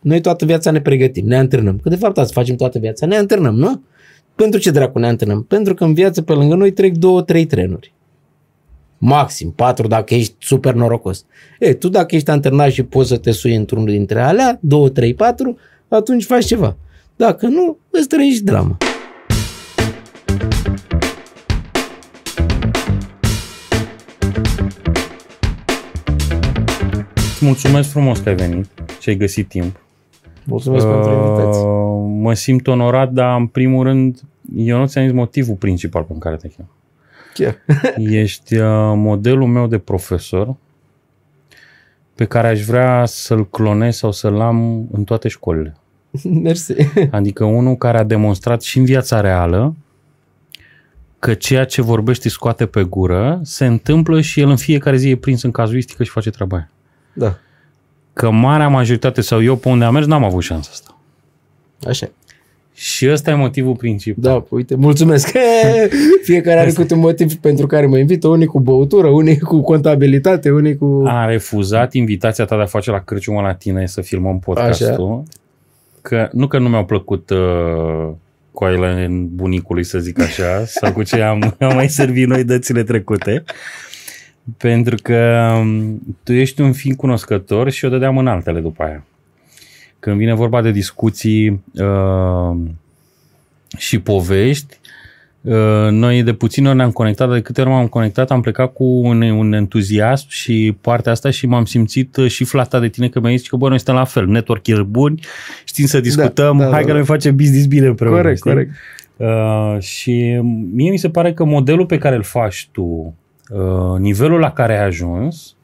noi toată viața ne pregătim, ne antrenăm. Că de fapt asta facem toată viața, ne antrenăm, nu? Pentru ce dracu ne antrenăm? Pentru că în viață pe lângă noi trec două, trei trenuri. Maxim, patru dacă ești super norocos. E, tu dacă ești antrenat și poți să te sui într-unul dintre alea, două, trei, patru, atunci faci ceva. Dacă nu, îți trăiești drama. mulțumesc frumos că ai venit și ai găsit timp. Mulțumesc uh, pentru invitație. Mă simt onorat, dar în primul rând, eu nu ți-am zis motivul principal pentru care te chem. Chiar. Ești uh, modelul meu de profesor pe care aș vrea să-l clonez sau să-l am în toate școlile. Mersi. Adică unul care a demonstrat și în viața reală că ceea ce vorbește scoate pe gură se întâmplă și el în fiecare zi e prins în cazuistică și face treaba aia. Da. Că marea majoritate sau eu pe unde am mers n-am avut șansa asta. Așa. Și ăsta e motivul principal. Da, uite, mulțumesc. Fiecare are câte un motiv pentru care mă invită, unii cu băutură, unii cu contabilitate, unii cu... A refuzat invitația ta de a face la Crăciun la tine să filmăm podcastul. Așa. Că, nu că nu mi-au plăcut uh, coaile în bunicului, să zic așa, sau cu ce am, am mai servit noi dățile trecute, pentru că um, tu ești un fiind cunoscător și o dădeam în altele după aia. Când vine vorba de discuții uh, și povești, uh, noi de puțin ori ne-am conectat, de câte ori m-am conectat, am plecat cu un, un entuziasm și partea asta și m-am simțit uh, și flata de tine că mi-ai zis că bă, noi suntem la fel, network buni, știm să discutăm, da, da, hai da, că noi facem business bine împreună. Corect, știi? corect. Uh, și mie mi se pare că modelul pe care îl faci tu, uh, nivelul la care ai ajuns,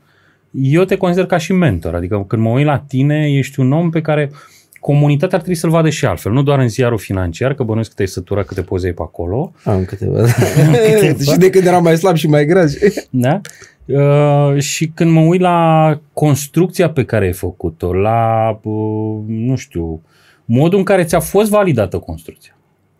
eu te consider ca și mentor. Adică când mă uit la tine, ești un om pe care comunitatea ar trebui să-l vadă și altfel. Nu doar în ziarul financiar, că bănuiesc că te-ai săturat câte poze ai pe acolo. Am câteva. câteva. și de când eram mai slab și mai gras. da? Uh, și când mă uit la construcția pe care ai făcut-o, la, uh, nu știu, modul în care ți-a fost validată construcția.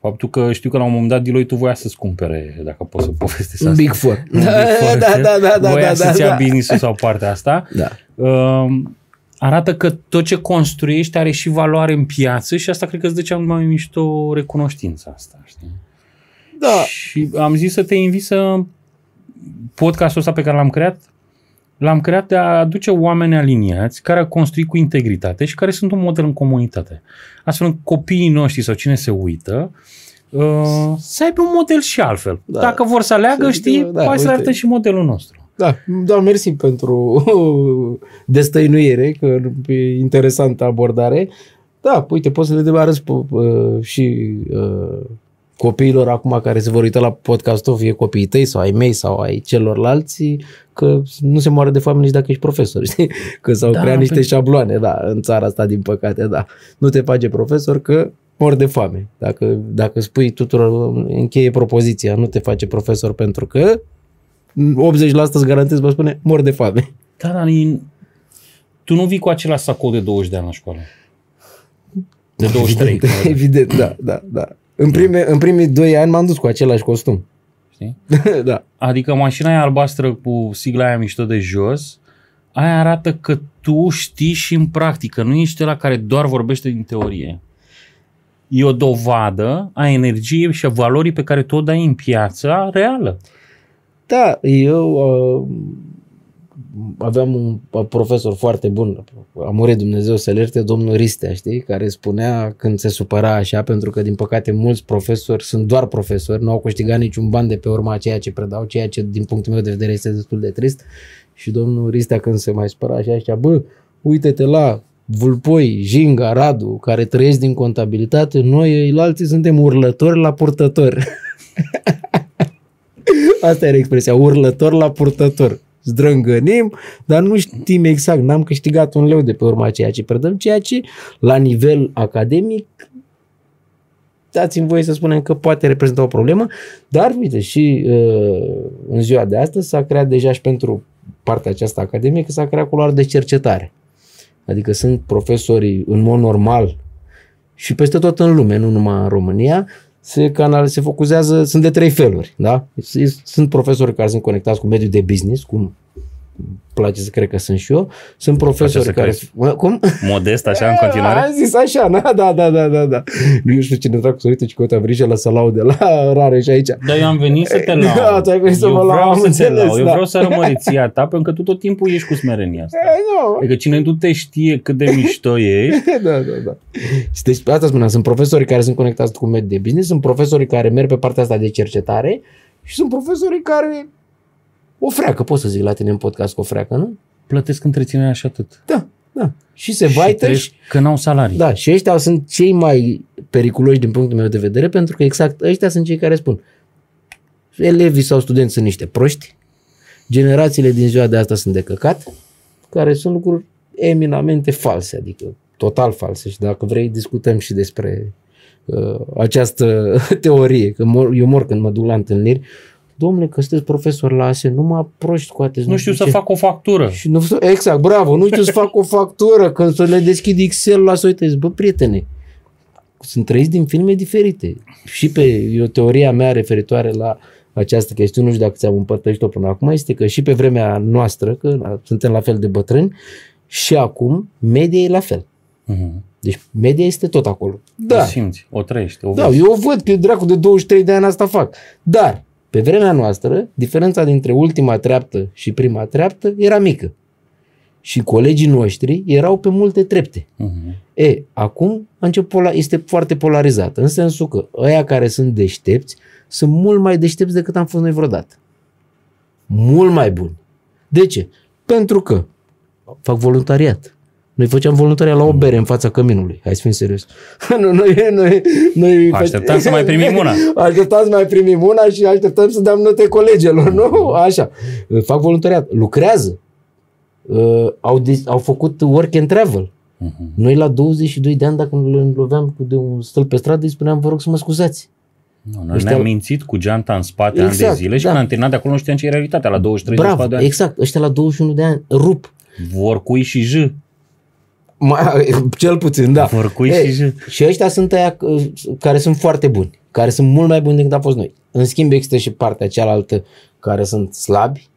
Faptul că știu că la un moment dat Deloitte voia să-ți cumpere, dacă pot să povestesc asta. Un Big Four. Un Big Four da, da, da, da, voia da, să-ți da, ia da. business sau partea asta. Da. Uh, arată că tot ce construiești are și valoare în piață și asta cred că îți dă cea mai mișto recunoștință asta, știi? Da. Și am zis să te invit să podcastul ăsta pe care l-am creat, l-am creat de a aduce oameni aliniați care au construit cu integritate și care sunt un model în comunitate. Astfel încât copiii noștri sau cine se uită uh, să aibă un model și altfel. Da. Dacă vor să aleagă, Să- știi, da, hai să uite. le arătăm și modelul nostru. Da, doar mersi pentru destăinuire, că e interesantă abordare. Da, uite, poți să le debarăți uh, și uh, copiilor acum care se vor uita la podcastul, fie copiii tăi sau ai mei sau ai celorlalți, că nu se moare de foame nici dacă ești profesor, știi? Că s-au Da, creat niște pe- șabloane, da, în țara asta, din păcate, da. Nu te face profesor că mor de foame. Dacă, dacă spui tuturor, încheie propoziția, nu te face profesor pentru că 80% îți garantez, vă spune, mor de foame. Da, dar e- tu nu vii cu același sacou de 20 de ani la școală. De 23. Evident, cred. evident, da, da, da. În, prime, în primii doi ani m-am dus cu același costum. Știi? da. Adică mașina aia albastră cu sigla aia mișto de jos, aia arată că tu știi și în practică, nu ești la care doar vorbește din teorie. E o dovadă a energiei și a valorii pe care tu o dai în piața reală. Da, eu uh, aveam un profesor foarte bun, a murit Dumnezeu să-l ierte, domnul Ristea, știi, care spunea când se supăra așa, pentru că din păcate mulți profesori sunt doar profesori, nu au câștigat niciun ban de pe urma a ceea ce predau, ceea ce din punctul meu de vedere este destul de trist. Și domnul Ristea când se mai spăra așa, așa, bă, uite-te la Vulpoi, Jinga, Radu, care trăiesc din contabilitate, noi alții suntem urlători la purtători. Asta era expresia, urlător la purtător. Zdrângănim, dar nu știm exact, n-am câștigat un leu de pe urma ceea ce predăm, ceea ce la nivel academic dați-mi voie să spunem că poate reprezenta o problemă, dar uite și uh, în ziua de astăzi s-a creat deja și pentru partea aceasta academică s-a creat culoare de cercetare. Adică sunt profesori în mod normal și peste tot în lume, nu numai în România, se, canal, se focusează, sunt de trei feluri, da? Sunt profesori care sunt conectați cu mediul de business, cum place să cred că sunt și eu. Sunt profesori care... Crezi. Cum? Modest așa în continuare? Am zis așa, na, da, da, da, da, da. Nu știu cine dracu să uite ce căută vrija la să laude la rare și aici. Dar eu am venit să te lau. Da, tu ai venit să eu mă lau, am să te lau. Eu da. vreau să rămăriția ta, pentru că tu tot timpul ești cu smerenia asta. E, no. Adică cine nu te știe cât de mișto ești. da, da, da. Deci, asta spuneam, sunt profesori care sunt conectați cu mediul de business, sunt profesori care merg pe partea asta de cercetare și sunt profesori care o freacă, pot să zic la tine în podcast cu o freacă, nu? Plătesc întreținerea și atât. Da, da. Și se vaită și... că n-au salarii. Da, și ăștia sunt cei mai periculoși din punctul meu de vedere, pentru că exact ăștia sunt cei care spun elevii sau studenți sunt niște proști, generațiile din ziua de asta sunt de căcat, care sunt lucruri eminamente false, adică total false și dacă vrei discutăm și despre uh, această teorie, că mor, eu mor când mă duc la întâlniri, domnule, că sunteți profesor la ASE, mă proști scoateți. Nu, nu știu să ce. fac o factură. Și nu, exact, bravo, nu știu să fac o factură, când să le deschid Excel la să uite, bă, prietene, sunt trăiți din filme diferite. Și pe o teoria mea referitoare la această chestiune, nu știu dacă ți-am împărtășit-o până acum, este că și pe vremea noastră, că suntem la fel de bătrâni, și acum media e la fel. Uh-huh. Deci media este tot acolo. Da. O simți, o trăiești, o Da, eu o văd că dracu de 23 de ani asta fac. Dar pe vremea noastră, diferența dintre ultima treaptă și prima treaptă era mică. Și colegii noștri erau pe multe trepte. Uh-huh. E, acum a început este foarte polarizată, în sensul că ăia care sunt deștepți sunt mult mai deștepți decât am fost noi vreodată. Mult mai buni. De ce? Pentru că fac voluntariat. Noi făceam voluntariat la o bere în fața căminului. Hai să fim serios. nu, noi, noi, noi așteptam să mai primim una. Așteptam să mai primim una și așteptăm să dăm note colegilor, nu? Așa. Fac voluntariat. Lucrează. Uh, au, de, au făcut work and travel. Uh-huh. Noi la 22 de ani, dacă îl loveam de un stâl pe stradă, îi spuneam, vă rog să mă scuzați. Nu, noi ăștia... ne-am mințit cu geanta în spate exact, ani de exact, zile și da. când am terminat de acolo nu știam ce e realitatea la 23 Bravo, de ani. exact. Ăștia la 21 de ani rup. Vor cui și j. Mai, cel puțin, da. Vorcui Ei, și... și ăștia sunt aia care sunt foarte buni, care sunt mult mai buni decât am fost noi. În schimb, există și partea cealaltă care sunt slabi,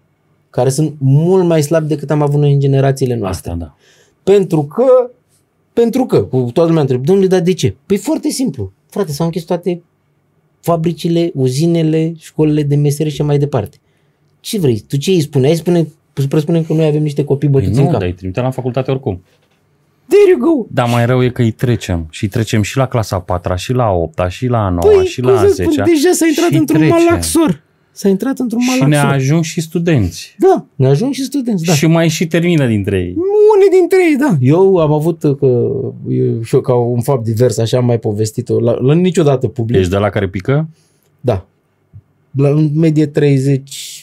care sunt mult mai slabi decât am avut noi în generațiile noastre. Asta, da. Pentru că, pentru că, cu toată lumea întreb, domnule, dar de ce? Păi foarte simplu. Frate, s-au închis toate fabricile, uzinele, școlile de meserie și mai departe. Ce vrei? Tu ce îi spune? Ai spune, presupune că noi avem niște copii bătuți păi nu, în cap. dar îi trimite la facultate oricum. There you go. Dar mai rău e că îi trecem. Și trecem și la clasa 4 și la 8 și la 9 păi, și la 10 Deja s-a intrat într-un malaxor. S-a intrat într-un malaxor. Și ne ajung și studenți. Da, ne ajung și studenți, da. Și mai și termină dintre ei. Unii dintre ei, da. Eu am avut că, și eu, ca un fapt divers, așa am mai povestit-o, la, la niciodată public. Ești de la care pică? Da. La în medie 30 la sută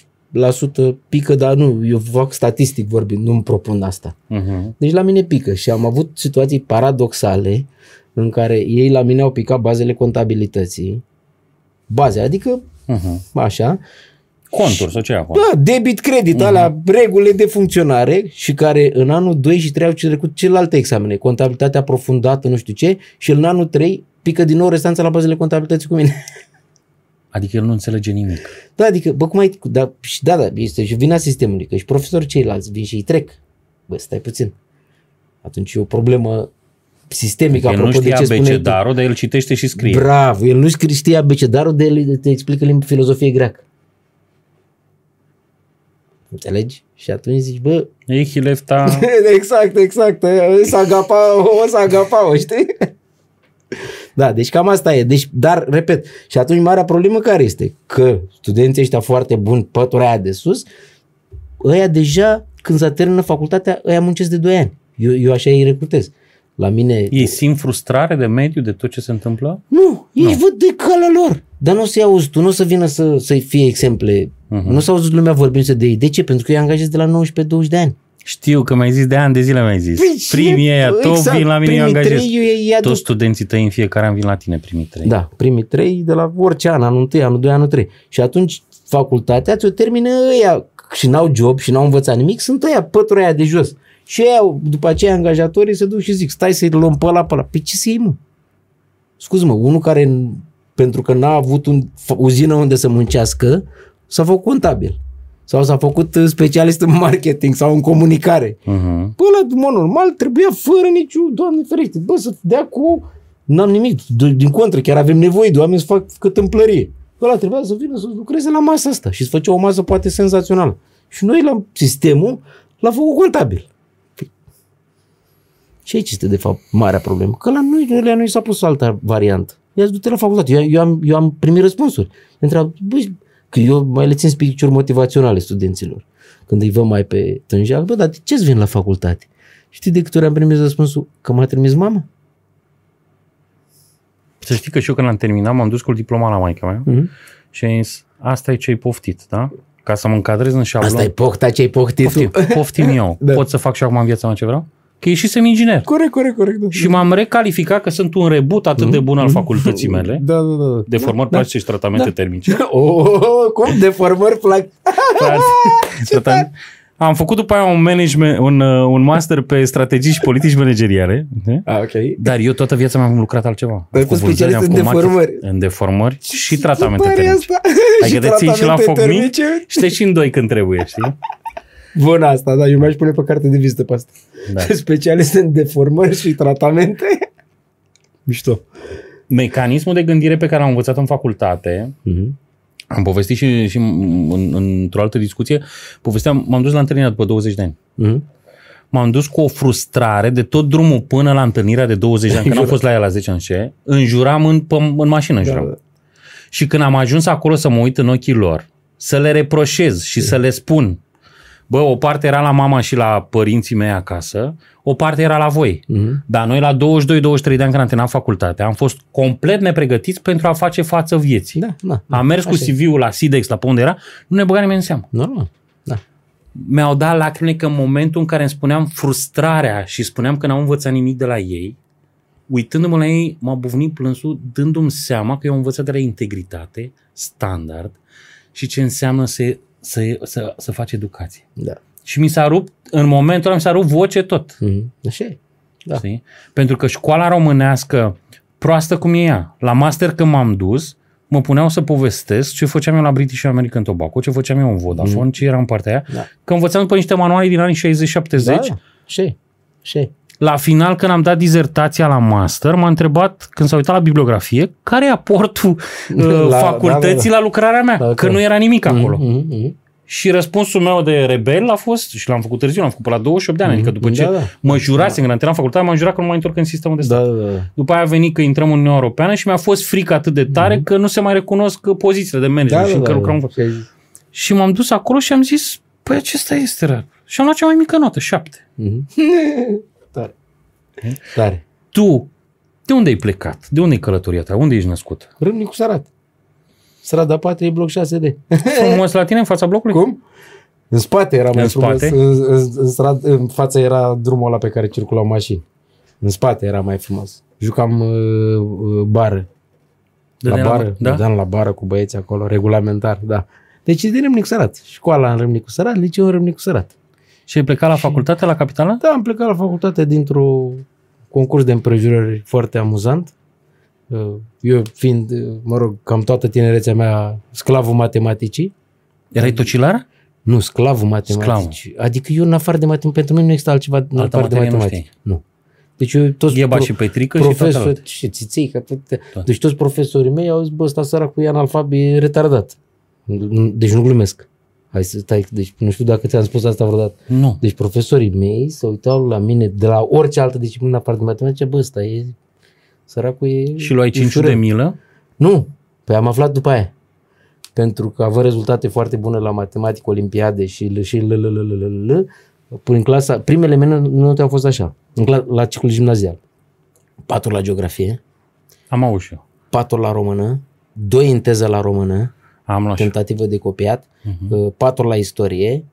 pică, dar nu, eu fac statistic vorbind, nu-mi propun asta. Uh-huh. Deci la mine pică și am avut situații paradoxale în care ei la mine au picat bazele contabilității, baze, adică uh-huh. așa, Conturi sau ce acolo? Da, debit, credit, uh-huh. alea regulile de funcționare și care în anul 2 și 3 au trecut celelalte examene, contabilitate aprofundată, nu știu ce, și în anul 3 pică din nou restanța la bazele contabilității cu mine. Adică el nu înțelege nimic. Da, adică, bă, cum ai, da, și da, da, este și vina sistemului, că și profesorii ceilalți vin și îi trec. Bă, stai puțin. Atunci e o problemă sistemică, el apropo nu știa de ce abecedarul, dar el citește și scrie. Bravo, el nu știa abecedarul, de el te explică limba filozofie greacă. Înțelegi? Și atunci zici, bă... E hilefta... exact, exact. O să agapa, o să agapa, știi? Da, deci cam asta e. Deci, dar, repet, și atunci marea problemă care este? Că studenții ăștia foarte buni, pătura aia de sus, ăia deja, când se termină facultatea, ăia muncesc de 2 ani. Eu, eu așa îi recrutez. La mine... Ei simt frustrare de mediu, de tot ce se întâmplă? Nu, ei nu. văd de calea lor. Dar nu o să-i auzi tu, nu o să vină să, să fie exemple. Uh-huh. Nu o să auzi lumea vorbind de ei. De ce? Pentru că eu angajez de la 19-20 de ani. Știu că mai zis de ani de zile mai zis. Păi, primii aia, exact, tot vin la mine, eu angajez. Trei, eu Toți studenții tăi în fiecare an vin la tine, primii trei. Da, primii trei de la orice an, anul 1, anul 2, anul 3. Și atunci facultatea ți-o termină ăia și n-au job și n-au învățat nimic, sunt ăia, pătura aia de jos. Și ăia, după aceea, angajatorii se duc și zic, stai să-i luăm pe ăla, pe ăla. Pe păi ce să iei, mă? Scuză-mă, unul care, pentru că n-a avut un uzină unde să muncească, s-a făcut contabil. Sau s-a făcut uh, specialist în marketing sau în comunicare. Uh-huh. Bă, la mod normal trebuia fără niciun, doamne ferește, bă, să dea cu... N-am nimic, din contră, chiar avem nevoie de oameni să fac câtâmplărie. Ăla trebuia să vină să lucreze la masa asta și să făcea o masă poate senzațională. Și noi la sistemul l-a făcut contabil. Și aici este de fapt marea problemă. Că la noi, la noi s-a pus altă variantă. Ia du-te la facultate. Eu, eu, am, eu am primit răspunsuri. Întreabă, băi, că eu mai le țin speech motivaționale studenților. Când îi văd mai pe tânjeal, bă, dar de ce-ți vin la facultate? Știi de câte ori am primit răspunsul? Că m-a trimis mama? Să știi că și eu când am terminat m-am dus cu diploma la maica mea mm-hmm. și am zis, asta e ce-ai poftit, da? Ca să mă încadrez în șablon. Asta e pofta ce-ai poftit poftim, tu. Poftim eu. da. Pot să fac și acum în viața mea ce vreau? Că ieșisem inginer. Corect, corect, corect. Da. Și m-am recalificat că sunt un rebut atât de bun al mhm. facultății mele. Da, da, da. Deformări da, plastice și tratamente da. termice. Oh, cum? Deformări plastice? Am făcut după aia un management, un, uh, un master pe strategii și politici manageriale. Ah, okay. Dar eu toată viața mea am lucrat altceva. Ai fost specialist în deformări. În deformări și tratamente termice. Adică te ții și la foc mic și te și în doi când trebuie, știi? Bun asta, da, eu mi-aș pune pe carte de vizită pe asta. Da. Specialist în deformări și tratamente. Mișto. Mecanismul de gândire pe care am învățat în facultate, uh-huh. am povestit și, și în, într-o altă discuție, povesteam, m-am dus la întâlnirea după 20 de ani. Uh-huh. M-am dus cu o frustrare de tot drumul până la întâlnirea de 20 de ani, când am fost la ea la 10 ani și înjuram în, în mașină, înjuram. Da, da. Și când am ajuns acolo să mă uit în ochii lor, să le reproșez și să le spun Bă, o parte era la mama și la părinții mei acasă, o parte era la voi. Uh-huh. Dar noi la 22-23 de ani când am terminat facultatea, am fost complet nepregătiți pentru a face față vieții. Da, da, da, am mers cu CV-ul la SIDEX, la pe unde era, nu ne băga nimeni în seamă. Normal, da. Mi-au dat lacrime că în momentul în care îmi spuneam frustrarea și spuneam că n-am învățat nimic de la ei, uitându-mă la ei, m-a buvnit plânsul, dându-mi seama că eu am învățat de la integritate, standard și ce înseamnă să să, să, să faci educație. Da. Și mi s-a rupt, în momentul ăla mi s-a rupt voce tot. Mm-hmm. Așa e. Da. Știi? Pentru că școala românească, proastă cum e ea, la master când m-am dus, mă puneau să povestesc ce făceam eu la British American Tobacco, ce făceam eu în Vodafone, mm. ce era în partea aia, da. că învățam după niște manuale din anii 60-70. Da, și, și. La final, când am dat dizertația la master, m-a întrebat, când s-a uitat la bibliografie, care e aportul uh, la, facultății da, da, da. la lucrarea mea, da, că nu era nimic mhm, acolo. Mm-hmm, mm-hmm. Și răspunsul meu de rebel a fost, și l-am făcut târziu, l-am făcut pe la 28 de ani, mm-hmm. adică după ce da, da. mă jurasem, da. când am facultate, m-am jurat că nu mai întorc în sistemul de stat. Da, da, da. După aia a venit că intrăm în Uniunea Europeană și mi-a fost frică atât de tare mm-hmm. că nu se mai recunosc pozițiile de manager da, și da, încă da, lucrăm. Da. Și m-am dus acolo și am zis, păi acesta este rar. Și am luat cea mai mică notă, șapte. Mm-hmm. Tare. Tu, de unde ai plecat? De unde ai călătoria ta? Unde ești născut? Râmnicu Sărat. Strada Patriei, bloc 6D. Frumos la tine, în fața blocului? Cum? În spate era mai în frumos. Spate? În, în, în, strat, în fața era drumul ăla pe care circulau mașini. În spate era mai frumos. Jucam uh, uh, bară. La bară, da? dădeam la bară cu băieți acolo, regulamentar, da. Deci din Râmnicu Sărat. Școala în Râmnicu Sărat, liceu în Râmnicu Sărat. Și ai plecat la și... facultate la capitală? Da, am plecat la facultate dintr-o concurs de împrejurări foarte amuzant. Uh, eu fiind, uh, mă rog, cam toată tinerețea mea sclavul matematicii. Erai tocilar? Nu, sclavul matematicii. Sclavul. Adică eu în afară de matematică, pentru mine nu există altceva în afară de matematică. Nu, nu. Deci eu toți Gheba pro, și Petrică profesori, și, și țițeică, deci toți profesorii mei au zis, bă, ăsta săracul e analfabet, e retardat. Deci nu glumesc. Hai să stai, deci nu știu dacă ți-am spus asta vreodată. Nu. Deci profesorii mei se uitau la mine de la orice altă disciplină afară de matematică, bă, ăsta e, săracul e Și luai 5 de milă? Nu, păi am aflat după aia. Pentru că avea rezultate foarte bune la matematică, olimpiade și și l, l, l, l, l, l, în clasa, primele mele note au fost așa, în cla, la ciclul gimnazial. 4 la geografie. Am auzit eu. 4 la română, 2 în teză la română, am luat tentativă de copiat, uh-huh. patru la istorie.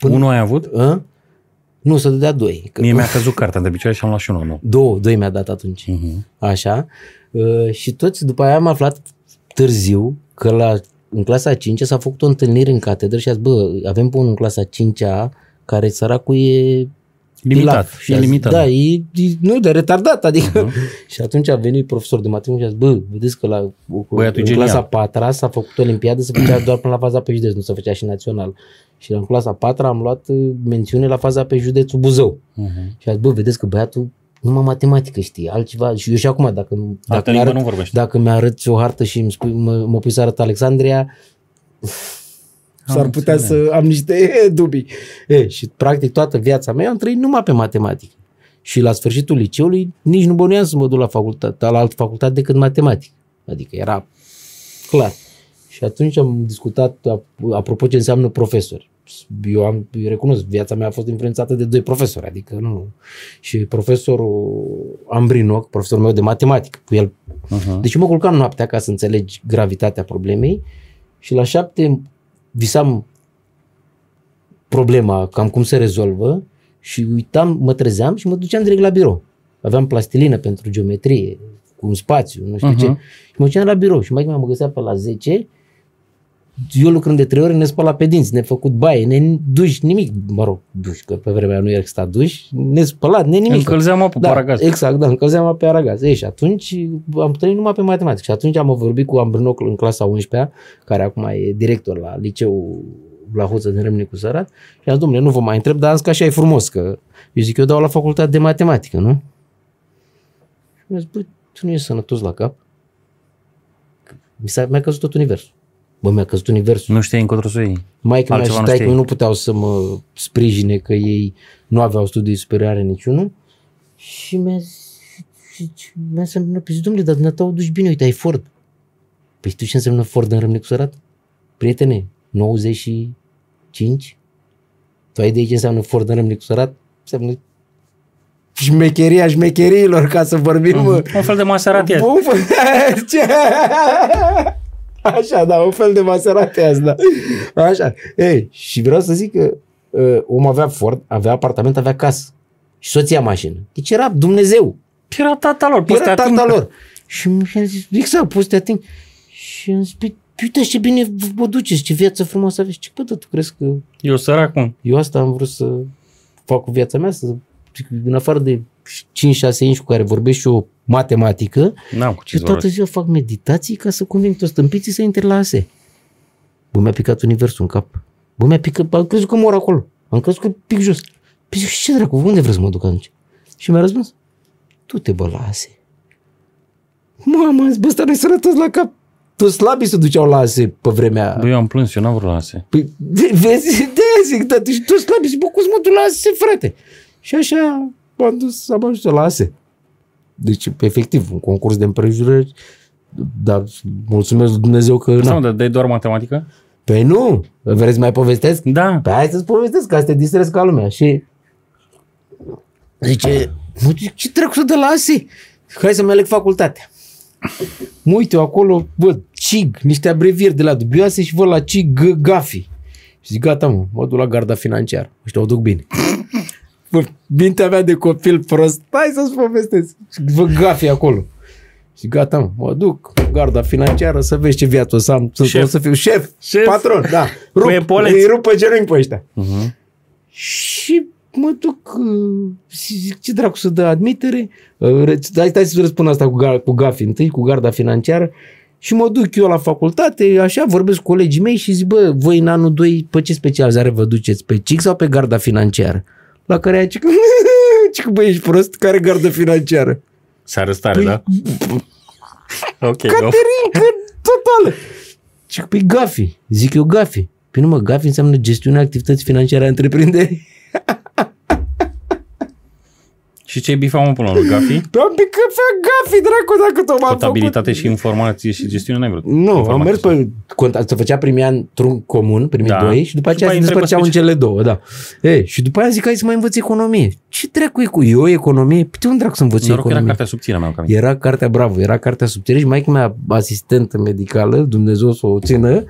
Până, Unul ai avut? A? Nu, să dădea doi. Mie mi-a căzut cartea de picioare și am luat și unul nu. Două, doi mi-a dat atunci. Uh-huh. Așa. Uh, și toți, după aia am aflat târziu că la, în clasa 5 s-a făcut o întâlnire în catedră și a zis, bă, avem pe unul în clasa 5-a care săracul e Limitat. Și limitat. Da, e, e, nu, de retardat. Adică. Uh-huh. și atunci a venit profesor de matematică și a zis, bă, vedeți că la Băiatul în genial. clasa 4 s-a făcut olimpiadă, se făcea doar până la faza pe județ, nu se făcea și național. Și în clasa 4 am luat uh, mențiune la faza pe județul Buzău. Uh-huh. Și a zis, bă, vedeți că băiatul numai matematică știe, altceva. Și eu și acum, dacă, Altă dacă, limbă mi-arăt, nu vorbește. dacă mi-arăți o hartă și îmi spui, mă, mă pui să arăt Alexandria, s-ar putea înțeles. să am niște dubii. E, și practic toată viața mea am trăit numai pe matematică. Și la sfârșitul liceului nici nu bănuiam să mă duc la facultate, la altă facultate decât matematică. Adică era clar. Și atunci am discutat ap- apropo ce înseamnă profesori. Eu am eu recunosc, viața mea a fost influențată de doi profesori, adică nu. Și profesorul Ambrinoc, profesorul meu de matematică, cu el Uh-huh. deci eu mă culcam noaptea ca să înțelegi gravitatea problemei și la șapte visam problema, cam cum se rezolvă și uitam, mă trezeam și mă duceam direct la birou. Aveam plastilină pentru geometrie, cu un spațiu, nu știu uh-huh. ce. Mhm. Și mă duceam la birou și mai mă găsea pe la 10 eu lucrând de trei ore ne spăla pe dinți, ne făcut baie, ne duș, nimic, mă rog, duș, că pe vremea nu exista duș, ne spălat, ne nimic. Încălzeam apă Da, pe aragaz. exact, da, încălzeam pe aragaz. Ei, și atunci am trăit numai pe matematică. Și atunci am vorbit cu Ambrinoc în clasa 11 care acum e director la liceu la Hoță din Râmnicu Sărat. Și am zis, domnule, nu vă mai întreb, dar am zis că așa e frumos, că eu zic, eu dau la facultate de matematică, nu? Și mi-a zis, bă, tu nu ești sănătos la cap? Mi s-a, mi-a căzut tot universul. Bă, mi-a căzut universul. Nu știai încotro să o iei. Maica mea Altceva și nu taică știi. nu puteau să mă sprijine că ei nu aveau studii superioare niciunul și mi-a zis, și- și mi-a zis, mi zis domnule, dar dumneata o duci bine, uite, ai Ford. Păi știu ce înseamnă Ford în Râmnicu Sărat? Prietene, 95? Tu ai idee ce înseamnă Ford în Râmnicu Sărat? Înseamnă șmecheria șmecheriilor, ca să vorbim, mă. Un fel de Maserati. Bun, fă- ce? Așa, da, un fel de Maserati azi, da. Așa. Ei, și vreau să zic că uh, omul avea Ford, avea apartament, avea casă. Și soția mașină. Deci era Dumnezeu. Era tata lor. poți să Era te ating. tata lor. Și mi-a zis, exact, poți să te ating. Și am zis, "Păi, uite ce bine vă duceți, ce viață frumoasă aveți. Ce, bă, da, tu crezi că Eu sărac, cum? eu asta am vrut să fac cu viața mea, să în afară de 5-6 inci cu care vorbesc și eu matematică, N-am cu ce și să toată vorbesc. ziua fac meditații ca să conving toți stâmpiții să intre la ASE. Bă, mi-a picat universul în cap. Bă, mi-a picat, am crezut că mor acolo. Am crezut că pic jos. Păi zic, și ce dracu, unde vreți să mă duc atunci? Și mi-a răspuns, tu te bă la ASE. Mamă, am zis, bă, ăsta nu-i sănătos la cap. Toți slabii se duceau la ASE pe vremea... Bă, eu am plâns, eu n-am vrut la ase. Păi, de, vezi, de zic, da, și toți slabii, și bă, cum să mă duc la ASE, frate? Și așa m-am dus, am ajuns la ASE. Deci, efectiv, un concurs de împrejurări, dar mulțumesc lui Dumnezeu că... Sau, Na. dar dai doar matematică? Păi nu, vreți să mai povestesc? Da. Păi hai să-ți povestesc, ca să te distrezi ca lumea. Și zice, mă, zic, ce dracu de la ASE? Hai să-mi aleg facultatea. Mă uit eu acolo, văd CIG, niște abrevieri de la dubioase și văd la CIG G- GAFI. Și zic, gata mă, mă duc la garda financiară. Ăștia o duc bine. Bă, mintea mea de copil prost, hai să-ți povestesc. Și văd GAFI acolo. Și gata mă, mă duc garda financiară să vezi ce viață o să am. Să, Șef. o să fiu șef, Șef. patron, da. Cu Rup, epoleți. îi rup pe genunchi pe ăștia. Uh-huh. Și mă duc uh, și zic, ce dracu să dă admitere? Uh, re- Stai, stai să răspund asta cu, gar, cu GAFI întâi, cu garda financiară. Și mă duc eu la facultate, așa vorbesc cu colegii mei și zic, bă, voi în anul 2 pe ce specializare vă duceți? Pe CIC sau pe garda financiară? La care ai că, că bă, ești prost, care gardă financiară? Se arestare, Păi, da? Ok, go. Caterinca totală. Și că, păi GAFI, zic eu GAFI. Păi nu mă, GAFI înseamnă gestiunea activității financiare a întreprinderii. Și ce-ai bifat mă până la urmă, Gafi? Pe am picat pe gafi, dracu, dacă tot m-am Contabilitate făcut. și informație și gestiune n-ai vrut. Nu, am Informație. mers pe... conta- Se făcea primii ani într-un comun, primii Da. doi, și după Și aceea după se aia despărțeau în întrebați cele două, da. E, și după aia zic, hai să mai învăț economie. Ce dracu e cu eu economie? Păi de unde dracu să învăț Noroc că era economie? cartea subțire mea, cam. Era cartea, bravo, era cartea subțire și maica mea asistentă medicală, Dumnezeu să o țină,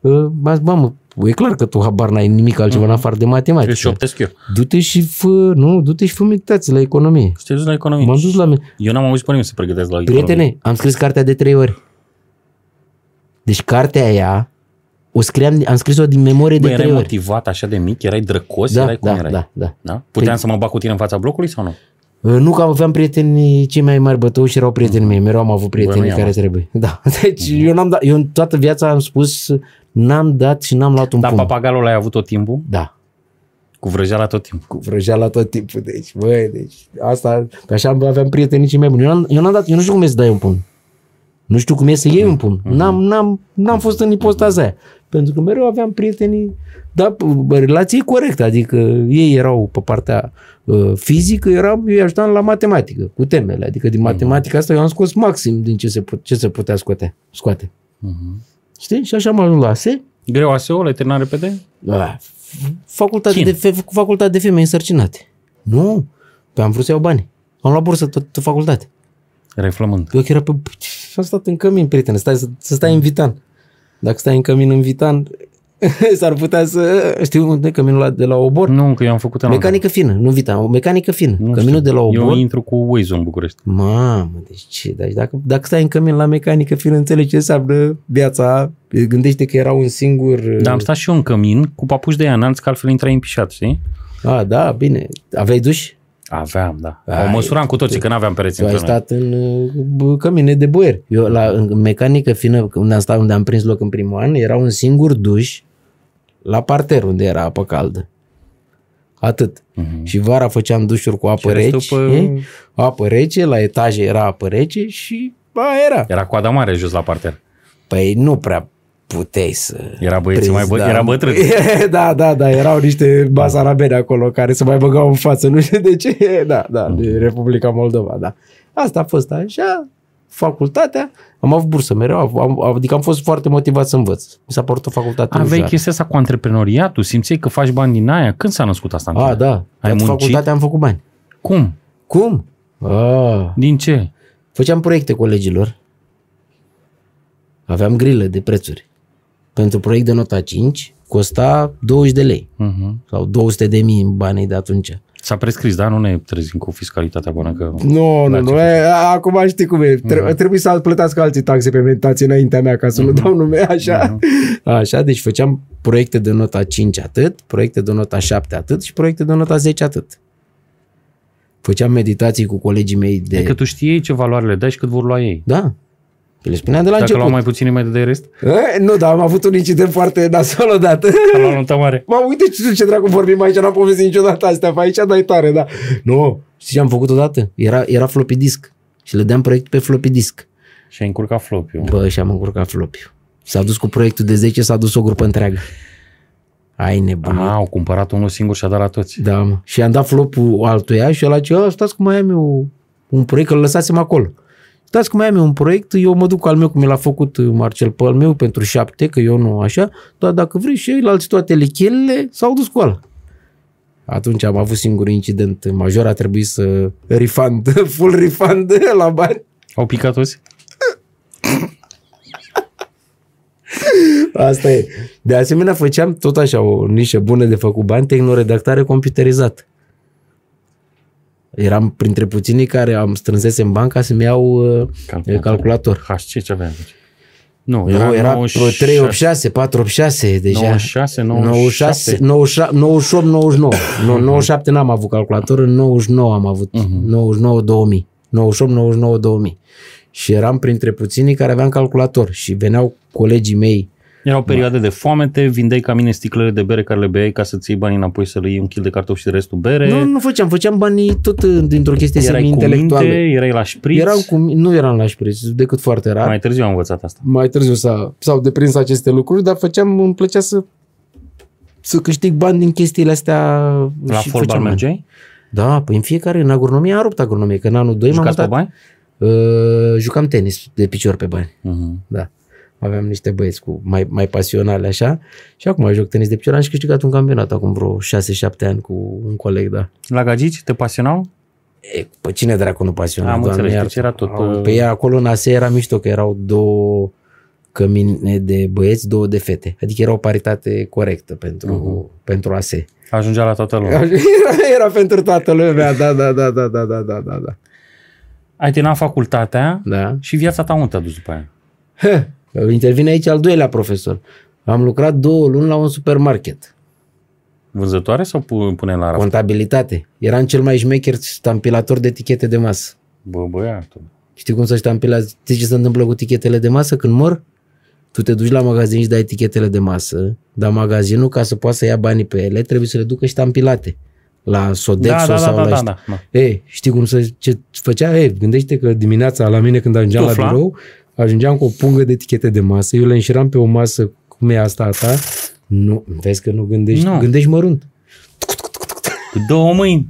uh, m-a zis, mamă, e clar că tu habar n-ai nimic altceva în afară de Eu matematică. și optesc eu. Du-te și fă, nu, du-te și fă meditații la economie. Și te duci la economie. M-am dus la... Eu n-am auzit pe nimeni să pregătesc la economie. Prietene, am scris cartea de trei ori. Deci cartea aia o scriam, am scris-o din memorie Bă, de erai trei ori. motivat așa de mic? Erai drăcos? Da, erai cum da, erai? da, da. da? Puteam Păi- să mă bag cu tine în fața blocului sau nu? Uh, Nu că aveam prieteni cei mai mari bătăuși erau prietenii mei, mereu am avut prieteni Bă, nu i-am care asta. trebuie. Da. Deci eu n-am dat, eu în toată viața am spus n-am dat și n-am luat un Dar pumn. papagalul l-ai avut tot timpul? Da. Cu vrăjeala tot timpul. Cu vrăjeala tot timpul. Deci, băi, deci asta, pe așa aveam prietenii cei mai buni. Eu n-am, eu n-am dat, eu nu știu cum e să dai un pumn. Nu știu cum e să iei un pumn. N-am, n-am, n-am fost în ipostaza aia. Pentru că mereu aveam prietenii, da, bă, relații corecte, adică ei erau pe partea uh, fizică, eram, eu îi ajutam la matematică, cu temele, adică din matematica asta eu am scos maxim din ce se, put, ce se putea scoate. scoate. Știi? Și așa am ajuns la ASE, Greu ASEO, l-ai terminat repede? da, facultate Chin. de, fe, cu facultate de femei însărcinate. Nu, pe am vrut să iau bani. Am luat bursă tot, tot facultate. Erai flămând. Eu că era pe... Și am stat în cămin, prietene, stai, să, să stai în Vitan. Dacă stai în cămin în Vitan, s-ar putea să... Știu unde e căminul la, de la Obor? Nu, că eu am făcut în Mecanică fină, nu Vitan, o mecanică fină. Nu căminul știu. de la Obor... Eu intru cu Waze în București. Mamă, deci ce? Deci dacă, dacă stai în cămin la mecanică fină, înțelegi ce înseamnă viața. Gândește că era un singur... Dar am stat și eu în cămin cu papuși de aia înalți, că altfel intrai în pișat, știi? A, da, bine. Aveai duș? Aveam, da. Ai, o măsuram cu toții, că n-aveam pereți Tu ai între noi. stat în uh, bă, cămine de boier. Eu la în mecanică fină, unde am stat, unde am prins loc în primul an, era un singur duș la parter unde era apă caldă. Atât. Mhm. Și vara făceam dușuri cu apă Și restul rece, pe- apă rece, la etaje era apă rece și ba era. Era coada mare jos la parter. Păi nu prea puteai să... Era băieții prinzi, mai bă- era bătrâni. da, da, da, erau niște basarabeni acolo care se mai băgau în față, nu știu de ce. Da, da, de Republica Moldova, da. Asta a fost așa, facultatea, am avut bursă mereu, am, adică am fost foarte motivat să învăț. Mi s-a părut o facultate Aveai ușoară. chestia asta cu antreprenoriatul? Simțeai că faci bani din aia? Când s-a născut asta? în A, tine? da, Ai Ai muncit? facultatea am făcut bani. Cum? Cum? A, Din ce? făceam proiecte colegilor. Aveam grilă de prețuri. Pentru proiect de nota 5 costa 20 de lei Uh-huh. sau 200 de mii în banii de atunci. S-a prescris, da? Nu ne trezim cu fiscalitatea bună că... Nu, Da, nu, ce nu. E, acum știi cum e. Tre- Trebuie să plătească alții taxe pe meditație înaintea mea ca să nu dau nume așa. Așa, deci făceam proiecte de nota 5 atât, proiecte de nota 7 atât și proiecte de nota 10 atât. Făceam meditații cu colegii mei de... E că tu știi ce valoare le dai și cât vor lua ei. Da. Le spuneam de la Dacă început. luau mai puțin, mai de rest, E, nu, dar am avut un incident foarte nasol odată. a luat nota mare. Mă, uite ce, ce dracu vorbim aici, n-am povestit niciodată astea, pe aici dai tare, da. Nu, știi ce am făcut odată? Era, era floppy disk și le deam proiect pe floppy disk. Și ai încurcat flop eu. Bă, și am încurcat floppy S-a dus cu proiectul de 10, s-a dus o grupă întreagă. Ai nebun. Ah, au cumpărat unul singur și a dat la toți. Da, mă. Și am dat flopul altuia și ăla ce, "A, stați cum mai am eu un proiect, că îl lăsasem acolo. Stați cum mai am eu un proiect, eu mă duc al meu, cum mi l-a făcut Marcel pe al meu pentru șapte, că eu nu așa, dar dacă vrei și ei, la alții toate lechelele, s-au dus cu ăla. Atunci am avut singurul incident major, a trebuit să refund, full refund la bani. Au picat toți? Asta e. De asemenea, făceam tot așa o nișă bună de făcut bani, tehnoredactare computerizată. Eram printre puținii care am strânsese în banca să-mi iau uh, Calculator. calculator. HC ce aveai atunci? Nu, Era, era, era 96, 386, 486 deja. 96, 96, 97. 98, 98, 99. Nu, 97 n-am avut calculator, în 99 am avut. 99, 2000. 98, 99, 2000. Și eram printre puținii care aveam calculator și veneau colegii mei Erau perioade de foamete, vindeai ca mine sticlele de bere care le beai ca să-ți iei banii înapoi să le iei un kil de cartofi și restul bere. Nu, nu făceam, făceam banii tot uh, dintr-o chestie erai cu minte, semi-intelectuală. erai la șpriț. Eram cu, nu eram la șpriț, decât foarte rar. Mai târziu am învățat asta. mai târziu s-a, s-au deprins aceste lucruri, dar făceam, îmi plăcea să să câștig bani din chestiile astea. La și fotbal făceam bani. mergeai? Da, păi în fiecare, în agronomie am rupt agronomie, că în anul 2 m-am Jucați pe mutat. bani? Uh, jucam tenis de picior pe bani, Uh-huh. da. Aveam niște băieți cu mai, mai pasionale așa și acum joc tenis de picior. Am și câștigat un campionat acum vreo 6-7 ani cu un coleg, da. La gagici te pasionau? E, pe cine dracu nu pasiona? Am Doamne, înțeles, iartă. deci era tot, Au, uh, Pe ea acolo în ASE era mișto, că erau două cămine de băieți, două de fete. Adică era o paritate corectă pentru, uh-huh. pentru ASE. Ajungea la toată lumea. Era, era pentru toată lumea, da, da, da, da, da, da, da, da, da. Ai terminat facultatea da. și viața ta unde te-a dus după aia? Intervine aici al doilea profesor. Am lucrat două luni la un supermarket. Vânzătoare sau pune la raft? Contabilitate. Eram cel mai șmecher stampilator de etichete de masă. Bă, băiatul. Știi cum să ștampilează? Știi ce se întâmplă cu etichetele de masă când mor? Tu te duci la magazin și dai etichetele de masă, dar magazinul, ca să poată să ia banii pe ele, trebuie să le ducă ștampilate la Sodexo da, da, sau da, la da, ăștia. da, da. Ei, știi cum să, ce făcea? Ei, gândește că dimineața la mine când ajungeam Tufla? la birou, ajungeam cu o pungă de etichete de masă, eu le înșiram pe o masă cum e asta a ta, nu, vezi că nu gândești, Nu. gândești mărunt. Cu două mâini.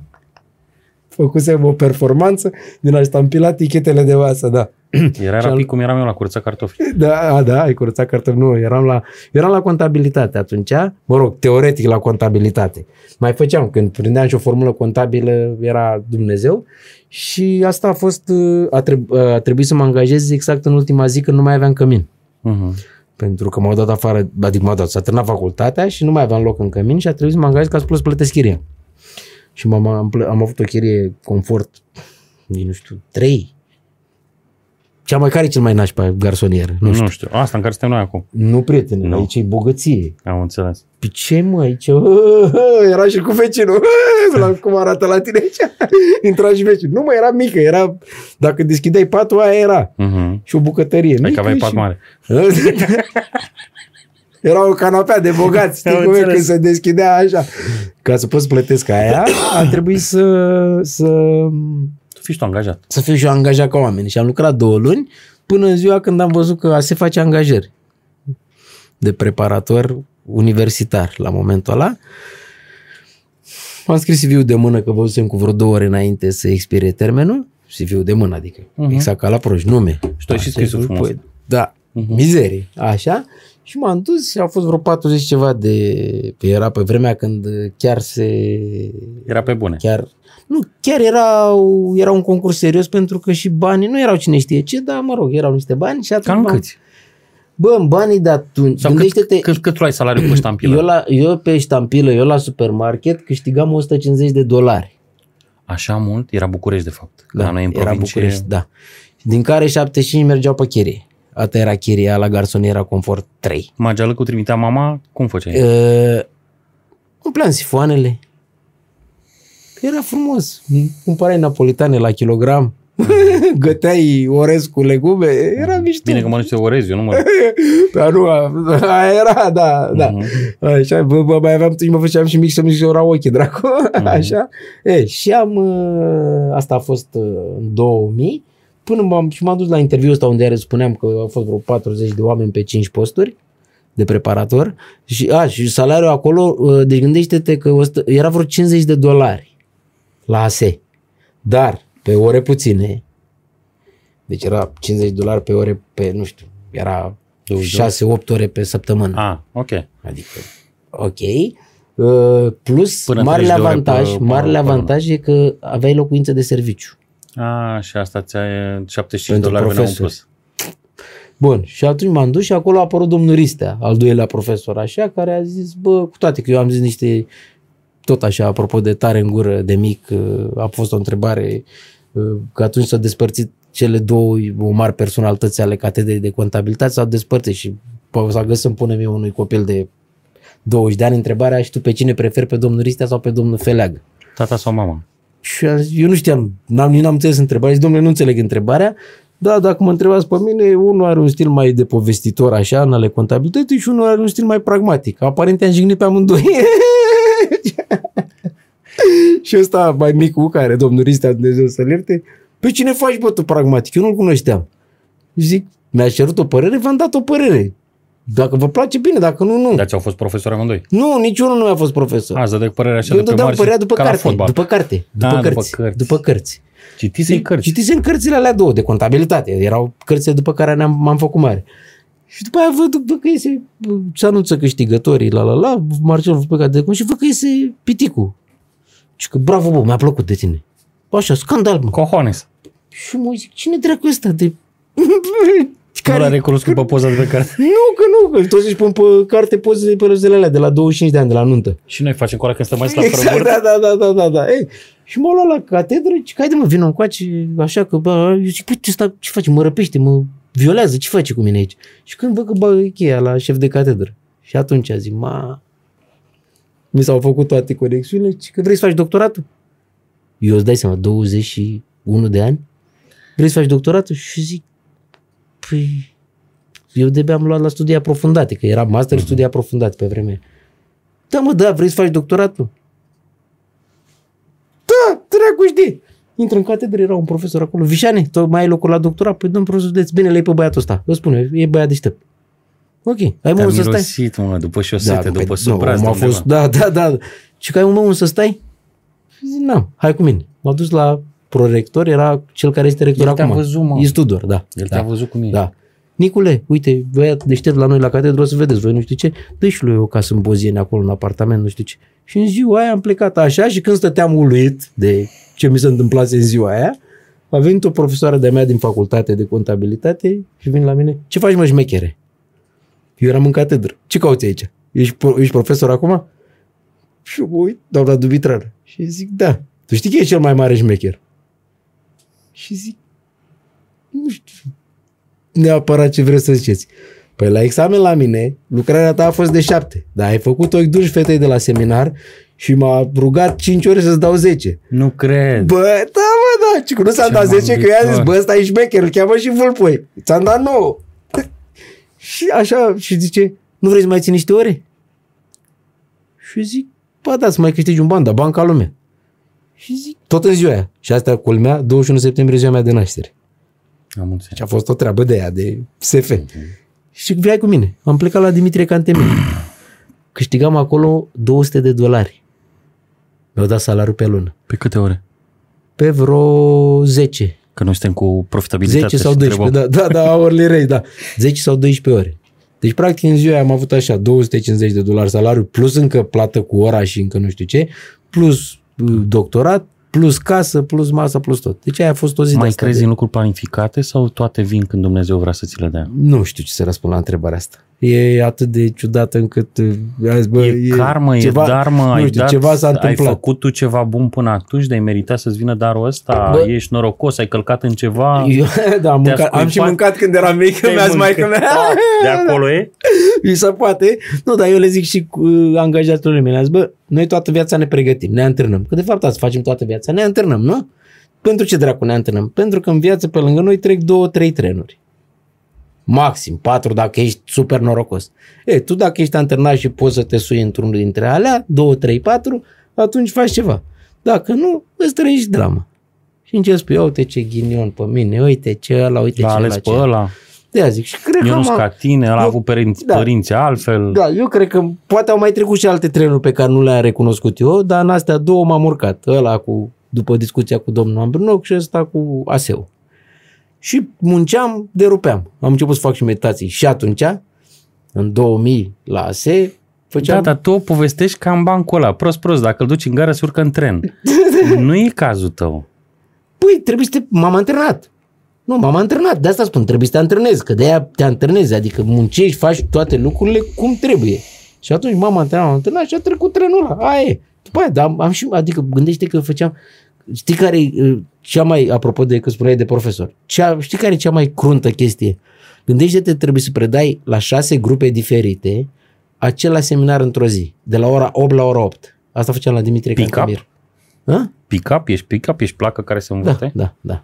Făcusem o performanță din a ștampila etichetele de masă, da. Era Și al- rapid cum eram eu la curăța cartofi. Da, a, da, ai curățat cartofi. Nu, eram la, eram la contabilitate atunci. Mă rog, teoretic la contabilitate. Mai făceam, când prindeam și o formulă contabilă, era Dumnezeu. Și asta a fost, uh, a, treb- a trebuit să mă angajez exact în ultima zi când nu mai aveam cămin. Uh-huh. Pentru că m-au dat afară, adică m-au dat, s-a terminat facultatea și nu mai aveam loc în cămin și a trebuit să mă angajez ca să plus plătesc chiria. Și m-am, am, plă- am avut o chirie confort, din, nu știu, 3. Cea mai care e cel mai nașpa garsonier? Nu Nu știu. știu. Asta în care suntem noi acum. Nu, prietene, Nu. aici e bogăție. Am înțeles. Pe ce, mă, aici? Era și cu vecinul. La cum arată la tine aici. Intra și vecinul. Nu, mă, era mică. Era, dacă deschideai patul, aia era. Uh-huh. Și o bucătărie Hai mică. că aveai și... pat mare. Era o canapea de bogați, știi Am cum e, înțeles. când se deschidea așa. Ca să poți plătesc aia, a trebuit să, să, Tu fii și tu angajat. să fiu și eu angajat ca oameni. Și am lucrat două luni până în ziua când am văzut că se face angajări de preparator universitar la momentul ăla. Am scris CV-ul de mână că văzusem cu vreo două ore înainte să expire termenul. CV-ul de mână, adică. Mhm. Exact ca la proști, nume. Și tu ai și Așa, scris-o frumos. păi, Da, Mhm. mizerie, așa. Și m-am dus și au fost vreo 40 ceva de... Era pe vremea când chiar se... Era pe bune. Chiar... Nu, chiar era, era un concurs serios pentru că și banii nu erau cine știe ce, dar mă rog, erau niște bani și atunci... Cam m-am- câți? Bă, în banii de atunci, Sau cât, gândește-te, cât, cât tu ai salariu pe ștampilă? eu, la, eu pe ștampilă, eu la supermarket câștigam 150 de dolari. Așa mult? Era București, de fapt. Da, la noi în era provincie... București, da. Din care 75 mergeau pe chirie. Asta era chiria la garsoniera Confort 3. Magială cu trimitea mama, cum făceai? Uh, umpleam sifoanele. Era frumos. Cumpărai napolitane la kilogram. Găteai orez cu legume. Era mișto. Bine că mănânci orez, eu nu mă... Dar nu, a- aia era, da, da. Mhm. Așa, bă, bă, mai aveam, mă făceam și mic să mi ora ochii, dracu. Așa. E, și am, uh, asta a fost uh, în 2000, până m-am, și m-am dus la interviul ăsta unde spuneam că au fost vreo 40 de oameni pe 5 posturi de preparator și, a, și salariul acolo, uh, deci gândește-te că ăsta- era vreo 50 de dolari la ASE, dar pe ore puține, deci era 50 de dolari pe ore, pe, nu știu, era 6-8 ore pe săptămână. Ah, ok. Adică, ok. Uh, plus, Până marele 30 de ore avantaj, pe- pe- marele pe lună. avantaj e că aveai locuință de serviciu. Ah, și asta ți-a 75 Pentru dolari veneau în profesori. plus. Bun, și atunci m-am dus și acolo a apărut domnul Ristea, al doilea profesor, așa, care a zis, bă, cu toate că eu am zis niște, tot așa, apropo de tare în gură, de mic, uh, a fost o întrebare, uh, că atunci s-au despărțit cele două mari personalități ale catedrei de contabilitate, s-au despărțit și p- s-a găsit să-mi punem eu unui copil de 20 de ani întrebarea și tu pe cine preferi, pe domnul Ristea sau pe domnul Feleagă? Tata sau mama? Și am zis, eu nu știam, n-am, nici n-am înțeles întrebarea. Zic, domnule, nu înțeleg întrebarea. Da, dacă mă întrebați pe mine, unul are un stil mai de povestitor, așa, în ale contabilității și unul are un stil mai pragmatic. Aparent am jignit pe amândoi. și ăsta mai micul, care domnul Ristea, Dumnezeu să-l ierte, pe cine faci, bă, tu pragmatic? Eu nu-l cunoșteam. Zic, mi-a cerut o părere, v-am dat o părere. Dacă vă place, bine, dacă nu, nu. Dar ți-au fost profesori amândoi. Nu, niciunul nu mi-a fost profesor. A, îți dădeai părerea așa Eu de pe dădeam margine, părerea după ca la carte, fotbal. după carte, după Ah, după cărți, cărți. după cărți. Citisei cărți. Citisem cărțile alea două de contabilitate. Erau cărțile după care ne-am, m-am făcut mare. Și după aia văd după că iese, se anunță câștigătorii, la la la, Marcel Vupeca de cum și văd că iese piticul. Și că bravo, bă, mi-a plăcut de tine. Așa, scandal, mă. Cojones. Și mă zic, cine dracu ăsta de... Nu l-a recunoscut pe poza de pe carte. Nu, că nu, că toți își pun pe carte pozele pe rozele alea de la 25 de ani, de la nuntă. Și noi facem cu ăla când stăm mai slab fără Exact, bord. da, da, da, da, da, da. Ei, și m-au luat la catedră și haide mă, vină încoace, așa că, bă, eu zic, păi, ce, sta, ce face, mă răpește, mă violează, ce face cu mine aici? Și când văd că bă cheia la șef de catedră Și atunci a zis, ma, mi s-au făcut toate conexiunile, și că vrei să faci doctoratul? Eu îți dai seama, 21 de ani? Vrei să faci doctoratul? Și zic, păi, eu de am luat la studii aprofundate, că era master uh-huh. studii aprofundate pe vreme. Da, mă, da, vrei să faci doctoratul? Da, dracu știi. Intră în catedră, era un profesor acolo. Vișane, tu mai ai locul la doctorat? Păi, domn profesor, de bine, le pe băiatul ăsta. Îți spune, e băiat deștept. Ok, ai mă să stai. mă, după șosete, da, după supra no, fost, Da, da, da. Și că ai un mă să stai? Zic, n-am, hai cu mine. M-a dus la prorector, era cel care este rector El acum. văzut, mă. E Studor, da. El da. te-a văzut cu mine. Da. Nicule, uite, băiat deștept la noi la catedră, o să vedeți voi, nu știu ce, dă și lui o casă în Boziene acolo, în apartament, nu știu ce. Și în ziua aia am plecat așa și când stăteam uluit de ce mi se întâmplase în ziua aia, a venit o profesoară de mea din facultate de contabilitate și vine la mine, ce faci mă șmechere? Eu eram în catedră. Ce cauți aici? Ești, ești profesor acum? Și uit, doamna Dubitrar. Și zic, da. Tu știi că e cel mai mare șmecher? Și zic, nu știu neapărat ce vreți să ziceți. Păi la examen la mine, lucrarea ta a fost de șapte, dar ai făcut o duci fetei de la seminar și m-a rugat 5 ore să-ți dau 10. Nu cred. Bă, da, bă, da. Și cu nu s-a dat 10, că i-a zis, bă, ăsta e șmecher, îl cheamă și vâlpoi. Ți-am dat 9. și așa, și zice, nu vrei să mai ții niște ore? Și zic, bă, da, să mai câștigi un ban, dar banca lumea. Și zic, tot în ziua aia. Și asta culmea, 21 septembrie, ziua mea de naștere. Am înțeles. Și a fost o treabă de ea, de SF. Uh-huh. Și vrei cu mine. Am plecat la Dimitrie Cantemir. Câștigam acolo 200 de dolari. Mi-au dat salariul pe lună. Pe câte ore? Pe vreo 10. Că noi suntem cu profitabilitate. 10 sau 12, da, da, da, hourly rate, da. 10 sau 12 ore. Deci, practic, în ziua am avut așa 250 de dolari salariu, plus încă plată cu ora și încă nu știu ce, plus uh, doctorat, plus casă, plus masă, plus tot. Deci aia a fost o zi Mai crezi de... în lucruri planificate sau toate vin când Dumnezeu vrea să ți le dea? Nu știu ce să răspund la întrebarea asta. E atât de ciudată încât uh, azi, bă, e, e karmă, ceva, e darmă, ai, știu, dat, ceva s-a întâmplat. ai făcut tu ceva bun până atunci, de ai meritat să-ți vină darul ăsta, bă, ești norocos, ai călcat în ceva. Eu, da, am, mâncat, am și mâncat când eram mic, mi-a mai că mea. De acolo e? Mi se poate. Nu, dar eu le zic și cu angajatul mele, bă, noi toată viața ne pregătim, ne antrenăm. Că de fapt asta facem toată viața, ne antrenăm, nu? Pentru ce dracu ne antrenăm? Pentru că în viață pe lângă noi trec două, trei trenuri. Maxim, patru dacă ești super norocos. E, tu dacă ești antrenat și poți să te sui într-unul dintre alea, două, trei, patru, atunci faci ceva. Dacă nu, îți trăiești drama. Și încerci spui, uite ce ghinion pe mine, uite ce ăla, uite L-a ce ales pe ăla. De zic. Și cred eu că nu ca tine, ăla a avut părinți, da, părinți altfel. Da, eu cred că poate au mai trecut și alte trenuri pe care nu le-am recunoscut eu, dar în astea două m-am urcat. Ăla cu, după discuția cu domnul Ambrinoc și ăsta cu ASEU. Și munceam, derupeam. Am început să fac și meditații. Și atunci, în 2000, la ASE, făceam... Da, dar tu o povestești ca în bancul ăla. Prost, prost, dacă îl duci în gară, se urcă în tren. nu e cazul tău. Păi, trebuie să te... M-am antrenat. Nu, m-am antrenat, de asta spun, trebuie să te antrenezi, că de aia te antrenezi, adică muncești, faci toate lucrurile cum trebuie. Și atunci m-am antrenat, m-am antrenat și a trecut trenul ăla. Aia e. După aia, dar am și, adică gândește că făceam, știi care e uh, cea mai, apropo de că spuneai de profesor, cea, știi care e cea mai cruntă chestie? Gândește-te, trebuie să predai la șase grupe diferite același seminar într-o zi, de la ora 8 la ora 8. Asta făceam la Dimitrie Cantamir. Pick-up? Ești pick-up? Ești placă care se învârte? Da, da,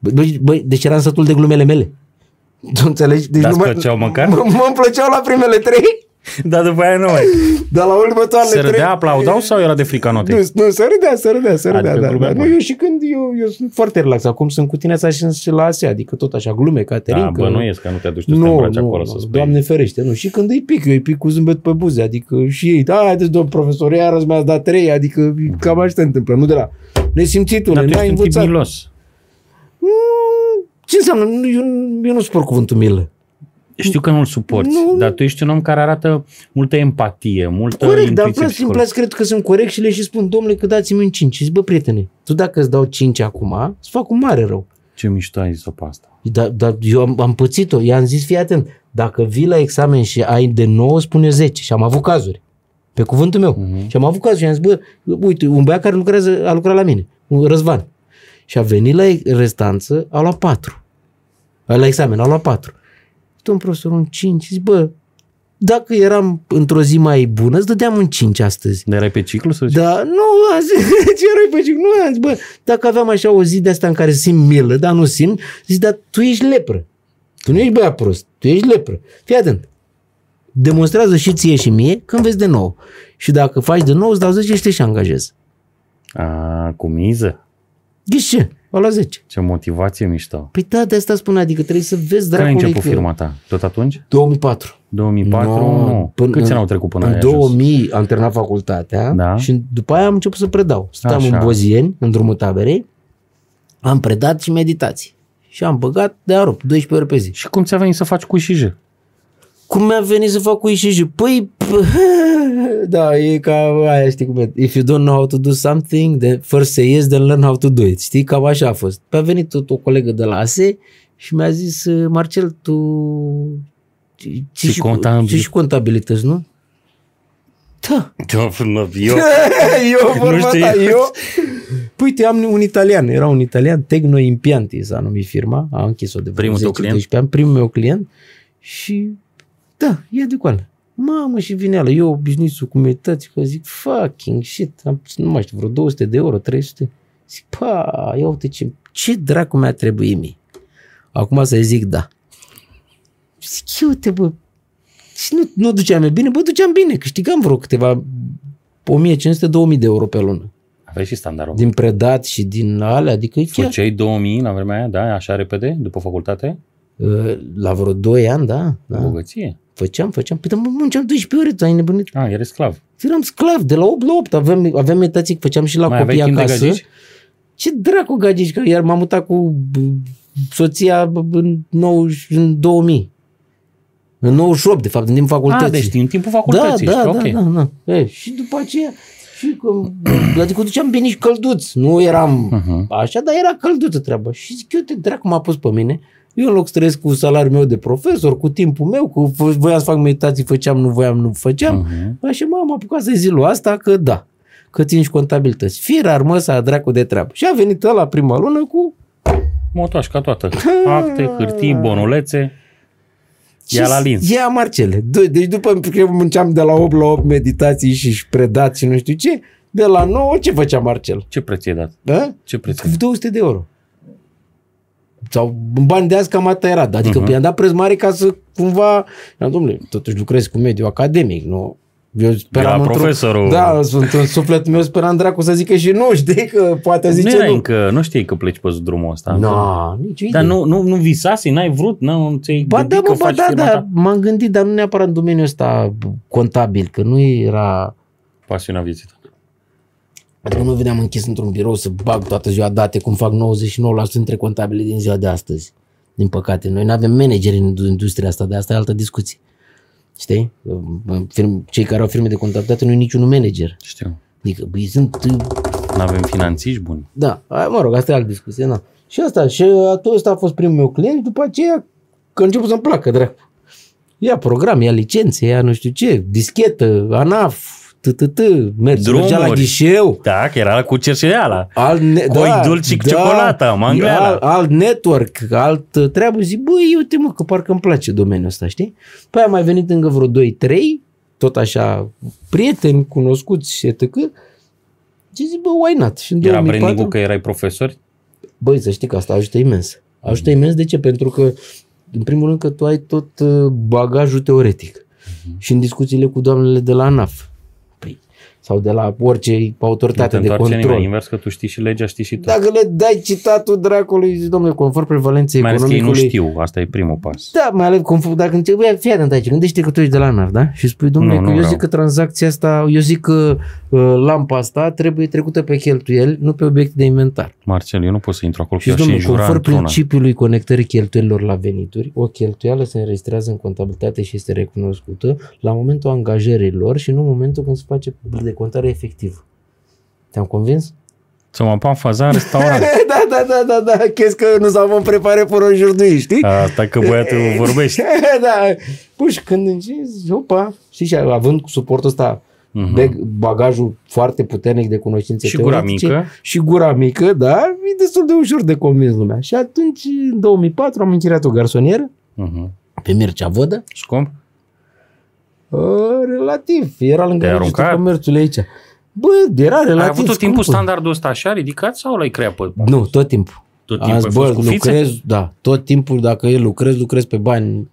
da. Băi, băi, deci eram sătul de glumele mele. Tu înțelegi? Deci Dar plăceau măcar? Mă plăceau la primele trei. Dar după aia nu mai. Dar la următoarele Se râdea, aplaudau sau era de frica notei? Nu, nu, se râdea, se râdea, se râdea. Adică da, da. Nu, eu și când eu, eu sunt foarte relaxat, acum sunt cu tine așa și la ASE, adică tot așa glume, Caterin. Da, că... bănuiesc că nu te aduci tu nu, să te acolo să spui. Doamne ferește, nu. Și când îi pic, eu îi pic cu zâmbet pe buze, adică și ei, da, haideți, domn profesor, iarăși mi-ați dat trei, adică cam așa se întâmplă, nu de la nesimțitul, n-ai învățat. Milos. Mm, ce înseamnă? Eu, eu nu spun cuvântul milă. Știu că nu-l suporți, nu, dar tu ești un om care arată multă empatie, multă Corect, dar vreau să place, cred că sunt corect și le și spun, domnule, că dați-mi un 5. Și zic, bă, prietene, tu dacă îți dau 5 acum, îți fac un mare rău. Ce mișto ai zis-o pe asta. Dar da, eu am, am pățit-o, i-am zis, fii atent, dacă vii la examen și ai de 9, spune 10. Și am avut cazuri. Pe cuvântul meu. Uh-huh. Și am avut cazuri și am zis, bă, uite, un băiat care lucrează, a lucrat la mine, un Răzvan. Și a venit la restanță, a luat 4. La examen, a luat 4. Domn profesor, un 5. Zic, bă, dacă eram într-o zi mai bună, îți dădeam un 5 astăzi. Dar erai pe ciclu? Sau da, nu, azi, ce erai pe ciclu? Nu, azi, bă, dacă aveam așa o zi de asta în care simt milă, dar nu simt, zic, dar tu ești lepră. Tu nu ești băiat prost, tu ești lepră. Fii atent. Demonstrează și ție și mie când vezi de nou. Și dacă faci de nou, îți dau 10 și te și angajez. A, cu miză? Ghiși ce? O la 10. Ce motivație mișto. Păi da, de asta spun, adică trebuie să vezi Când ai dracului început că- firma ta? Tot atunci? 2004. 2004? No, nu. până- Câți ani au trecut până în ai ajuns? 2000 am terminat facultatea Da. și după aia am început să predau. Stăteam Așa. în Bozieni, în drumul taberei, am predat și meditații. Și am băgat de arup, 12 ore pe zi. Și cum ți-a venit să faci cu ISJ? Cum mi-a venit să fac cu ISJ? Păi, da, e ca aia, știi cum e. If you don't know how to do something, then first say yes, then learn how to do it. Știi, cam așa a fost. Pe a venit tot o colegă de la ASE și mi-a zis, Marcel, tu... Și contabil- și, și contabilități, nu? Da. Eu, eu, Nu vorba știi. ta, eu. Păi, Uite, am un italian, era un italian, Tecno Impianti s-a numit firma, a închis-o de vreo Primul tău 10 client? 12 ani, primul meu client și da, e de coală. Mamă, și vine ala, eu obișnuit cu meditații, că zic, fucking shit, am, nu mai știu, vreo 200 de euro, 300. Zic, pa, ia uite ce, ce dracu mi-a trebuit mie. Acum să zic da. Zic, uite, bă, și nu, nu duceam eu bine, bă, duceam bine, câștigam vreo câteva 1500-2000 de euro pe lună. Aveai și standardul. Din predat și din alea, adică e chiar Făceai 2000 la vremea aia, da, așa repede, după facultate? uh, la vreo 2 ani, da, da. Bogăție. Făceam, făceam. Păi, dar mă, munceam 12 ore, tu ai nebunit. Ah, erai sclav. Eram sclav, de la 8 la 8. Aveam, aveam meditații, făceam și la Mai copii aveai timp de acasă. gagici? Ce dracu gagici, că iar m-am mutat cu b, soția b, în, 90, în 2000. În 98, de fapt, în timpul facultății. Ah, deci în timpul da, facultății. da, ești, da, ok. da, da. E, și după aceea, și că, adică duceam bine și călduț. Nu eram Mhm. așa, dar era călduță treaba. Și zic, eu te dracu m-a pus pe mine. Eu în loc să trăiesc cu salariul meu de profesor, cu timpul meu, cu fă- voiam să fac meditații, făceam, nu voiam, nu făceam. Mhm. Așa m-am apucat să zic lui asta că da, că țin și contabilități. Firar mă să dracu de treabă. Și a venit la prima lună cu Motoașca toată. Acte, hârtii, bonulețe. Ia Ce- la linț. Ia Marcele. Doi- Deci după că munceam de la 8 la 8 meditații și și predat și nu știu ce, de la 9 ce făcea Marcel? Ce preț i-ai dat? Da? Ce preț i-ai dat? 200 de euro. Sau în bani de azi cam atâta era. Adică Mhm. uh-huh. i-am dat preț mare ca să cumva... Am domnule, totuși lucrez cu mediul academic, nu? Eu speram la într-o- profesorul. Da, sunt în sufletul meu speram dracu să zică și nu, știi că poate nu zice erai nu. încă, nu știi că pleci pe drumul ăsta. Nu, nici Dar nu, nu, nu visasi, n-ai vrut, nu ți-ai Ba gândit da, că bă, ba faci da, firma da, ta? m-am gândit, dar nu neapărat în domeniul ăsta contabil, că nu era... Pasiunea vieții tale. Adică nu vedeam închis într-un birou să bag toată ziua date, cum fac 99% dintre contabile din ziua de astăzi. Din păcate, noi nu avem manageri în industria asta, de asta e altă discuție. Știi? Firm, cei care au firme de contabilitate nu e niciunul manager. Știu. Adică, băi, sunt... Nu avem finanțiști buni. Da, hai, mă rog, asta e altă discuție, na. Și asta, și atunci ăsta a fost primul meu client, după aceea, că a început să-mi placă, dracu. Ia program, ia licențe, ia nu știu ce, dischetă, ANAF, TTT, mergi, Drumuri. mergea la ghișeu, Da, că era cu cerșeala. alt, ne- Coi dulci cu ciocolată, mangheala. alt, alt network, alt uh, treabă, zic, băi, uite mă, că parcă îmi place domeniul ăsta, știi? Păi am mai venit încă vreo 2-3, tot așa, prieteni, cunoscuți, etc. Și zic, bă, why not? Și în Era 2004, branding că erai profesor? Băi, să știi că asta ajută imens. Ajută imens de ce? Pentru că, în primul rând, că tu ai tot uh, bagajul teoretic. Și în discuțiile cu doamnele de la ANAF. Păi, sau de la orice Nu te autoritate de întoarce nimeni. control. Invers că tu știi și legea, știi și tu. Dacă le dai citatul dracului, zici, domnule, conform prevalenței Mai ales că ei nu economicului... știu. Asta e primul pas. Da, mai ales conform, dacă începi, ia, fii atent aici, gândește că tu ești de la ANAF, da? Și spui, domnule, Nu, că nu eu vreau. zic că tranzacția asta, eu zic că uh, lampa asta trebuie trecută pe cheltuieli, nu pe obiecte de inventar. Marcel, eu nu pot să intru acolo, că Și eu și domnule, înjura conform într-una. principiului conectării cheltuielilor la venituri, o cheltuială se înregistrează în contabilitate și este recunoscută la momentul angajării lor și nu în momentul când se face decontare efectivă. Te-am convins? Să mă pam faza în restaurant. da, da, da, da, da, crezi că nu s-au mă prepare pe un jurnui, știi? Asta că băiatul vorbește. da, păi și când începi, opa, știi, și având cu suportul ăsta Mhm. bag, bagajul foarte puternic de cunoștințe Și gura teoretice mică. și gura mică, da, e destul de ușor de convins lumea. Și atunci, în 2004, am închiriat o garsonieră Mhm. pe Mircea Vodă. Scump? Uh, relativ. Era lângă Te-ai registrul aruncat? comerțului aici. Bă, era relativ Ai avut tot timpul scumpă. standardul ăsta așa ridicat sau l-ai creat pe Nu, tot timpul. Tot Am timpul zis, ai bă, fost cu fițe? lucrez, da, tot timpul dacă e lucrez, lucrez pe bani.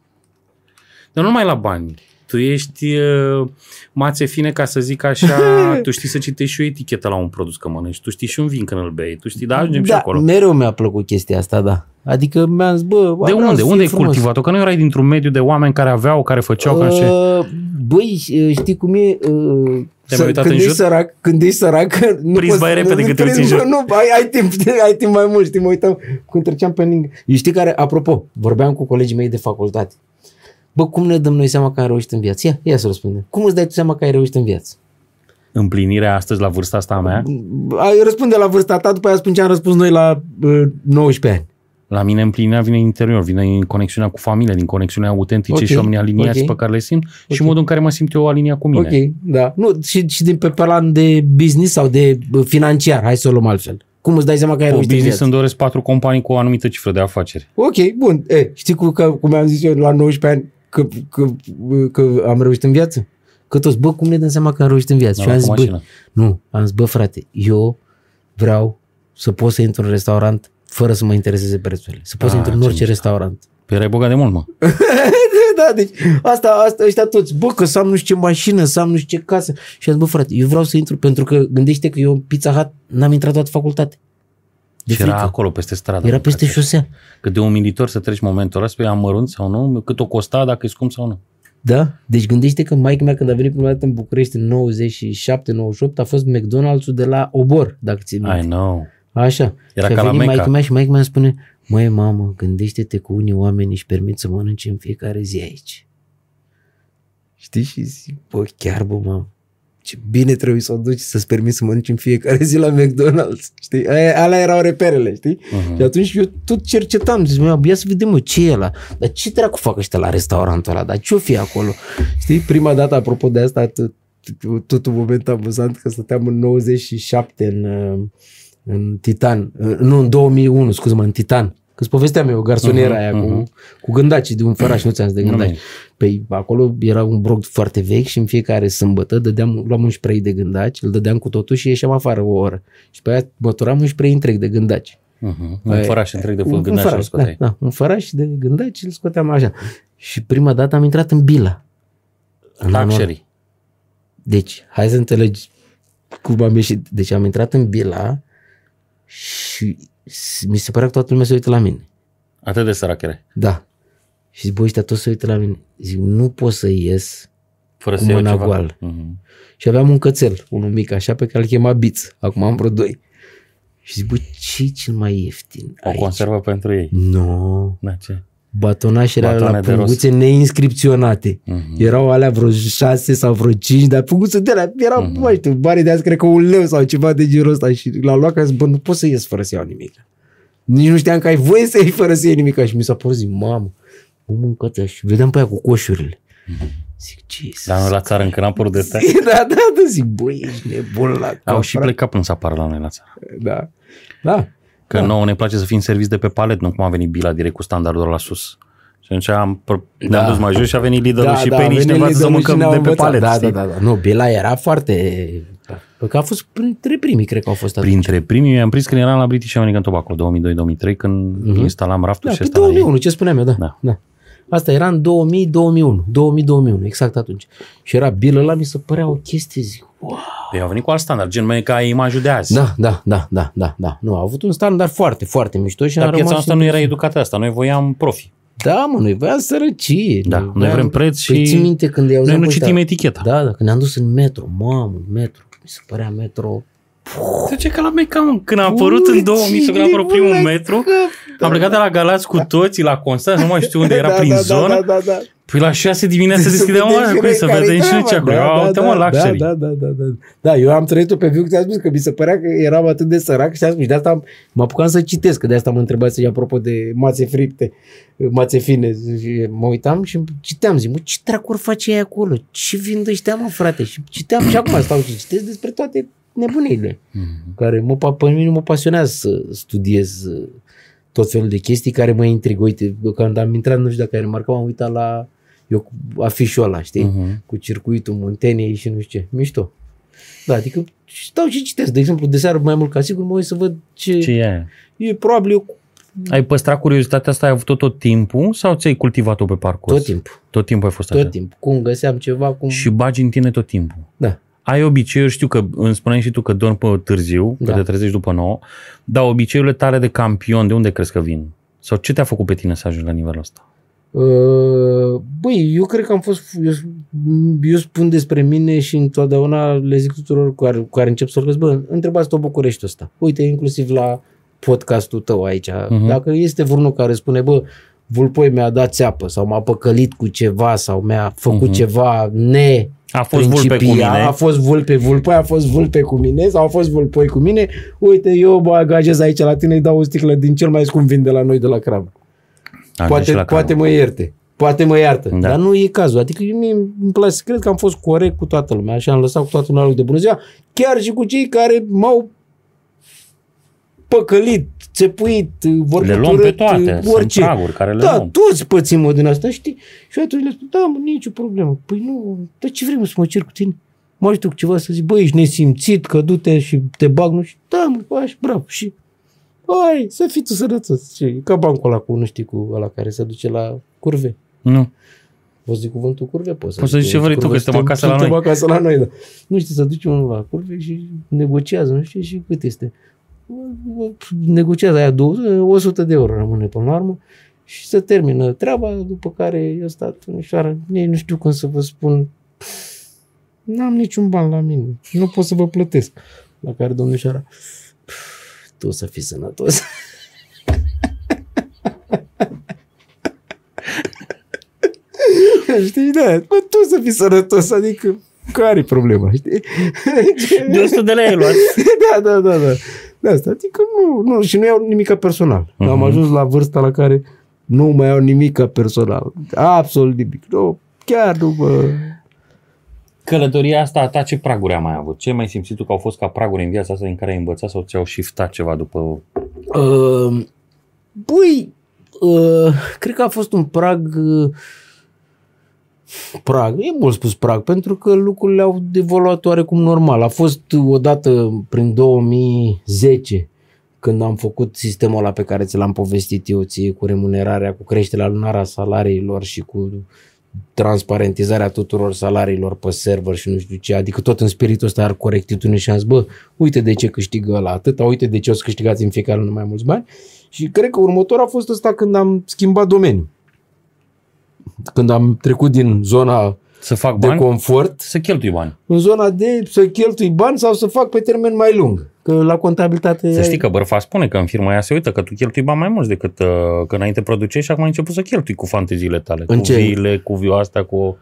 Dar nu numai la bani. Tu ești uh, mațe fine, ca să zic așa, tu știi să citești și o etichetă la un produs că mănânci, tu știi și un vin când îl bei, tu știi, da, ajungem și Da, acolo. mereu mi-a plăcut chestia asta, da. Adică mi-am zis, bă, De vreau unde? să Unde fie ai frumos. cultivat-o? Că nu erai dintr-un mediu de oameni care aveau, care făceau ca și... Uh, Băi, știi cum e? Uh, Te-ai mai uitat când în ești jur? sărac, când ești sărac, nu Prins poți, mai repede nu, când te uiți în prins- jur. Nu, ai, ai, timp, ai timp mai mult, știi, mă uitam când treceam pe lângă. Eu știi care, apropo, vorbeam cu colegii mei de facultate. Bă, cum ne dăm noi seama că am reușit în viață? Ia, ia să răspundem. Cum îți dai tu seama că ai reușit în viață? Împlinirea astăzi la vârsta asta a mea, Ai răspunde la vârsta ta, după aia spun ce am răspuns noi la uh, 19 ani. la mine împlinirea vine în interior, vine în conexiunea cu familia, din conexiunea autentice Ok, și oamenii aliniați ok. pe care le simt și Ok. modul în care mă simt eu aliniat cu mine. Ok, da. Nu, și, și din pe plan de business sau de uh, financiar, hai să o luăm altfel. Cum îți dai seama că ai Pe reușit în business viață? îmi doresc patru companii cu o anumită cifră de afaceri. Ok, bun. E, știi cu, că, cum am zis eu la 19 ani că, că, că am reușit în viață? Că toți, bă, cum ne dăm seama că am reușit în viață? Mi-am și am luat zis, cu bă, mașină. nu, am zis, bă, frate, eu vreau să pot să intru în restaurant fără să mă intereseze prețurile. Să pot să Ah, intru în ce orice restaurant. Păi erai bogat de mult, mă. da, deci asta, asta, ăștia toți, bă, că să am nu știu ce mașină, să am nu știu ce casă. Și am zis, bă, frate, eu vreau să intru pentru că gândește că eu în Pizza Hut n-am intrat toată facultate. De și era frică. acolo, peste stradă. Era peste șosea. Cât de umilitor să treci momentul ăla, spui am mărunt sau nu, cât o costa, dacă e scump sau nu. Da? Deci gândește că maica mea când a venit prima dată în București în 97-98 a fost McDonald's-ul de la Obor, dacă ții I minte. know. Așa. Era și ca a la venit Mecca. maica mea și maica mea îmi spune Măi, mamă, gândește-te că unii oameni își permit să mănânce în fiecare zi aici. Știi? Și zic, bă, chiar, bă, mamă. Ce bine trebuie să o duci să-ți permiți să mănânci în fiecare zi la McDonald's. Știi? Aia, alea erau reperele, știi? Mhm. Și atunci eu tot cercetam, zic, mă, ia să vedem, mă, ce e ăla? Dar ce dracu fac ăștia la restaurantul ăla? Dar ce-o fi acolo? Știi, prima dată, apropo de asta, tot, tot un moment amuzant, că stăteam în 97 în, uh, în Titan, uh, nu, în 2001, scuze-mă, în Titan. Că-ți povesteam eu, garsoniera Mhm, aia cu, mhm. cu gândaci de un făraș, nu ți-am zis de Nu, gândaci. nu. Păi acolo era un brog foarte vechi și în fiecare sâmbătă dădeam, luam un spray de gândaci, îl dădeam cu totul și ieșeam afară o oră. Și pe aia măturam un spray întreg de gândaci. Uh-huh. Un Aia- făraș întreg de Un- făl un gândaș și făraș, scoteai. Da, da, un făraș de gândaci îl scoteam așa. Și prima dată am intrat în Bila. În anul- Luxury. Deci, hai să înțelegi cum am ieșit. Deci am intrat în Bila și s- mi se părea că toată lumea se uită la mine. Atât de sărac erai. Da. Și zic, bă, ăștia toți se uită la mine. Zic, nu pot să ies. Fără Cu să iau mâna ceva. goală. Mhm. Și aveam un cățel, unul mic așa, pe care îl chema Biț. Acum am vreo doi. Și zic, bă, ce cel mai ieftin O aici? conservă pentru ei. No. Da, ce? Batonașele alea Batoane la de punguțe neinscripționate. Mhm. Erau alea vreo șase sau vreo cinci, dar punguțe de alea erau, Mhm. mm-hmm. mai știu, bani de azi, cred că un leu sau ceva de genul ăsta. Și l-a luat ca să zic, bă, nu pot să ies fără să iau nimic. Nici nu știam că ai voie să iei fără să iei nimic. Și mi s-a părut, zic, mamă, o mâncăță. Și vedeam pe aia cu coșurile. Zic, Jesus. Dar noi la țară încă n-am părut de astea. da, da, da, zic, bă, ești nebun la cap, Au și frate. plecat până să apară la noi la țară. Da. Da. Că nouă ne place să fim serviți de pe palet, nu cum a venit Bila direct cu standardul la sus. Și atunci am, ne-am Da. dus mai jos și a venit Lidl da, și da, pe nici venit ne să Lidl-ul și mâncăm ne-au de pe învățat. palet. Da, știi? da, da, da. Nu, Bela era foarte... Că a fost printre primii, cred că au fost atunci. Printre primii, eu am prins când eram la British American Tobacco, 2002-2003, când Mhm. instalam raftul Da, și pe ăsta la ei. 2001, ce spuneam eu, da. Da. da. Asta era în 2000-2001, 2000-2001, exact atunci. Și era bilă la mi se părea o chestie, zic, wow. Păi au venit cu alt standard, gen mai ca imajul de azi. Da, da, da, da, da, da. Nu, a avut un standard foarte, foarte mișto și Dar am piața rămas asta nu era impresionat. educată asta, noi voiam profi. Da, mă, noi voiam sărăcie. Da, noi vrem preț Păi și ții minte când i-au Noi nu citim eticheta. Da, da, când ne-am dus în metro, mamă, metro, mi se părea metro. Ce că la Meca, mă, când a apărut în 2000 sau când a apărut primul metru, am plecat de la Galați cu toții la Constanța, nu mai știu unde era, prin zonă. Da, da, da. Păi la 6 dimineața Să deschideam vedem oameni și acolo noi să care-i vedem și noi ce treaba. acolo. Da, Ia uite da, mă, da, luxury. Da, da, da, da. Da, eu am trăit-o pe viu că ți-am spus că mi se părea că eram atât de sărac și am spus, și de asta mă apucam să citesc, că de asta mă întrebați apropo de mațe fripte, mațe fine. Și mă uitam și citeam, zic, mă, ce dracuri face ei acolo? Ce vin ăștia, mă, frate? Și citeam și acum stau și citesc despre toate nebunile Mhm. care mă, pa- pe mine nu mă pasionează să studiez uh, tot felul de chestii care mă intrigă. Uite, când am intrat, nu știu dacă ai remarcat, am uitat la Eu cu afișul ăla, știi? Uh-huh. Cu circuitul Munteniei și nu știu ce. Mișto. Da, adică stau și citesc. De exemplu, de seară mai mult ca sigur mă uit să văd ce... Ce e? E probabil eu ai păstrat curiozitatea asta, ai avut tot timpul sau ți-ai cultivat-o pe parcurs? Tot timpul. Tot timpul ai fost Tot așa? timpul. Cum găseam ceva, cum... Și bagi în tine tot timpul. Da. Ai obiceiuri, știu că îmi spuneai și tu că dormi pe târziu, că Da. te trezești după 9, dar obiceiurile tale de campion, de unde crezi că vin? Sau ce te-a făcut pe tine să ajungi la nivelul ăsta? Uh, Băi, eu cred că am fost, eu, eu spun despre mine și întotdeauna le zic tuturor cu care, cu care încep să vorbesc, bă, întrebați-te București ăsta. Uite, inclusiv la podcastul tău aici. Mhm. Uh-huh. Dacă este vreunul care spune, bă, Vulpoi mi-a dat țeapă sau m-a păcălit cu ceva sau mi-a făcut Mhm. uh-huh. ceva ne A fost vulpe cu principial, mine. A fost vulpe, vulpoi, a fost vulpe cu mine sau a fost vulpoi cu mine. Uite, eu mă angajez aici la tine, îi dau o sticlă din cel mai scump vin de la noi, de la Crab. Am Poate, și la poate Crab. mă ierte. Poate mă iartă. Da. Da. Dar nu e cazul. Adică mie îmi place, cred că am fost corect cu toată lumea. Așa am lăsat cu toată lumea de bună ziua. Chiar și cu cei care m-au păcălit, țepuit, vorbit Le luăm pe urât, toate, sunt orice. praguri care le da, luăm. toți pățim o din asta, știi? Și atunci le spun, da, mă, nicio problemă. Păi nu, dar ce vrei mă, să mă cer cu tine? Mă ajută cu ceva să zic, băi, ești nesimțit, că du-te și te bag, nu știu. Da, mă, așa, bravo. Și Hai, să fii tu sănătos. Ce, e ca bancul ăla cu, nu știi, cu ăla care se duce la curve. Nu. Poți zic cuvântul curve? Poți, Poți să zici ce vrei tu, că suntem acasă la suntem noi. acasă la noi, da. Nu știu, să duce unul la curve și negociază, nu știu, și cât este. Negociază aia 200, 100 de euro rămâne până la urmă și se termină treaba, după care eu stat unișoară, nici nu știu cum să vă spun, n-am niciun ban la mine, nu pot să vă plătesc. La care domnișoara, tu să fii sănătos. Știi, da, bă, tu să fii sănătos, adică care e problema, știi? De 100 de lei ai luat. da, da, da, da. De asta, adică nu, nu, și nu iau nimic personal. Uh-huh. Am Mhm. ajuns la vârsta la care nu mai iau nimic personal. Absolut nimic. Nu, chiar nu mă... Călătoria asta a ta ce praguri a mai avut? Ce mai simțit tu că au fost ca praguri în viața asta din care ai învățat sau ți-au shiftat ceva după... Uh, băi, uh, cred că a fost un prag... Uh, prag, e mult spus prag, pentru că lucrurile au evoluat oarecum normal. A fost odată prin 2010 când am făcut sistemul ăla pe care ți l-am povestit eu ție cu remunerarea, cu creșterea lunară a salariilor și cu transparentizarea tuturor salariilor pe server și nu știu ce, adică tot în spiritul ăsta ar corectitudine și am zis, bă, uite de ce câștigă ăla atâta, uite de ce o să câștigați în fiecare lună mai mulți bani și cred că următor a fost ăsta când am schimbat domeniul. Când am trecut din zona Să fac de bani? confort Să cheltui bani. în zona de să cheltui bani sau să fac pe termen mai lung. Că la contabilitate... Să știi că Bărfa spune că în firma aia se uită că tu cheltui bani mai mulți decât uh, că înainte produceai și acum ai început să cheltui cu fanteziile tale. În cu ce? viile, cu viu astea, cu...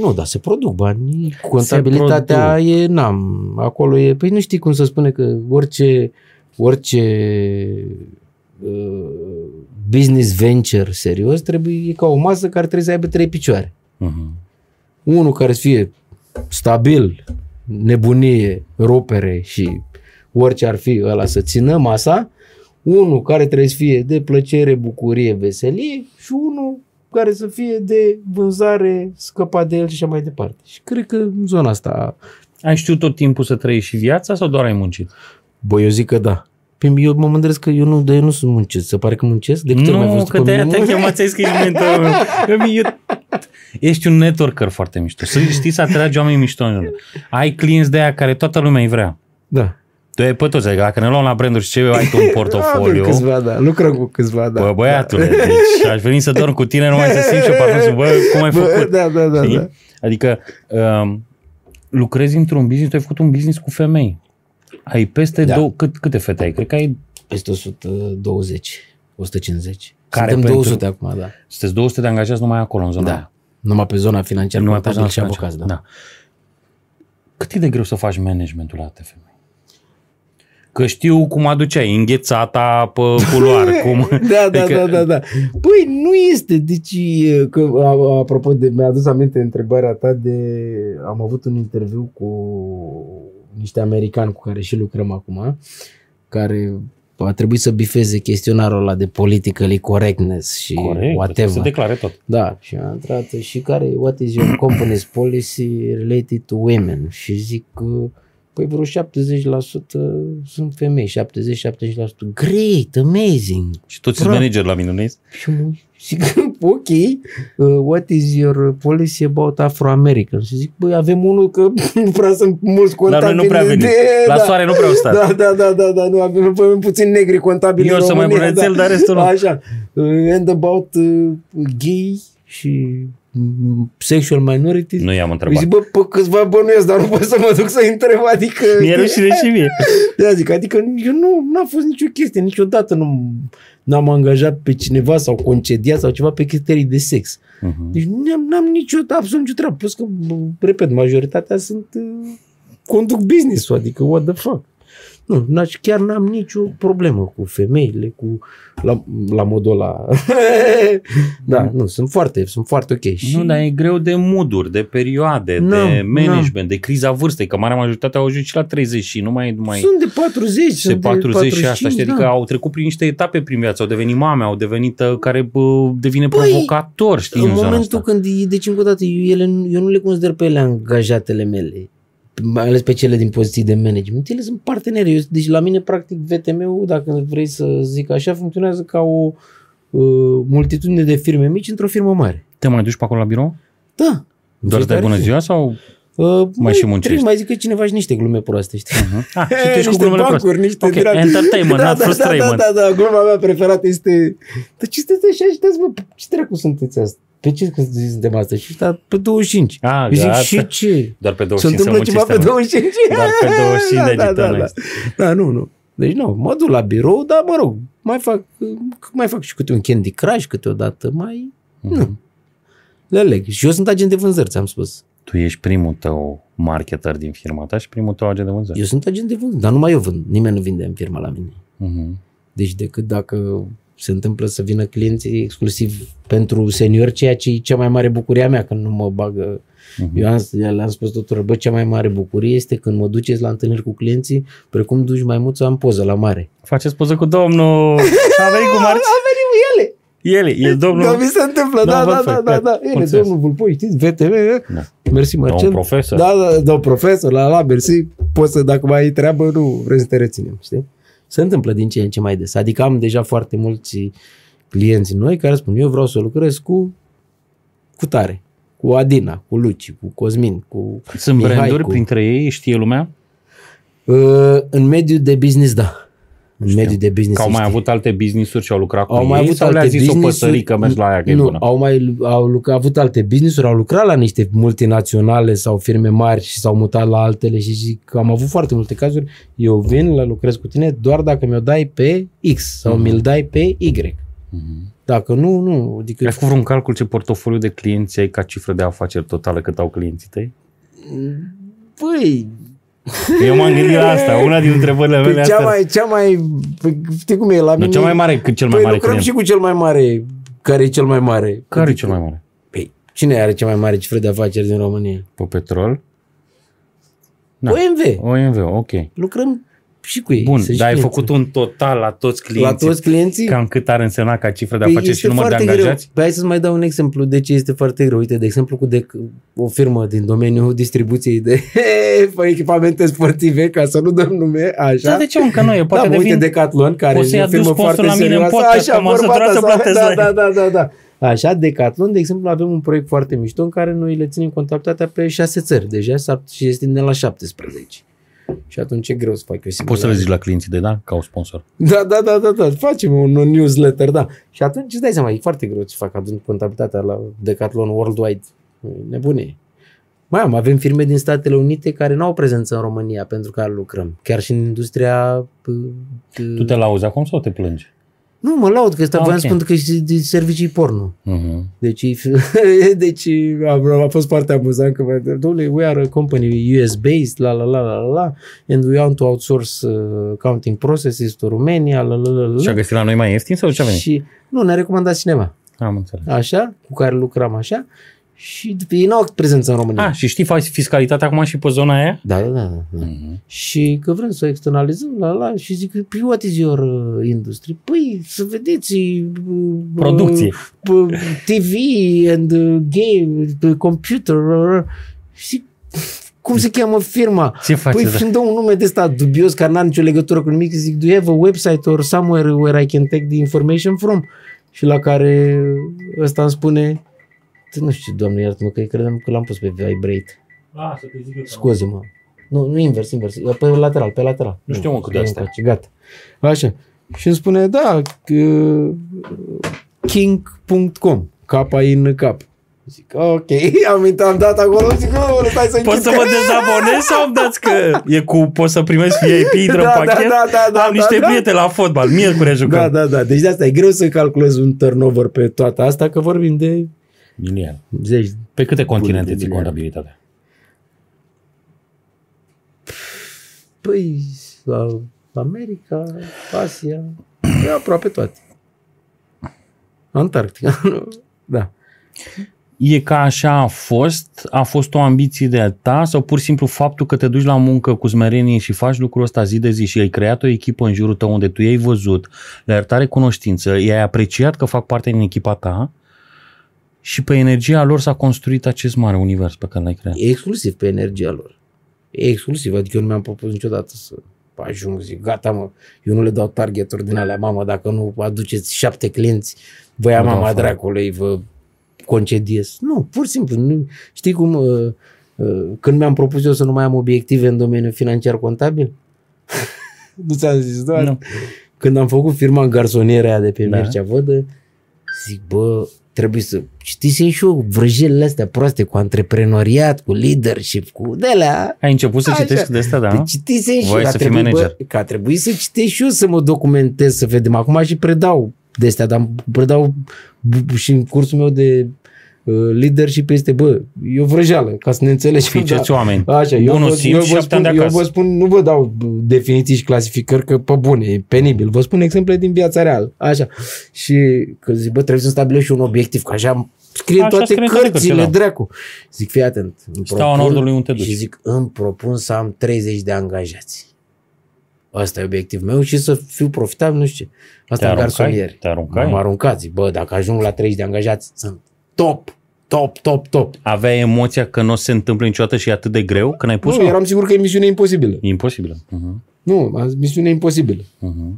Nu, dar se produc bani. Contabilitatea e, n-am, acolo e, păi nu știi cum să spune că orice, orice uh, business venture serios trebuie, e ca o masă care trebuie să aibă trei picioare. Uh-huh. Unul care să fie stabil, nebunie, rupere și orice ar fi ăla să țină masa, unul care trebuie să fie de plăcere, bucurie, veselie și unul care să fie de vânzare, scăpa de el și așa mai departe. Și cred că în zona asta, Ai știut tot timpul să trăiești și viața sau doar ai muncit? bă, eu zic că da. Păi eu mă mândresc că eu nu, de eu nu sunt muncesc. Se pare că muncesc? De câte ori mai Nu, văzut că pe de-aia mine? te-ai chemat, ți-ai scris mentorul meu. Că mi- eu- Ești un networker foarte mișto. Să știi să atragi oameni mișto în jur. Ai clienți de aia care toată lumea îi vrea. Da. Tu ai pe toți, adică dacă ne luăm la branduri și ce ai tu în portofoliu, Avem câțiva, da. Lucrăm cu câțiva, da. bă, băiatule, deci aș veni să dorm cu tine numai să simți și o parfum, bă, cum ai Bă, făcut? da, da, da, Știi? da. Adică um, lucrezi într-un business, tu ai făcut un business cu femei. Ai peste Da. două, cât, câte fete ai? Cred că ai, Peste 120, 150. Care Suntem pentru- 200 acum, da. sunteți 200 de angajați numai acolo, în zona aia. Da. Numai pe zona financiară, Numai pe contabil zona și financiară. avocați, da. da. Cât e de greu să faci managementul la alte femei? Că știu cum aduceai înghețata pe culoar. cum... Da, da, Adică- da, da, da. Păi nu este, deci, e, că, a- apropo de, mi-a adus aminte întrebarea ta de, am avut un interviu cu niște americani cu care și lucrăm acum, care a trebuit să bifeze chestionarul ăla de politically correctness și Corect, whatever. să declare tot. Da, și a intrat și care, what is your company's policy related to women? Și zic că, păi vreo 70% sunt femei, 70-70%. Great, amazing. Și toți sunt Bra- manager la mine, nu ești? Și mă zic, ok, uh, what is your policy about Afro-Americans? Și zic, băi, avem unul că nu prea sunt mulți Dar contabili. noi nu prea venim. de- La da. soare nu prea au stat. Da, da, da, da, da, nu avem, avem puțin negri contabili Eu în sunt mai România, brățel, da. dar restul nu. Așa. Uh, and about uh, gay și mm, sexual minorities. Nu i-am Îi întrebat. zic, bă, pe câțiva bănuiesc, dar nu pot să mă duc să întreb, adică... Mi-e rușine și mie. Da, zic, adică eu nu, n-a fost nicio chestie, niciodată nu n-am angajat pe cineva sau concediat sau ceva pe criterii de sex. Mhm. Deci n-am, n-am nicio, absolut nicio treabă. Plus că, bă, repet, majoritatea sunt uh, conduc business-ul, adică what the fuck. Nu, n-aș, chiar n-am nicio problemă cu femeile, cu la, la modul ăla. da, nu, sunt foarte, sunt foarte ok. Și Nu, dar e greu de moduri, de perioade, Nu, de nu. management, de criza vârstei, că marea majoritate au ajuns și la 30 și nu mai, nu mai sunt de 40, se sunt 40 de și asta, știi, da. adică au trecut prin niște etape prin viață, au devenit mame, au devenit uh, care bă, devine Păi, provocator, știi, în, în zona momentul asta. când, deci încă o dată, eu, ele, eu nu le consider pe ele angajatele mele, mai ales pe cele din poziții de management. Ele sunt parteneri. Eu, deci la mine, practic, VTM-ul, dacă vrei să zic așa, funcționează ca o uh, multitudine de firme mici într-o firmă mare. Te mai duci pe acolo la birou? Da. Doar de Fiecare bună zi. ziua sau? Uh, mai și muncești. Trebuie, mai zic că cineva și niște glume proaste, știi? Ah, și tu ești cu niște glumele bancuri, proaste. niște Ok, direct- entertainment, da, not da, frustratement. Da, da, da, gluma mea preferată este... Dar ce sunteți așa și dați, bă, ce dracu sunteți asta? Pe ce că suntem asta? Și ăsta pe 25. Ah, Eu zic, gata. și ce? Doar pe Se 25 să întâmplă ceva pe muncești, mă. 25? Doar pe 25 de da, da, edităm da, noi. da, nu, nu. Deci nu, mă duc la birou, dar mă rog, mai fac, mai fac și câte un Candy Crush câteodată, mai Mhm. le aleg. Și eu sunt agent de vânzări, ți-am spus. Tu ești primul tău marketer din firma ta și primul tău agent de vânzări. Eu sunt agent de vânzări, dar numai eu vând. Nimeni nu vinde în firma la mine. Mhm. Deci decât dacă se întâmplă să vină clienții exclusiv pentru senior, ceea ce e cea mai mare bucurie a mea când nu mă bagă. Mhm. Eu am, le-am spus tuturor, bă, cea mai mare bucurie este când mă duceți la întâlniri cu clienții, precum duci mai mult să am poză la mare. Faceți poză cu domnul. A venit cu Marci. A venit cu ele! El, e domnul. Da, mi se întâmplă, Da, da, da, perfect, da, da, da. Ele, mulțumesc. domnul Vulpoi, știți, VTV, Da. mersi Marcel. Domn profesor. Da, da, domn profesor, la la, mersi, poți să, dacă mai ai treabă, nu vrei să te reținem, știi? Se întâmplă din ce în ce mai des. Adică am deja foarte mulți clienți noi care spun, eu vreau să lucrez cu, cu tare, cu Adina, cu Luci, cu Cosmin, cu Sunt Mihai, branduri cu- printre ei, știe lumea? Uh, în mediul de business, da. În Știu. mediul de business. Că au mai știi. avut alte business-uri și au lucrat cu au mai ei avut sau alte le-a zis o business-uri- păsărică, mergi la aia că e nu, bună? au mai au lucrat, avut alte business-uri, au lucrat la niște multinaționale sau firme mari și s-au mutat la altele și zic că am avut foarte multe cazuri. Eu vin la lucrez cu tine doar dacă mi-o dai pe X sau Mhm. mi-l dai pe Y. Mhm. Dacă nu, nu. Adică, Ai făcut vreun calcul ce portofoliu de clienți ai ca cifră de afaceri totală cât au clienții tăi? Păi, Eu m-am gândit la asta, una din întrebările mele păi cea astea. mai, cea mai, păi, știi cum e la Nu, mine? cea mai mare cât cel mai păi mare lucrăm client. și cu cel mai mare. Care e cel mai mare? Care e Adică- cel mai mare? Păi, cine are cea mai mare cifră de afaceri din România? Pe petrol? Da. OMV. OMV, ok. Lucrăm și cu ei. Bun, sunt și dar ai clienți. făcut un total la toți la clienții? toți clienții? Cam cât ar însemna ca cifră de Păi afaceri și este număr de foarte angajați? Greu. Păi hai să-ți mai dau un exemplu de ce este foarte greu. Uite, de exemplu, cu de, o firmă din domeniul distribuției de păi, echipamente sportive, ca să nu dăm nume, așa. Da, de ce încă nu e? Poate da, mă, uite, devin... Decathlon, care Poți să-i e o aduci firmă sponsor foarte la mine în serioasă. podcast, că Așa, m-am vorba săturat ta, să sau- plătesc da, la da, da, da, da. Așa, Decathlon, de exemplu, avem un proiect foarte mișto în care noi le ținem contabilitatea pe șase țări. Deja s-ar- și este de la 17. Și atunci e greu să fac eu singur. Poți să le zici la clienții de da, ca o sponsor. Da, da, da, da, da. Facem un, un newsletter, da. Și atunci îți dai seama, e foarte greu să fac adun contabilitatea la Decathlon Worldwide. E Nebunie. Mai am, avem firme din Statele Unite care nu au prezență în România pentru care lucrăm. Chiar și în industria... p- Tu te lauzi acum sau te plângi? Nu, mă laud că ăsta Ah, voiam ok. să spun că e de servicii porno. Uh-huh. Deci, deci a, a fost foarte amuzant că, domnule, we are a company US-based, la la la la la la, and we want to outsource uh, accounting processes to Romania, la la la la. Și a la. găsit la noi mai ieftin sau ce a venit? Și nu, ne-a recomandat cineva, Am înțeles. așa, cu care lucram așa, și ei n-au prezență în România. Ah, și știi faci fiscalitatea acum și pe zona aia? Da, da, da. da. Mm-hmm. Și că vrem să o externalizăm la la și zic, păi what is your uh, industry? Păi să vedeți uh, Producție. Uh, TV and uh, game, uh, computer. Uh, și zic, cum se cheamă firma? Ce faci? Păi îmi dă un nume de ăsta dubios care n-are nicio legătură cu nimic. Zic, do you have a website or somewhere where I can take the information from? Și la care ăsta îmi spune, nu știu, doamne, iartă-mă, că credeam că l-am pus pe vibrate. Ah, să te zic eu. Scuze-mă. Nu, nu invers, invers. E Pe lateral, pe lateral. Nu știu, mă, cât de asta. încoace, Gata. Așa. Și îmi spune, da, uh, king.com, capa în cap. Zic, ok, am intrat, am dat acolo, zic, oh, stai să Poți să mă dezabonez sau îmi dați că e cu, poți să primești VIP, intră Da, în da, pachet? da, da, da, Am niște da, da. prieteni la fotbal, miercuri jucăm. Da, da, da. Deci de asta e greu să calculezi un turnover pe toată asta, că vorbim de Miliard. zeci. Pe câte continente Bune, ții miliarde. contabilitatea? Păi, la America, Asia, e aproape toate. Antarctica, nu? da. E ca așa a fost? A fost o ambiție de-a ta sau pur și simplu faptul că te duci la muncă cu smerenie și faci lucrul ăsta zi de zi și ai creat o echipă în jurul tău unde tu i-ai văzut, le-ai arătat recunoștință, i-ai apreciat că fac parte din echipa ta și pe energia lor s-a construit acest mare univers pe care l-ai creat. E exclusiv pe energia lor. E exclusiv, adică eu nu mi-am propus niciodată să ajung, zic, gata mă, eu nu le dau targeturi din alea, mamă, dacă nu aduceți șapte clienți, vă ia Vă dau mama afară. dracului, vă concediez. Nu, pur și simplu, nu, știi cum, uh, uh, când mi-am propus eu să nu mai am obiective în domeniul financiar contabil, nu ți-am zis, doar, Nu. când am făcut firma în garsonieră aia de pe Da. da. Mircea Vădă, zic, bă, trebuie să știți și eu vrăjelele astea proaste cu antreprenoriat, cu leadership, cu de-alea. Ai început să Așa. citești de asta, da? Deci citisem și Voiai eu, să a fii trebuit, manager. Bă, că a trebuit să citesc și eu să mă documentez, să vedem. Acum și predau de astea, dar predau b- și în cursul meu de uh, leadership este, bă, e o vrăjeală, ca să ne înțelegem. Ficeți oameni. Așa, eu, Bunul vă, simț eu, și vă șapte ani spun, de eu acasă. vă spun, nu vă dau definiții și clasificări, că pe bune, e penibil. Vă spun exemple din viața reală. Așa. Și că zic, bă, trebuie să stabilești și un obiectiv, că așa scrie în Așa toate scrie în toate cărțile, cărțile, da. dracu. Zic, fii atent. îmi Steaua propun- Nordului unde te duci. Și zic, îmi propun să am 30 de angajați. Asta e obiectivul meu și să fiu profitabil, nu știu ce. Asta Te în aruncai? garsonieri. Te aruncai? M-am aruncat, zic, bă, dacă ajung la 30 de angajați, sunt top, top, top, top. Aveai emoția că nu se întâmplă niciodată și e atât de greu că n-ai pus Nu, eram sigur că e misiune imposibilă. E imposibilă. Uh-huh. Nu, am zis, misiune imposibilă. Uh-huh.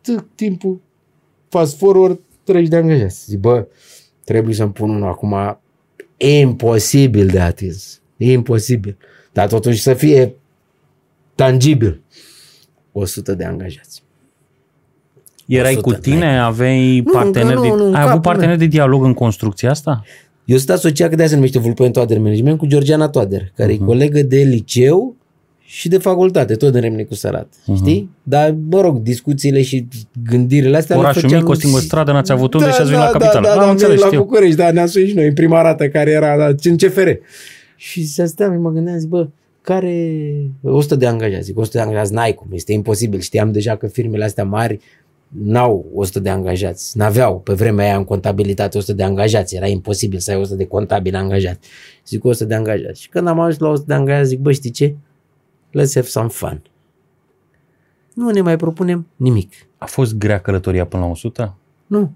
Tık, timpul, fast forward, 30 de angajați. Zic, bă, trebuie să-mi pun unul acum e imposibil de atins. E imposibil. Dar totuși să fie tangibil. 100 de angajați. Erai 100 cu tine, aveai Nu, partener nu, de, nu, în ai avut capul partener de dialog în construcția asta? Eu sunt asociat, că de aia se numește Vulpen Toader Management, cu Georgiana Toader, care Mhm. uh-huh. e colegă de liceu și de facultate, tot în Remnicu Sărat. Mhm. Uh-huh. Știi? Dar, mă rog, discuțiile și gândirile astea le Orașul făceam mic, o singură și- stradă, n-ați avut unde da, și ați venit da, la capitală. Da, da, Am da, înțeles, la știu. București, da, ne-am suit și noi în prima rată care era da, în CFR. Și să steam, mă gândeam, zic, bă, care 100 de angajați, zic, 100 de angajați n-ai cum, este imposibil. Știam deja că firmele astea mari n-au 100 de angajați, n-aveau pe vremea aia în contabilitate 100 de angajați, era imposibil să ai 100 de contabili angajați. Zic 100 de angajați. Și când am ajuns la 100 de angajați, zic, bă, știi ce? Let's have some fun. Nu ne mai propunem nimic. A fost grea călătoria până la 100? Nu.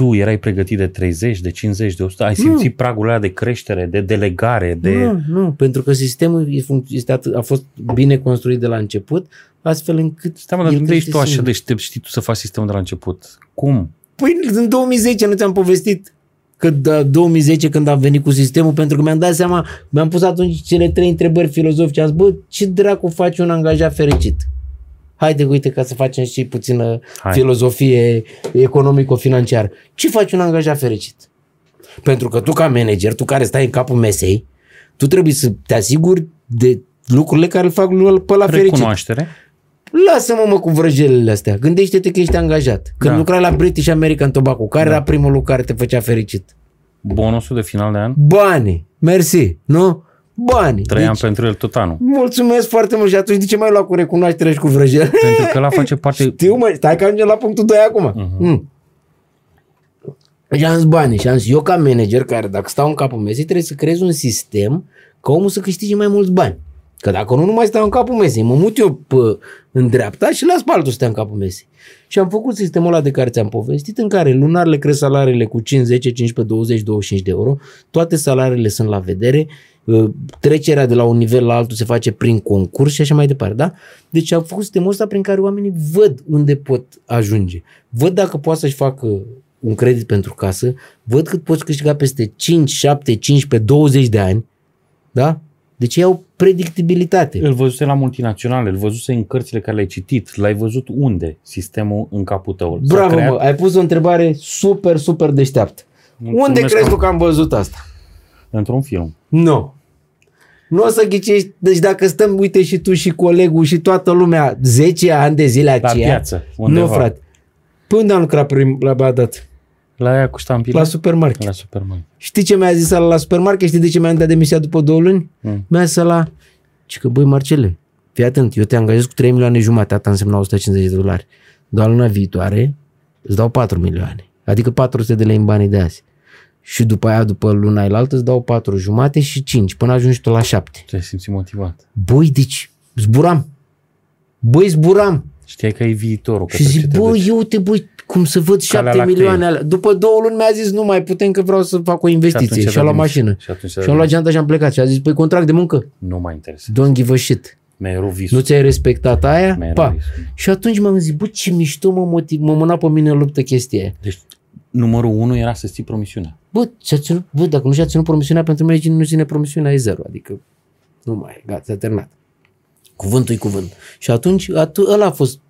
Tu erai pregătit de 30, de 50, de 100? Ai simțit pragul ăla de creștere, de delegare, de... Nu, nu, pentru că sistemul e func- este atât, a fost bine construit de la început, astfel încât... Stai mă, dar el unde ești crește tu așa singur. deștept, știi tu să faci sistemul de la început? Cum? Păi în 2010 nu ți-am povestit că da, 2010 când am venit cu sistemul, pentru că mi-am dat seama, mi-am pus atunci cele trei întrebări filozofice, am zis, bă, ce dracu face un angajat fericit? Haide, uite, ca să facem și puțină Hai. filozofie economico-financiară. Ce face un angajat fericit? Pentru că tu ca manager, tu care stai în capul mesei, tu trebuie să te asiguri de lucrurile care îl fac pe la fericit. Recunoaștere? Lasă-mă mă cu vrăjelele astea. Gândește-te că ești angajat. Când Da. da. lucrai la British American Tobacco, care da. era primul lucru care te făcea fericit? Bonusul de final de an? Banii. Mersi. Nu? Banii. Trăiam deci, pentru el tot anul. mulțumesc foarte mult și atunci de ce mai lua cu recunoaștere și cu vrăjele? Pentru că ăla face parte... Știu mă, stai că ajungem la punctul 2 acum. Mhm. Uh-huh. Mm. Și am zis bani și am zis, eu ca manager care dacă stau în capul mesei trebuie să creez un sistem ca omul să câștige mai mulți bani. Că dacă nu, nu mai stau în capul mesei. Mă mut eu pe, în dreapta și las pe altul să stea în capul mesei. Și am făcut sistemul ăla de care ți-am povestit, în care lunar le cresc salariile cu 5, 10, 15, 20, 25 de euro. Toate salariile sunt la vedere. Uh, trecerea de la un nivel la altul se face prin concurs și așa mai departe. Da? Deci am făcut sistemul ăsta prin care oamenii văd unde pot ajunge. Văd dacă poate să-și facă un credit pentru casă, văd cât poți câștiga peste 5, 7, 15, 20 de ani, da? Deci ei au predictibilitate. Îl văzuse la multinaționale, îl văzuse în cărțile care le-ai citit, l-ai văzut unde sistemul în capul tău. Bravo, creat... mă, ai pus o întrebare super, super deșteaptă. Mulțumesc unde crezi tu că am văzut asta? Într-un film. Nu. Nu o să ghicești, deci dacă stăm, uite și tu și colegul și toată lumea 10 ani de zile aceea. La piață, undeva. Nu, frate. Până unde am lucrat prim, la Badat? La aia cu ștampile? La supermarket. La supermarket. Știi ce mi-a zis la supermarket? Știi de ce mi-am dat demisia după două luni? Mm. Mi-a zis la... Și că, băi, Marcele, fii atent, eu te angajez cu 3 milioane jumate, asta însemna 150 de dolari. Doar luna viitoare îți dau 4 milioane. Adică 400 de lei în banii de azi. Și după aia, după luna elaltă, îți dau 4 jumate și 5, până ajungi tu la 7. Te simți motivat. Băi, deci, zburam. Băi, zburam. Știai că e viitorul. Și zic, bă, eu te băi, cum să văd șapte milioane alea. După două luni mi-a zis, nu mai putem că vreau să fac o investiție. Și, și a luat mașină. Și, și am luat geanta și am plecat. Și a zis, păi contract de muncă. Nu mai interesează. Don't give a shit. Nu ți-ai respectat aia? Pa. Și atunci m-am zis, bă, ce mișto mă, motiv, mă mâna pe mine în luptă chestia aia. Deci numărul unu era să ții promisiunea. Bă, și-a ținut, bă, dacă nu și-a ținut promisiunea, pentru mine nu ține promisiunea, e zero. Adică nu mai e, gata, s-a terminat. Cuvântul e cuvânt. Și atunci, atu- ăla a fost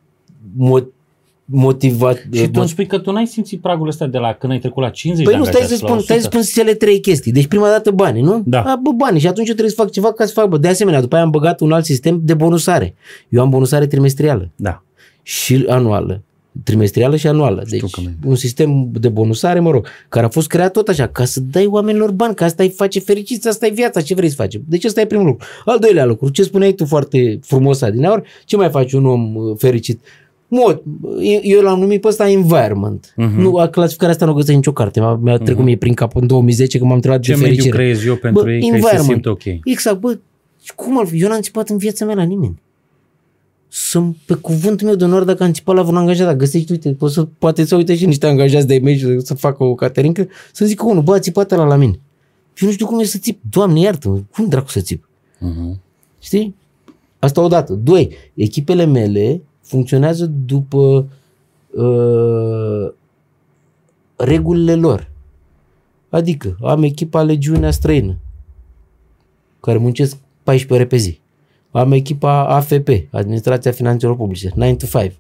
motivat. Și tu îmi spui că tu n-ai simțit pragul ăsta de la când ai trecut la 50 păi de nu, stai să spun, stai să spun cele trei chestii. Deci prima dată bani, nu? Da. A, bă, bani. Și atunci eu trebuie să fac ceva ca să fac, bă. De asemenea, după aia am băgat un alt sistem de bonusare. Eu am bonusare trimestrială. Da. Și anuală. Trimestrială și anuală. Știu deci un sistem de bonusare, mă rog, care a fost creat tot așa, ca să dai oamenilor bani, că asta îi face fericiți, asta e viața, ce vrei să faci. Deci asta e primul lucru. Al doilea lucru, ce spuneai tu foarte frumos adineaur, ce mai face un om uh, fericit? mod, eu l-am numit pe ăsta environment. Uh-huh. Nu, clasificarea asta nu o găsesc nicio carte. Mi-a, mi-a trecut uh-huh. mie prin cap în 2010 când m-am întrebat de fericire. Ce mediu creez eu pentru bă, ei ca să simt ok? Exact, bă, cum ar fi? Eu n-am țipat în viața mea la nimeni. Sunt pe cuvântul meu de onor dacă am țipat la vreun angajat, dacă găsești, uite, poți să, poate să uite și niște angajați de e să, să facă o caterincă, să zică unul, bă, a țipat la la mine. Și nu știu cum e să țip. Doamne, iartă cum dracu să țip? Uh-huh. Știi? Asta odată. Doi, echipele mele funcționează după uh, regulile lor. Adică am echipa Legiunea Străină, care muncesc 14 ore pe zi. Am echipa AFP, Administrația Finanțelor Publice, 9 to 5.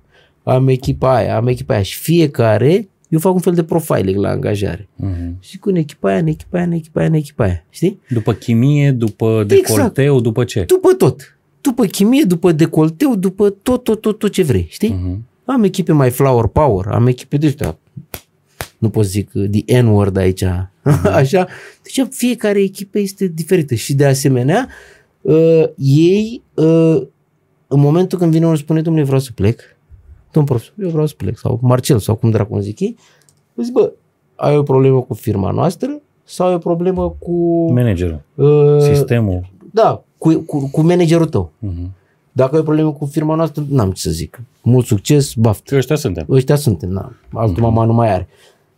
Am echipa aia, am echipa aia și fiecare eu fac un fel de profiling la angajare. Uh-huh. Și cu în echipa aia, în echipa aia, în echipa aia, în echipa aia. Știi? După chimie, după decolteu, exact. după ce? După tot după chimie, după decolteu, după tot, tot, tot, tot ce vrei, știi? Uh-huh. Am echipe mai flower power, am echipe de ăștia, nu pot zic the N-word aici, uh-huh. așa. Deci fiecare echipă este diferită și de asemenea uh, ei uh, în momentul când vine unul spune, domnule, vreau să plec, domn profesor, eu vreau să plec, sau Marcel, sau cum dracu zic ei, zic, bă, ai o problemă cu firma noastră sau ai o problemă cu... Managerul, uh, sistemul. Da, cu, cu, cu managerul tău. Uh-huh. Dacă ai probleme cu firma noastră, n-am ce să zic. Mult succes, baftă. Ăștia suntem. Ăștia suntem, na. Altul uh-huh. mama nu mai are.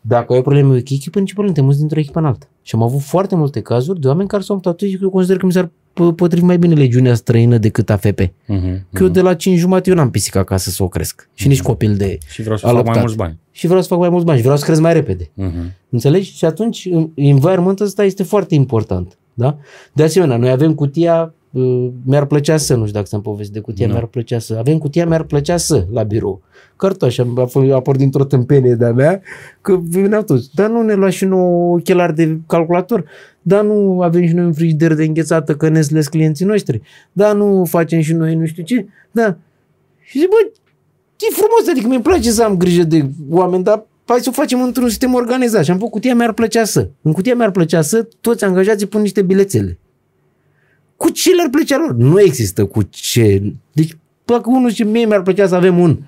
Dacă ai probleme cu echipă, nici probleme, te muți dintr-o echipă în alta. Și am avut foarte multe cazuri de oameni care s-au mutat și eu consider că mi s-ar potrivi mai bine legiunea străină decât AFP. Uh-huh, uh-huh. Că eu de la 5 jumate eu n-am pisică acasă să o cresc. Și uh-huh. nici copil de Și vreau să alăptat. fac mai mulți bani. Și vreau să fac mai mulți bani și vreau să cresc mai repede. Uh-huh. Înțelegi? Și atunci environmentul ăsta este foarte important. Da? De asemenea, noi avem cutia Uh, mi-ar plăcea să, nu știu dacă să-mi povesti de cutia, no. mi-ar plăcea să, avem cutia, mi-ar plăcea să, la birou. Cartoș, a, a apărut dintr-o tâmpenie de-a mea, că veneau toți. Dar nu ne lua și nou ochelari de calculator, dar nu avem și noi un frigider de înghețată că ne slesc clienții noștri, dar nu facem și noi nu știu ce, da. Și zic, bă, e frumos, adică mi-e place să am grijă de oameni, dar hai să o facem într-un sistem organizat. Și am făcut cutia, mi-ar plăcea să. În cutia mi-ar plăcea să toți angajații pun niște bilețele. Cu ce le-ar plăcea lor? Nu există cu ce. Deci, dacă unul zice, mie mi-ar plăcea să avem un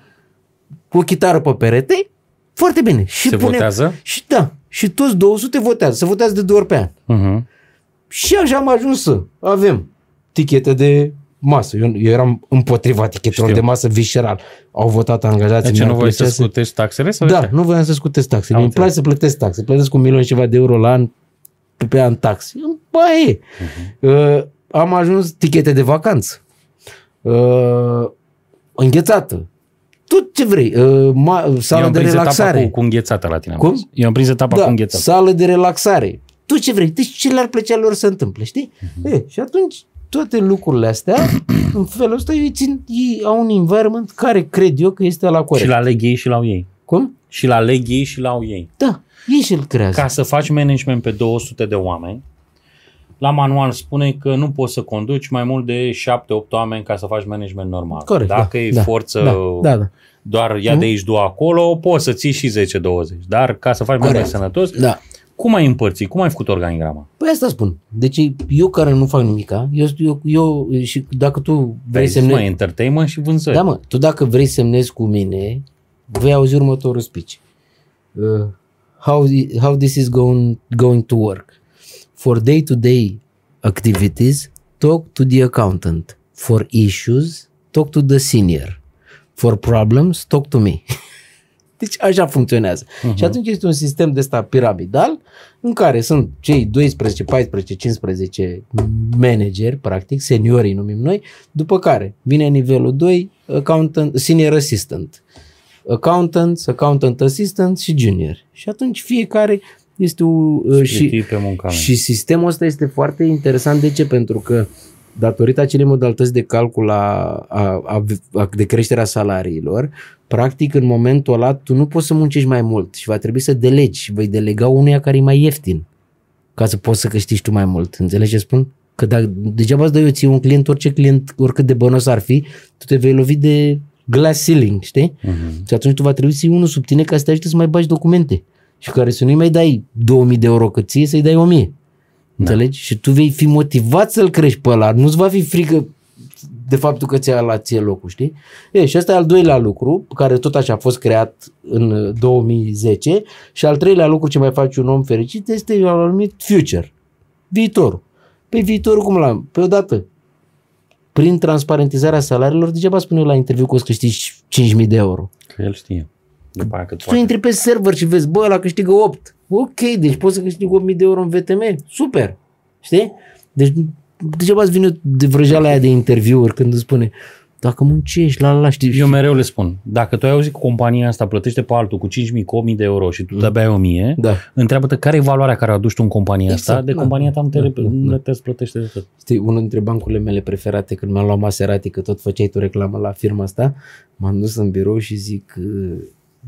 cu o chitară pe perete, Foarte bine. Și Se votează? Și da. Și toți 200 votează. Se votează de două ori pe an. Uh-huh. Și așa am ajuns să avem tichete de masă. Eu, eu eram împotriva tichetelor Știu. de masă visceral. Au votat angajații. Deci mi-ar nu voi plăcea să scutești taxele? Sau Da, ce? nu voiam să scutesc taxe. Am Mi-mi place înțeles. să plătesc taxe. Plătesc cu un milion și ceva de euro la an pe, pe an taxe. Bă, e. Mhm. Uh, am ajuns tichete de vacanță. Uh, înghețată. Tot ce vrei. Uh, ma, Eu sală am de prins etapa relaxare. cu, cu înghețată la tine. Cum? am zis. Eu am prins etapa cu da, înghețată. sală de relaxare. Tot ce vrei. Deci ce le-ar plăcea lor să întâmple, știi? Mhm. E, și atunci toate lucrurile astea, în felul ăsta, ei, țin, ei au un environment care cred eu că este la corect. Și la aleg ei și la au ei. Cum? Și la aleg ei și la au ei. Da, ei și-l creează. Ca să faci management pe 200 de oameni, la manual spune că nu poți să conduci mai mult de 7-8 oameni ca să faci management normal. Corect, Dacă da, e da, forță da, da, da. doar ia Mhm. de aici, du acolo, poți să ții și 10-20. Dar ca să faci mai Corect. sănătos, Da. Cum ai împărțit? Cum ai făcut organigrama? Păi asta spun. Deci eu care nu fac nimica, eu, eu, eu și dacă tu vrei Vrei să să mai semnezi... entertainment și vânzări. Da, mă, tu dacă vrei să semnezi cu mine, vei auzi următorul speech. Uh, how, i- how this is going, going to work. For day-to-day activities, talk to the accountant. For issues, talk to the senior. For problems, talk to me. Deci așa funcționează. Uh-huh. Și atunci este un sistem de ăsta piramidal în care sunt cei 12, 14, 15 manageri, practic, seniorii numim noi, după care vine nivelul 2, accountant, senior assistant, accountants, accountant assistant și junior. Și atunci fiecare este o, uh, și, Splitii pe munca mea. și sistemul ăsta este foarte interesant. De ce? Pentru că datorită acelei modalități de calcul a, a, a, a, de creșterea salariilor, practic în momentul ăla tu nu poți să muncești mai mult și va trebui să delegi și vei delega unuia care e mai ieftin ca să poți să câștigi tu mai mult. Înțelegi ce spun? Că dacă, degeaba îți dai eu ție un client, orice client, oricât de bănos ar fi, tu te vei lovi de glass ceiling, știi? Mhm. Și atunci tu va trebui să iei unul sub tine ca să te ajute să mai bagi documente. Și care să nu-i mai dai 2000 de euro cât ție, să-i dai 1000. Înțelegi? Și tu vei fi motivat să-l crești pe ăla. Nu-ți va fi frică de faptul că ți-a la ție locul, știi? E, și ăsta e al doilea lucru, care tot așa a fost creat în uh, 2010 și al treilea lucru ce mai face un om fericit este un anumit future, viitorul. Pe viitorul cum l-am? Pe odată, prin transparentizarea salariilor, degeaba spun eu la interviu că o să câștigi 5.000 de euro. Că el știe. După aia cât Tu poate. intri pe server și vezi, bă, ăla câștigă 8. Ok, deci poți să câștigi 8.000 de euro în VTM. Super. Știi? Deci degeaba îți vine de vrăjeala aia de interviuri când îți spune dacă muncești, la la la, știi? Eu mereu le spun, dacă tu ai auzit că compania asta plătește pe altul cu 5.000, cu 8.000 de euro și tu de-abia ai 1.000, Da. întreabă-te care e valoarea care o aduci tu în compania asta, Exact, de da, compania ta nu te, da, rep- da, nu da. te plătește de tot. Știi, unul dintre bancurile mele preferate când mi-am luat Maserati, că tot făceai tu reclamă la firma asta, m-am dus în birou și zic, uh,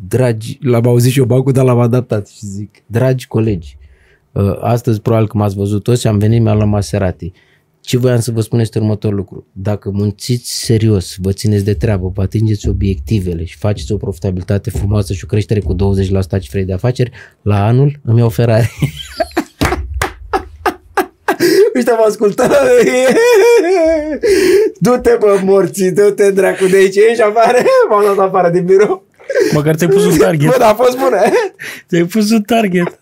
dragi, l-am auzit și eu bancul, dar l-am adaptat și zic, dragi colegi, uh, astăzi probabil că m-ați văzut toți și am venit, mi-am luat Maserati. Ce voiam să vă spun este următorul lucru. Dacă munciți serios, vă țineți de treabă, vă atingeți obiectivele și faceți o profitabilitate frumoasă și o creștere cu 20% a cifrei de afaceri, la anul îmi iau Ferrari. Ăștia mă ascultă. Du-te, bă, morții, du-te, dracu, de aici, ești afară. M-am dat afară din birou. Măcar ți-ai pus un target. Bă, dar a fost bună. Ți-ai pus un target.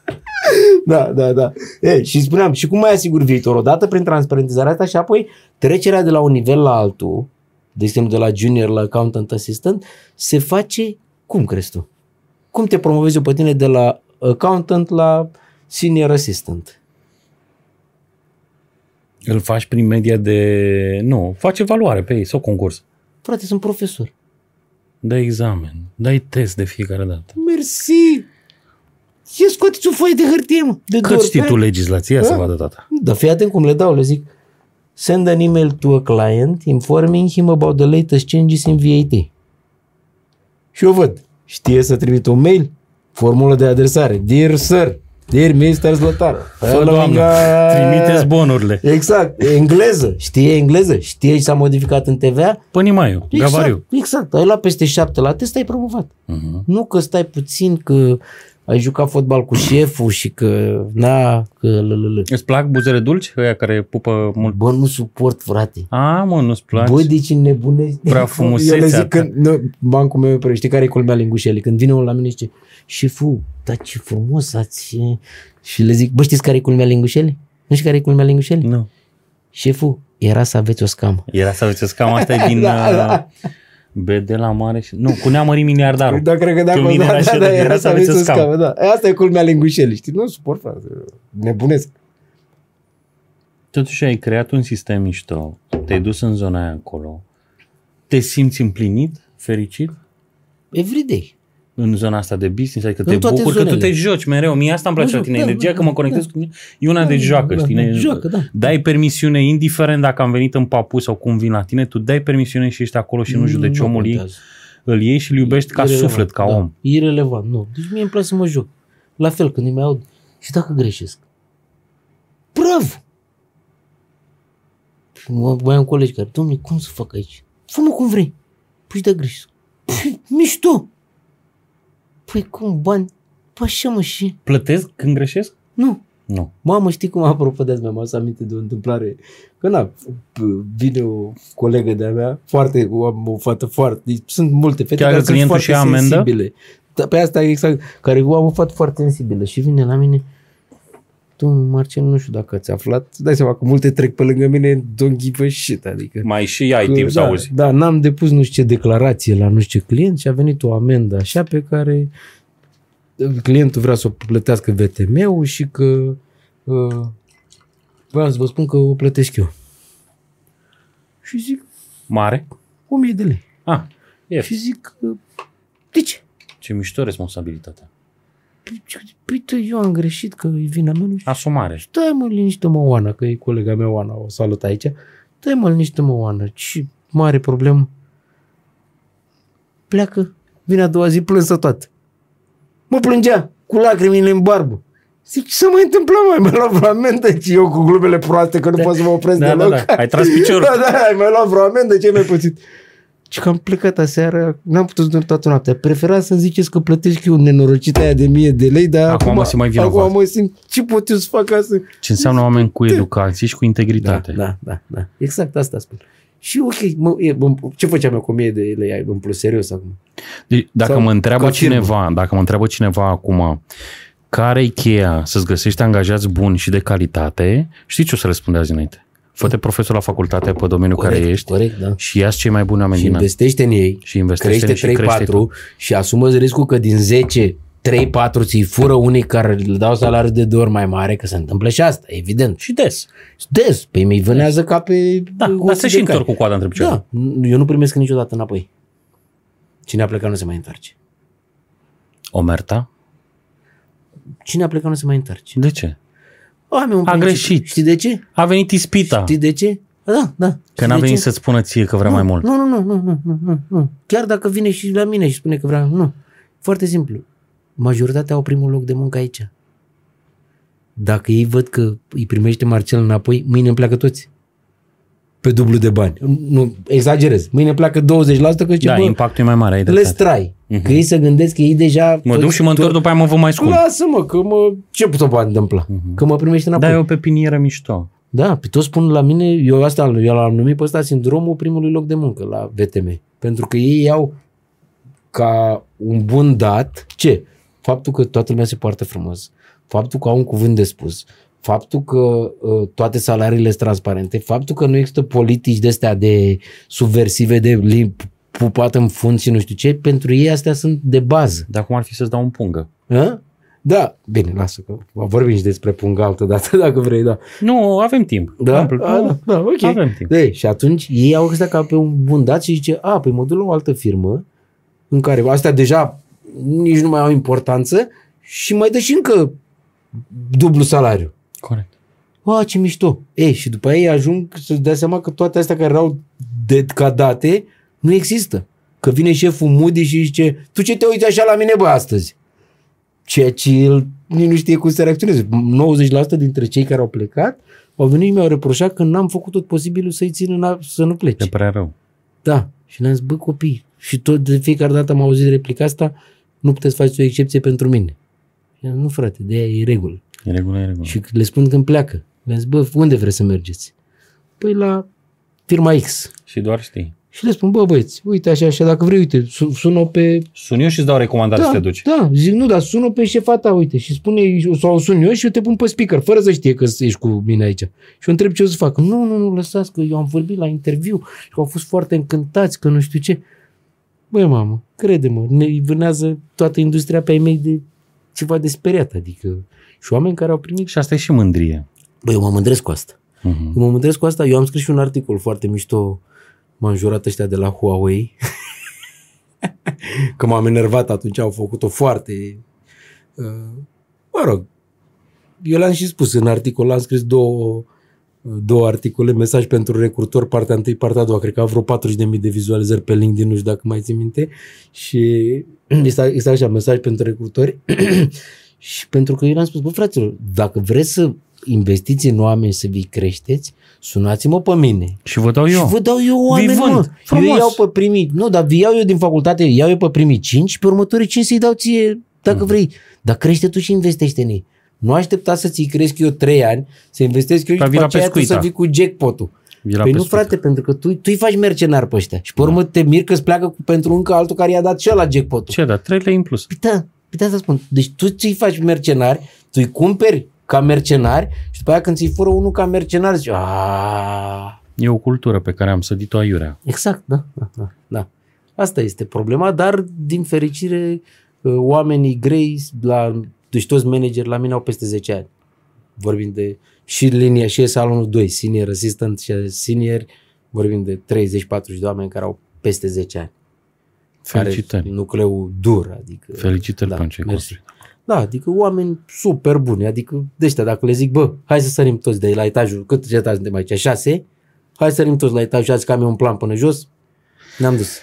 Da, da, da. E, și spuneam, și cum mai asigur viitorul? Odată prin transparentizarea asta și apoi trecerea de la un nivel la altul, de exemplu de la junior la accountant assistant, se face, cum crezi tu? Cum te promovezi eu pe tine de la accountant la senior assistant? Îl faci prin media de... Nu, faci evaluare pe ei sau concurs. Frate, sunt profesor. Dai examen, dai test de fiecare dată. Mersi! Ia scoateți o foaie de hârtie, mă. De Cât două știi ori tu pe an. legislația Da. să vadă tata? Da, fii atent cum le dau, le zic. Send an email to a client informing him about the latest changes in VAT. Și eu văd. Știe să trimit un mail? Formulă de adresare. Dear sir, dear Mr. Zlătar. Fă, doamnă, trimiteți bonurile. Exact. Engleză. Știe engleză. Știe și s-a modificat în TVA? Pănimaiu, gavariu. Exact, exact. Ai luat peste șapte la test, ai promovat. Uh-huh. Nu că stai puțin, că ai jucat fotbal cu șeful și că, na, că lălălă. Îți plac buzele dulci? Ăia care pupă mult? Bă, nu suport, frate. A, mă, nu-ți place? Bă, deci nebunești. Prea frumusețea Eu le zic ta. când, nu, bancul meu, pre- știi care e culmea lingușelii? Când vine unul la mine și zice, șeful, dar ce frumos ați... Și le zic, bă, știți care e culmea lingușelii? Nu știi care e culmea lingușelii? Nu. Șeful, era să aveți o scamă. Era să aveți cam asta e din Da, da. Uh, BD la mare și... Nu, cu neamării miliardarul. Da, cred că da, Că da, mine da, era și da, da, era era să să aveți o scamă. scamă, da. Asta e culmea lingușelii, știi? Nu suport, frate. Nebunesc. Totuși ai creat un sistem mișto, te-ai dus în zona aia acolo, te simți împlinit, fericit Everyday. În zona asta de business, adică În te toate bucuri că tu zonele. te joci mereu. Mie asta îmi place Mă la joc, tine, da, energia da, că mă da, conectez da. cu tine, e una de Da, joacă, da, știi? da, Ne- joacă, da. Dai permisiune, indiferent dacă am venit în papu sau cum vin la tine, tu dai permisiune și ești acolo și nu judeci omul, ei, contează. îl iei și îl iubești ca Irelevant, suflet, ca da. om. Irelevant, nu. Deci mie îmi place să mă joc. La fel, când îi mai aud. Și dacă greșesc? Bravo! Mă, mai am colegi care, domnule, cum să fac aici? Fă-mă cum vrei. Păi de greșesc. Păi, mișto! Păi cum, bani? Păi așa mă și... Plătesc când greșesc? Nu. Nu. Mamă, știi cum, apropo de asta, mi-am adus aminte de o întâmplare. Că na, vine o colegă de-a mea, foarte, o, am o fată foarte, sunt multe fete Chiar care că sunt clientul foarte și ia amendă? sensibile. Da, pe asta exact, care o am o fată foarte sensibilă și vine la mine, domnul Marcel, nu știu dacă ați aflat, îți dai seama că multe trec pe lângă mine, don't give a shit, adică. Mai și ai Că, timp să da, auzi. Da, n-am depus nu știu ce declarație la nu știu ce client și a venit o amendă așa pe care clientul vrea să o plătească VTM-ul și că uh, vreau să vă spun că o plătesc eu. Și zic, Mare? 1000 de lei. Ah, e. Și zic, uh, de ce? Ce mișto responsabilitatea. Păi, Păi tu, eu am greșit că e vina mea, nu știu. Asumare. Stai mă, liniște mă, Oana, că e colega mea, Oana, o salut aici. Stai mă, liniște mă, Oana, ce mare problemă. Pleacă, vine a doua zi plânsă toată. Mă plângea, cu lacrimile în barbă. Zic, ce se mai întâmplă, mai mi-a luat vreo amendă, și eu cu glumele proaste, că nu pot să mă opresc Da, da, deloc. da. Ai tras piciorul. da, da, ai mai luat vreo amendă, ce mai puțin. Și că am plecat aseară, n-am putut să dorm toată noaptea. Prefera să-mi ziceți că plătești eu nenorocita aia de mie de lei, dar Acum mă simt mai vinovat. Acum mă simt, ce pot eu să fac asta? Ce înseamnă oameni cu educație și cu Da, integritate. da, da, da. Exact asta spun. Și ok, mă, e, mă, ce făceam eu cu 1000 de lei în plus, serios acum? Deci, dacă Sau mă întreabă ca firmă. cineva, dacă mă întreabă cineva acum, care e cheia să-ți găsești angajați buni și de calitate, știți ce o să răspunde azi înainte? Fă-te profesor la facultate pe domeniul care ești corect, da. și ia cei mai buni oameni Și din an. investește în ei, Și investește crește și crește 3-4 și asumă riscul că din 10 3-4 ți fură unii care le dau salariu de două ori mai mare, că se întâmplă și asta, evident. Și des. Des, pe mi vânează ca pe Da, osul dar se de și cal. întorc cu coada între picioare. Da, eu nu primesc niciodată înapoi. Cine a plecat nu se mai întoarce. Omerta? Cine a plecat nu se mai întoarce. De ce? Am eu un A principiu. greșit. Știi de ce? A venit ispita. Știi de ce? Da, da. Că Știi n-a de venit ce? să-ți spună ție că vrea nu, mai mult. Nu, nu, nu, nu, nu, nu, nu, nu. Chiar dacă vine și la mine și spune că vrea, nu. Foarte simplu. Majoritatea au primul loc de muncă aici. Dacă ei văd că îi primește Marcel înapoi, mâine îmi pleacă toți. Pe dublu de bani. Nu, exagerez. Mâine pleacă 20% că zice, Da, bă, impactul e mai mare, ai let's dreptate. try. Mhm. Că ei să gândesc că ei deja... Mă duc și mă întorc după aia mă văd mai scump. Lasă-mă, că mă... Ce pot să întâmpla? Că mă primește înapoi. Da, e o pepinieră mișto. Da, pe toți spun la mine, eu asta eu l-am numit pe ăsta sindromul primului loc de muncă la VTM. Pentru că ei iau ca un bun dat, ce? Faptul că toată lumea se poartă frumos, faptul că au un cuvânt de spus, faptul că uh, toate salariile sunt transparente, faptul că nu există politici de astea de subversive, de li- pupat în fund și nu știu ce, pentru ei astea sunt de bază. Dar cum ar fi să-ți dau un pungă? Hă? Da, bine, lasă că vorbim și despre punga altă dată, dacă vrei, da. Nu, avem timp. Da? Amplu- A, da, da, ok. Avem timp. De, și atunci ei au asta ca pe un bun dat și zice, a, păi mă duc la o altă firmă în care astea deja nici nu mai au importanță și mai dă și încă dublu salariu. Corect. A, ce mișto. Ei, și după ei ajung să-ți dea seama că toate astea care erau de ca date nu există. Că vine șeful Moody și zice, tu ce te uiți așa la mine, bă, astăzi? Ceea ce el nici nu știe cum să reacționeze. 90% dintre cei care au plecat au venit și mi-au reproșat că n-am făcut tot posibilul să-i țin în a, să nu plece. E prea rău. Da. Și le-am zis, bă, copii, și tot de fiecare dată am auzit replica asta, nu puteți face o excepție pentru mine. Nu, frate, de aia e regulă. E regulă, e regulă. Și le spun când pleacă. Le zic, bă, unde vreți să mergeți? Păi la firma X. Și doar știi. Și le spun, bă, băieți, uite așa, așa, dacă vrei, uite, sună pe... Sun eu și îți dau recomandare da, să te duci. Da, zic, nu, dar sună pe șefa ta, uite, și spune, sau sun eu și eu te pun pe speaker, fără să știe că ești cu mine aici. Și eu întreb ce o să fac. Nu, nu, nu, lăsați, că eu am vorbit la interviu și au fost foarte încântați, că nu știu ce. Băi, mamă, crede-mă, ne vânează toată industria pe ai mei de ceva de speriat, adică și oameni care au primit... Și asta e și mândrie. Băi, eu mă mândresc cu asta. Uh-huh. Eu mă mândresc cu asta. Eu am scris și un articol foarte mișto. M-am jurat ăștia de la Huawei. că m-am enervat atunci, au făcut-o foarte... Uh, mă rog, eu l-am și spus în articol, am scris două, două articole, mesaj pentru recrutor, partea întâi, partea a doua, cred că a vreo 40.000 de vizualizări pe LinkedIn, nu știu dacă mai țin minte, și este, este așa, mesaj pentru recrutori, și pentru că eu le-am spus, bă fraților, dacă vreți să investiți în oameni să vi creșteți, sunați-mă pe mine. Și vă dau eu. Și vă dau eu oameni, mă. Eu iau pe primii, nu, dar vi iau eu din facultate, iau eu pe primii 5 și pe următorii 5 să-i dau ție, dacă mm. vrei. Dar crește tu și investește în ei. Nu aștepta să ți cresc eu 3 ani, să investesc eu și după aceea tu să vii cu jackpot-ul. Vila păi nu, frate, pentru că tu, tu îi faci mercenar pe ăștia. Și pe urmă da. te mir că îți pleacă cu, pentru încă altul care i-a dat și la jackpot-ul. Ce a dat? 3 lei în plus. Păi da, păi să spun. Deci tu ți-i faci mercenari, tu îi cumperi ca mercenari și după aia când ți-i fură unul ca mercenar, zici, E o cultură pe care am sădit-o aiurea. Exact, da, da, da, da. Asta este problema, dar din fericire ă, oamenii grei, la, deci toți manageri la mine au peste 10 ani. Vorbim de și linia, și salonul 2, senior assistant și senior, vorbim de 30-40 de oameni care au peste 10 ani. Felicitări. nucleul dur, adică... Felicitări da, pentru ce da, adică oameni super buni, adică de ăștia, dacă le zic, bă, hai să sărim toți de la etajul, cât etaj suntem aici? Șase? Hai să sărim toți la etajul șase, că am eu un plan până jos, ne-am dus.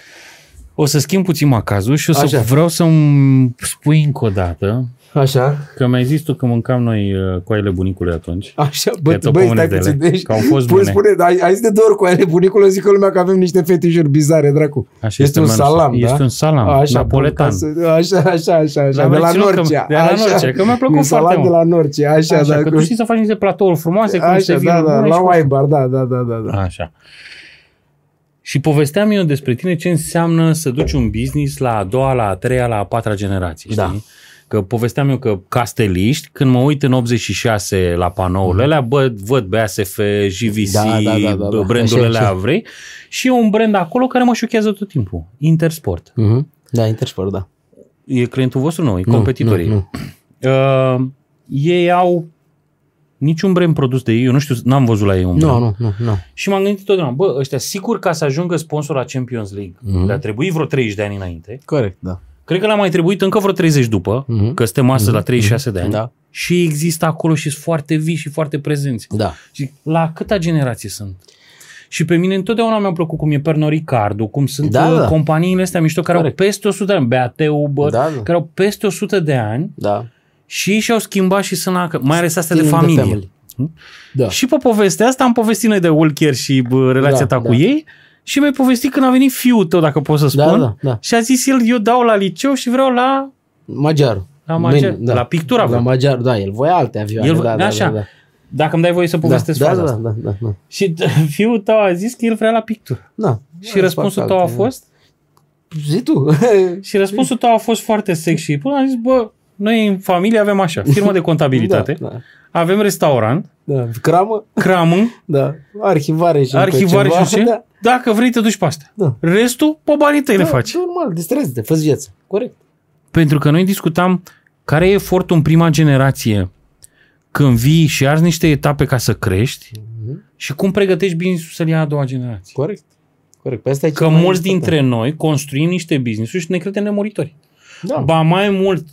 O să schimb puțin macazul și o să Așa. vreau să-mi spui încă o dată Așa. Că mai zis tu că mâncam noi uh, coaile bunicului atunci. Așa, bă, bă stai puțin. Deci, că au fost bune. Spune, ai, ai zis de două ori coaile bunicului, zic că lumea că avem niște fetișuri bizare, dracu. Așa este, este un salam, da? Este un salam, așa, napoletan. Bun, așa, așa, așa, așa, de la Norcea. De la Norcea, că mi-a plăcut foarte mult. de la Norcea, așa, așa că tu știi să faci niște platouri frumoase cu niște da, da, la Waibar, da, da, da, da, da. Așa. Și povesteam eu despre tine ce înseamnă să duci un business la a doua, la a treia, la a patra generație. Da. Știi? Că povesteam eu că casteliști, când mă uit în 86 la panourile mm. alea, bă, văd BASF, JVC, da, da, da, da, da. brandurile alea, vrei? Și e un brand acolo care mă șochează tot timpul. Intersport. Mm-hmm. Da, Intersport, da. E clientul vostru? Nu, e competitorii. Nu, nu, nu. Uh, ei au niciun brand produs de ei, eu nu știu, n-am văzut la ei un brand. Nu, nu, nu, nu. Și m-am gândit totdeauna, bă, ăștia sigur ca să ajungă sponsor la Champions League, mm-hmm. le-a trebuit vreo 30 de ani înainte. Corect, da. Cred că l-a mai trebuit încă vreo 30 după, uh-huh. că suntem astăzi uh-huh. la 36 de ani. Da. Și există acolo și sunt foarte vii și foarte prezenți. Da. Și la câta generație sunt? Și pe mine întotdeauna mi-a plăcut cum e Pernod Ricardo, cum sunt da, uh, da. companiile astea mișto care Corect. au peste 100 de ani, BAT, Uber, da, da. care au peste 100 de ani da. și și-au schimbat și sunt, mai ales astea de familie. De hm? da. Și pe povestea asta am povestit noi de Walker și bă, relația da, ta da. cu ei și mi-ai povestit când a venit fiul tău, dacă pot să da, spun. Da, da, da. Și a zis el, eu dau la liceu și vreau la... Maghiar. La Maghiar, da. la pictura. La Maghiar, da, el voia alte avioane. El, da, da, așa. Da, da. Dacă îmi dai voie să povestesc da, da, da, da, da, da. Și fiul tău a zis că el vrea la pictură. Da. Și răspunsul tău a fost? Zi tu. și răspunsul tău a fost foarte sexy. Până a zis, bă, noi în familie avem așa, firmă de contabilitate, da, da. avem restaurant, da. cramă, cramă, da. arhivare și arhivare ceva. și ce? Da. Dacă vrei, te duci pe astea. Da. Restul, pe banii tăi da, le faci. Normal, distrează-te, fă viață. Corect. Pentru că noi discutam care e efortul în prima generație când vii și arzi niște etape ca să crești mm-hmm. și cum pregătești business să-l ia a doua generație. Corect. Corect. Pe asta e că mulți dintre noi construim niște business-uri și ne credem nemuritori. Da. Ba mai mult,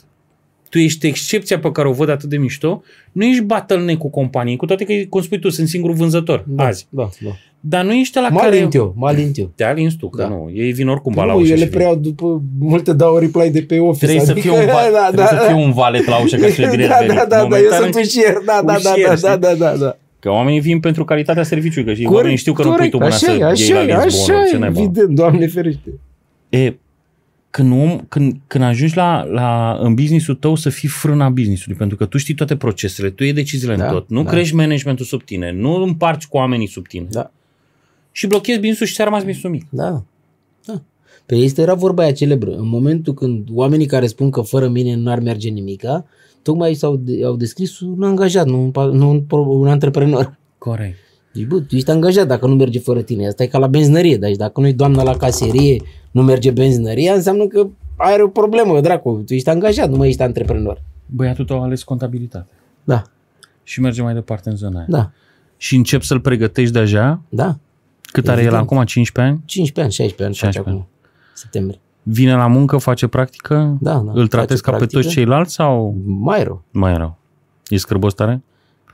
tu ești excepția pe care o văd atât de mișto, nu ești battle cu companii, cu toate că, cum spui tu, sunt singurul vânzător da, azi. Da, da. Dar nu ești la m-a care... Lint eu, m-a lint eu. Te-a lins tu, că da. nu. Ei vin oricum ba la ușă. ele preiau după multe dau reply de pe office. Trebuie, adică, să, fie un va- da, da, să fie un valet la ușă ca să le vină Da, da, da, da, eu sunt ușier. Da, da, da, da, da, da, da. Că oamenii vin pentru calitatea serviciului, că corect, oamenii știu că nu pui tu mâna așa, să așa, iei la așa, așa, evident, Doamne ferește. E, când, om, când, când ajungi la, la, în businessul tău să fii frâna businessului, pentru că tu știi toate procesele, tu iei deciziile da, în tot, nu da. crești managementul sub tine, nu împarți cu oamenii sub tine. Da. Și blochezi businessul și ți-a rămas businessul mic. Da. da. Pe este era vorba aia celebră. În momentul când oamenii care spun că fără mine nu ar merge nimica, tocmai s-au au descris un angajat, nu un, nu un, un antreprenor. Corect. Deci, bă, tu ești angajat dacă nu merge fără tine. Asta e ca la benzinărie. Deci dacă nu-i doamna la caserie, nu merge benzinăria, înseamnă că ai o problemă, dracu. Tu ești angajat, nu mai ești antreprenor. Băiatul tău a ales contabilitate. Da. Și merge mai departe în zona aia. Da. Și încep să-l pregătești deja? Da. Cât are el acum? 15 ani? 15 ani, 16 ani 16 face acum. Septembrie. Vine la muncă, face practică? Da, da. Îl tratezi ca practică. pe toți ceilalți sau? Mai rău. Mai rău. E scârbos tare?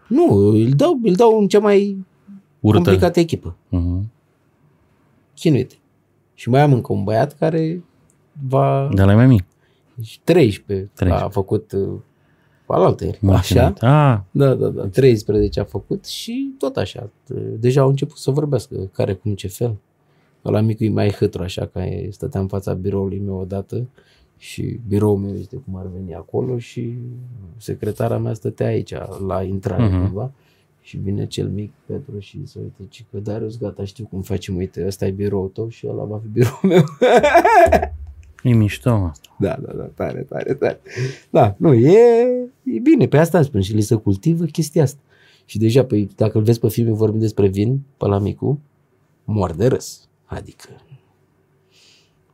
Nu, îl dau, îl dau în cea mai Urâtă. complicată echipă. Uh-huh. Chinuite. Și mai am încă un băiat care va... De la mai mic. 13, 13. a făcut uh, alaltă ieri. Așa. Ah. Da, da, da. 13 a făcut și tot așa. Deja au început să vorbească care cum ce fel. La micul e mai hâtru așa, că stăteam în fața biroului meu odată și biroul meu este cum ar veni acolo și secretara mea stătea aici la intrare uh-huh. cumva și vine cel mic Petru și se uite, ci că Darius, gata, știu cum facem, uite, ăsta e biroul tău și ăla va fi biroul meu. e mișto asta. Da, da, da, tare, tare, tare. Da, nu, e, e bine, pe asta spun și li se cultivă chestia asta. Și deja, păi, dacă îl vezi pe film, vorbim despre vin, pe la micu, mor de râs. Adică,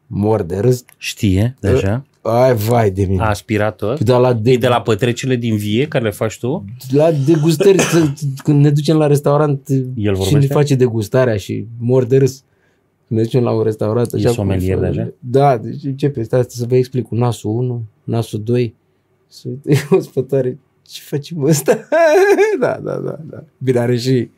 mor de râs. Știe deja? Ai, vai de mine. A aspirat tot? Da, la de... E de la pătrecerile din vie care le faci tu? La degustări, când ne ducem la restaurant El și ne face degustarea și mor de râs. Când ne ducem la un restaurant. E somelier deja? Da, deci începe. Stai să vă explic cu nasul 1, nasul 2. Să uite, o spătare. Ce facem ăsta? da, da, da, da. Bine, are și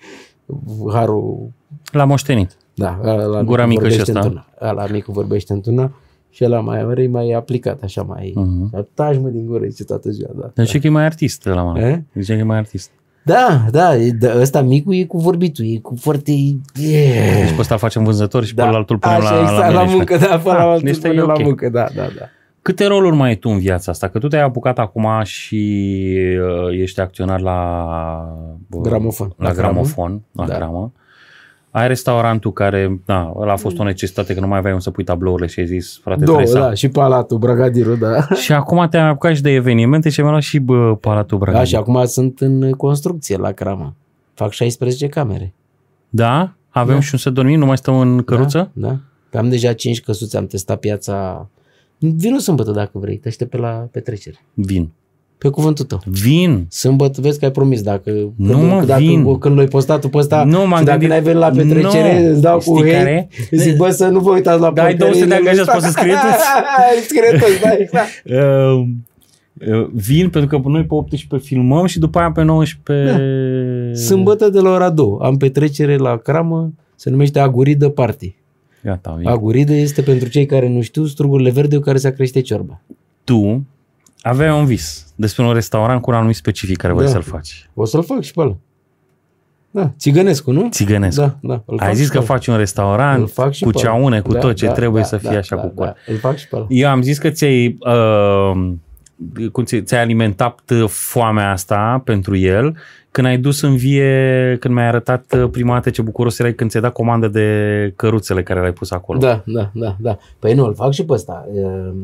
harul... L-a moștenit. Da, la Gura mică și asta. La mică vorbește într-una și ăla mai are mai aplicat, așa mai... Uh-huh. Taci mă din gură, zice toată ziua, da. Deci da. că e mai artist la mână. Eh? Zice că e mai artist. Da, da, da, ăsta micul e cu vorbitul, e cu foarte... Yeah. Deci pe ăsta facem vânzător și da. pe altul punem Așa, la, exact, la, la muncă, da, pe ah, altul punem okay. la muncă, da, da, da. Câte roluri mai ai tu în viața asta? Că tu te-ai apucat acum și uh, ești acționar la... Uh, gramofon. La, la gramofon, la da. gramă. Ai restaurantul care, da, ăla a fost o necesitate că nu mai aveai un să pui tablourile și ai zis, frate, Două, da, și Palatul Bragadiru, da. Și acum te-ai apucat și de evenimente și ai luat și bă, Palatul Bragadiru. Da, și acum sunt în construcție la Crama. Fac 16 camere. Da? Avem da. și un să dormim, nu mai stăm în căruță? Da, da. Am deja 5 căsuțe, am testat piața. Vin o sâmbătă dacă vrei, te aștept pe la petrecere. Vin. Pe cuvântul tău. Vin. Sâmbătă, vezi că ai promis. Dacă, nu când, mă, dacă, vin. Când l-ai postat tu pe ăsta nu, m-am și dacă n-ai venit la petrecere, nu. îți dau cu hei, care? zic, bă, să nu vă uitați la Da, ai 200 de angajați, poți să scrie toți. scrie toți, da, exact. Uh, uh, vin pentru că noi pe 18 filmăm și după aia pe 19... Da. Sâmbătă de la ora 2 am petrecere la cramă, se numește Aguridă Party. Gata, Aguridă este pentru cei care nu știu strugurile verde cu care se crește ciorba. Tu aveai un vis despre un restaurant cu un anumit specific care vrei da. să-l faci. O să-l fac și pe ăla. Da, Țigănescu, nu? Țigănescu. Da, da. Ai zis că faci un restaurant fac și cu ceaune, cu da, tot ce da, trebuie da, să fie da, așa da, cu da, îl fac și pe ăla. Eu am zis că ți-ai, uh, cum ți- ți-ai alimentat foamea asta pentru el când ai dus în vie, când mi-ai arătat uh, prima dată ce bucuros erai când ți-ai dat comandă de căruțele care le-ai pus acolo. Da, da, da, da. Păi nu, îl fac și pe ăsta. Ehm,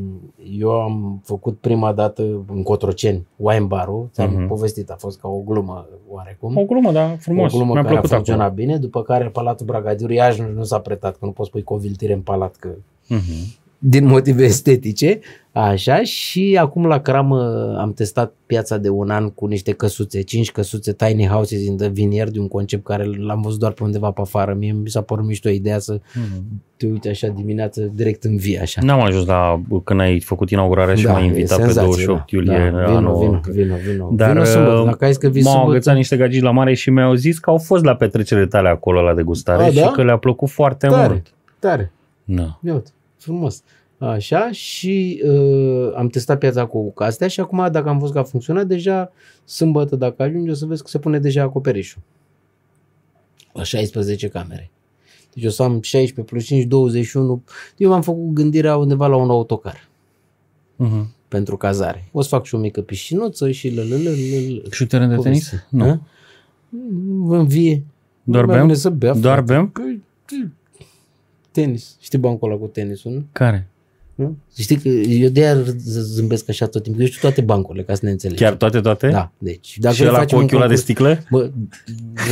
eu am făcut prima dată în Cotroceni wine bar-ul, ți-am uh-huh. povestit, a fost ca o glumă oarecum. O glumă, da, frumos. O glumă Mi-a care plăcut a funcționat acolo. bine, după care Palatul Bragadiru iarăși nu, nu s-a pretat, că nu poți pui coviltire în palat, că Uh-huh. din motive estetice, așa, și acum la Cramă am testat piața de un an cu niște căsuțe, cinci căsuțe, tiny houses in the vineyard, un concept care l-am văzut doar pe undeva pe afară. Mie mi s-a părut mișto ideea să Uh-huh. te uite așa dimineață direct în vie, așa. N-am ajuns la când ai făcut inaugurarea și Da, m-ai e invitat pe senzație, 28 da. iulie Da, vino, anul. vino, vino, vino. Dar vino sâmbătă, uh, dacă ai zis că vii m-au sâmbătă, agățat niște gagici la mare și mi-au zis că au fost la petrecerile tale acolo la degustare A, și da? că le-a plăcut foarte tare, mult. tare. Da. Ia uite, frumos. Așa și uh, am testat piața cu astea și acum dacă am văzut că a funcționat, deja sâmbătă dacă ajungi o să vezi că se pune deja acoperișul. La 16 camere. Deci eu să am 16 plus 5, 21. Eu m-am făcut gândirea undeva la un autocar Uh-huh. pentru cazare. O să fac și o mică piscinuță și la la la la Și un teren de tenis? Nu. În vie. Doar Mai bem? bine să bea. Doar frate. bem? Păi, Tenis. Știi bancul ăla cu tenisul, nu? Care? Nu? Știi că eu de aia zâmbesc așa tot timpul. Eu știu toate bancurile, ca să ne înțelegem. Chiar toate, toate? Da, deci. Dacă și vrei ăla cu facem un ochiul ăla de concurs- sticlă? Bă,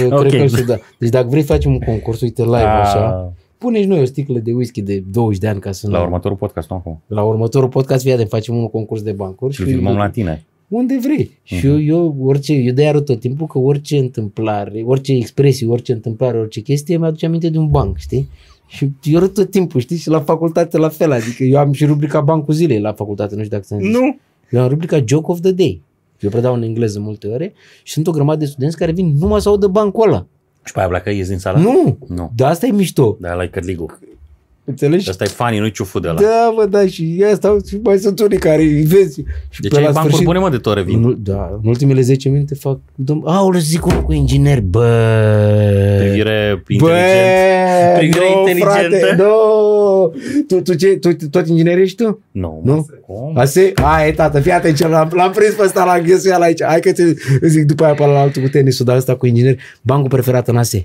eu Ok. cred că știu, da. Deci dacă vrei să facem un concurs, uite live așa, pune și noi o sticlă de whisky de 20 de ani ca să La nu... următorul podcast, nu acum. La următorul podcast, fii atent, facem un concurs de bancuri. Și filmăm la tine. Unde vrei. Și Mhm. eu, eu, orice, eu de arăt tot timpul că orice întâmplare, orice expresie, orice întâmplare, orice chestie, mi-aduce aminte de un banc, știi? Și eu arăt tot timpul, știi? Și la facultate la fel, adică eu am și rubrica Bancul Zilei la facultate, nu știu dacă ți-am zis. Nu. Eu am rubrica Joke of the Day. Eu predau în engleză multe ore și sunt o grămadă de studenți care vin numai să audă bancul ăla. Și pe aia pleacă, ies din sală? Nu! Nu. Dar asta e mișto. Da, ăla e cărligul. Înțelegi? Ăsta e funny, nu-i ciuful de ăla. Da, mă, da, și asta și mai sunt unii care îi vezi. Și Deci pe ai la bancuri sfârșit, bune, mă, de tot revin. în, da, în ultimele 10 minute fac, dom- aoleu, zic unul cu inginer, bă, Privire bă, inteligent. Privire no, inteligentă. frate, no. tu, tu, ce, tu, tot inginer ești tu? Nu. Nu? mă, Cum? Ase? Hai, tată, fii atent, ce l-am, l-am prins pe ăsta la înghesuială aici. Hai că ți zic după aia pe la altul cu tenisul, dar ăsta cu inginer, bancul preferat în ASE.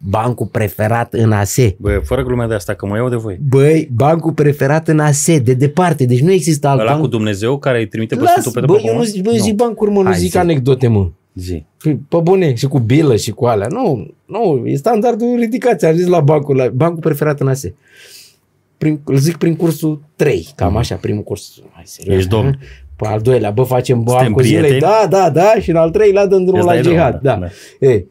Bancul preferat în ASE. Bă, fără glume de asta, că mă iau de voi. Băi, bancul preferat în ASE, de departe, deci nu există alt Ăla banc. cu Dumnezeu care îi trimite pe Las, Sfântul Petru bă, pe eu nu pământ? zic, bă, zic bancuri, mă, nu Hai, zic zi. anecdote, mă. Zi. Pe bune, și cu bilă și cu alea. Nu, nu, e standardul ridicat, am zis la bancul, la bancul preferat în ASE. Prin, îl zic prin cursul 3, cam așa, primul curs. Hai, serios, Ești domn. ha? Pe al doilea, bă, facem Suntem bancul zilei. prieteni? Da, da, da, și în al treilea dăm drumul Îți la dai drumul, jihad. da, Da. da. Ei,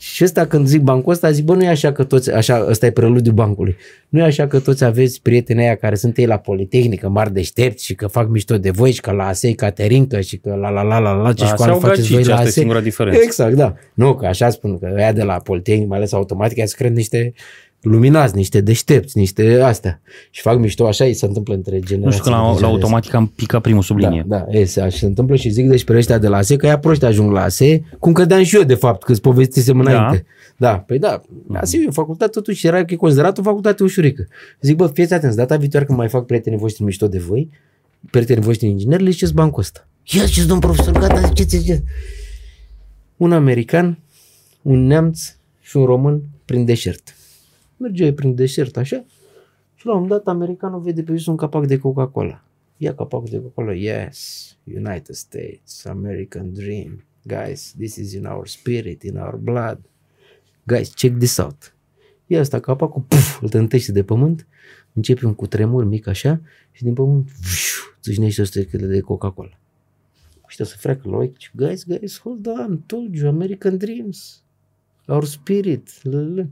și ăsta când zic bancul ăsta, zic, bă, nu e așa că toți, așa, ăsta e preludiul bancului. Nu e așa că toți aveți prieteni aia care sunt ei la Politehnică, mari deștepți și că fac mișto de voi și că la ASEI Caterinca și că la la la la la ce La școală ASE au faceți voi gagici, la asta e ASEI. singura diferență. Exact, da. Nu, că așa spun, că ăia de la Politehnic, mai ales automatic, să cred niște luminați, niște deștepți, niște astea. Și fac mișto, așa îi se întâmplă între generații. Nu știu că la, la automatic am picat primul sub linie. Da, da, e, se, așa se întâmplă și zic despre ăștia de la ASE, că ea proști ajung la ASE, cum credeam și eu, de fapt, că îți povestisem Da. înainte. Da, păi da, ASE e o facultate totuși, era că e considerat o facultate ușurică. Zic, bă, fiți atenți, data viitoare când mai fac prietenii voștri mișto de voi, prietenii voștri ingineri, le ziceți bancul ăsta. Ia ziceți, domn profesor, gata, ziceți, ziceți. Un american, un neamț și un român prin deșert. Merge ei prin deșert, așa, și la un moment dat americanul vede pe sus un capac de Coca-Cola. Ia capacul de Coca-Cola, yes, United States, American Dream. Guys, this is in our spirit, in our blood. Guys, check this out. Ia asta capacul, puf, îl tântește de pământ, începe un cutremur mic așa și din pământ viu, țâșnește o sticlă de Coca-Cola. Ăștia să freacă la ochi. Guys, guys, hold on, told you, American Dreams. Our spirit. Lă,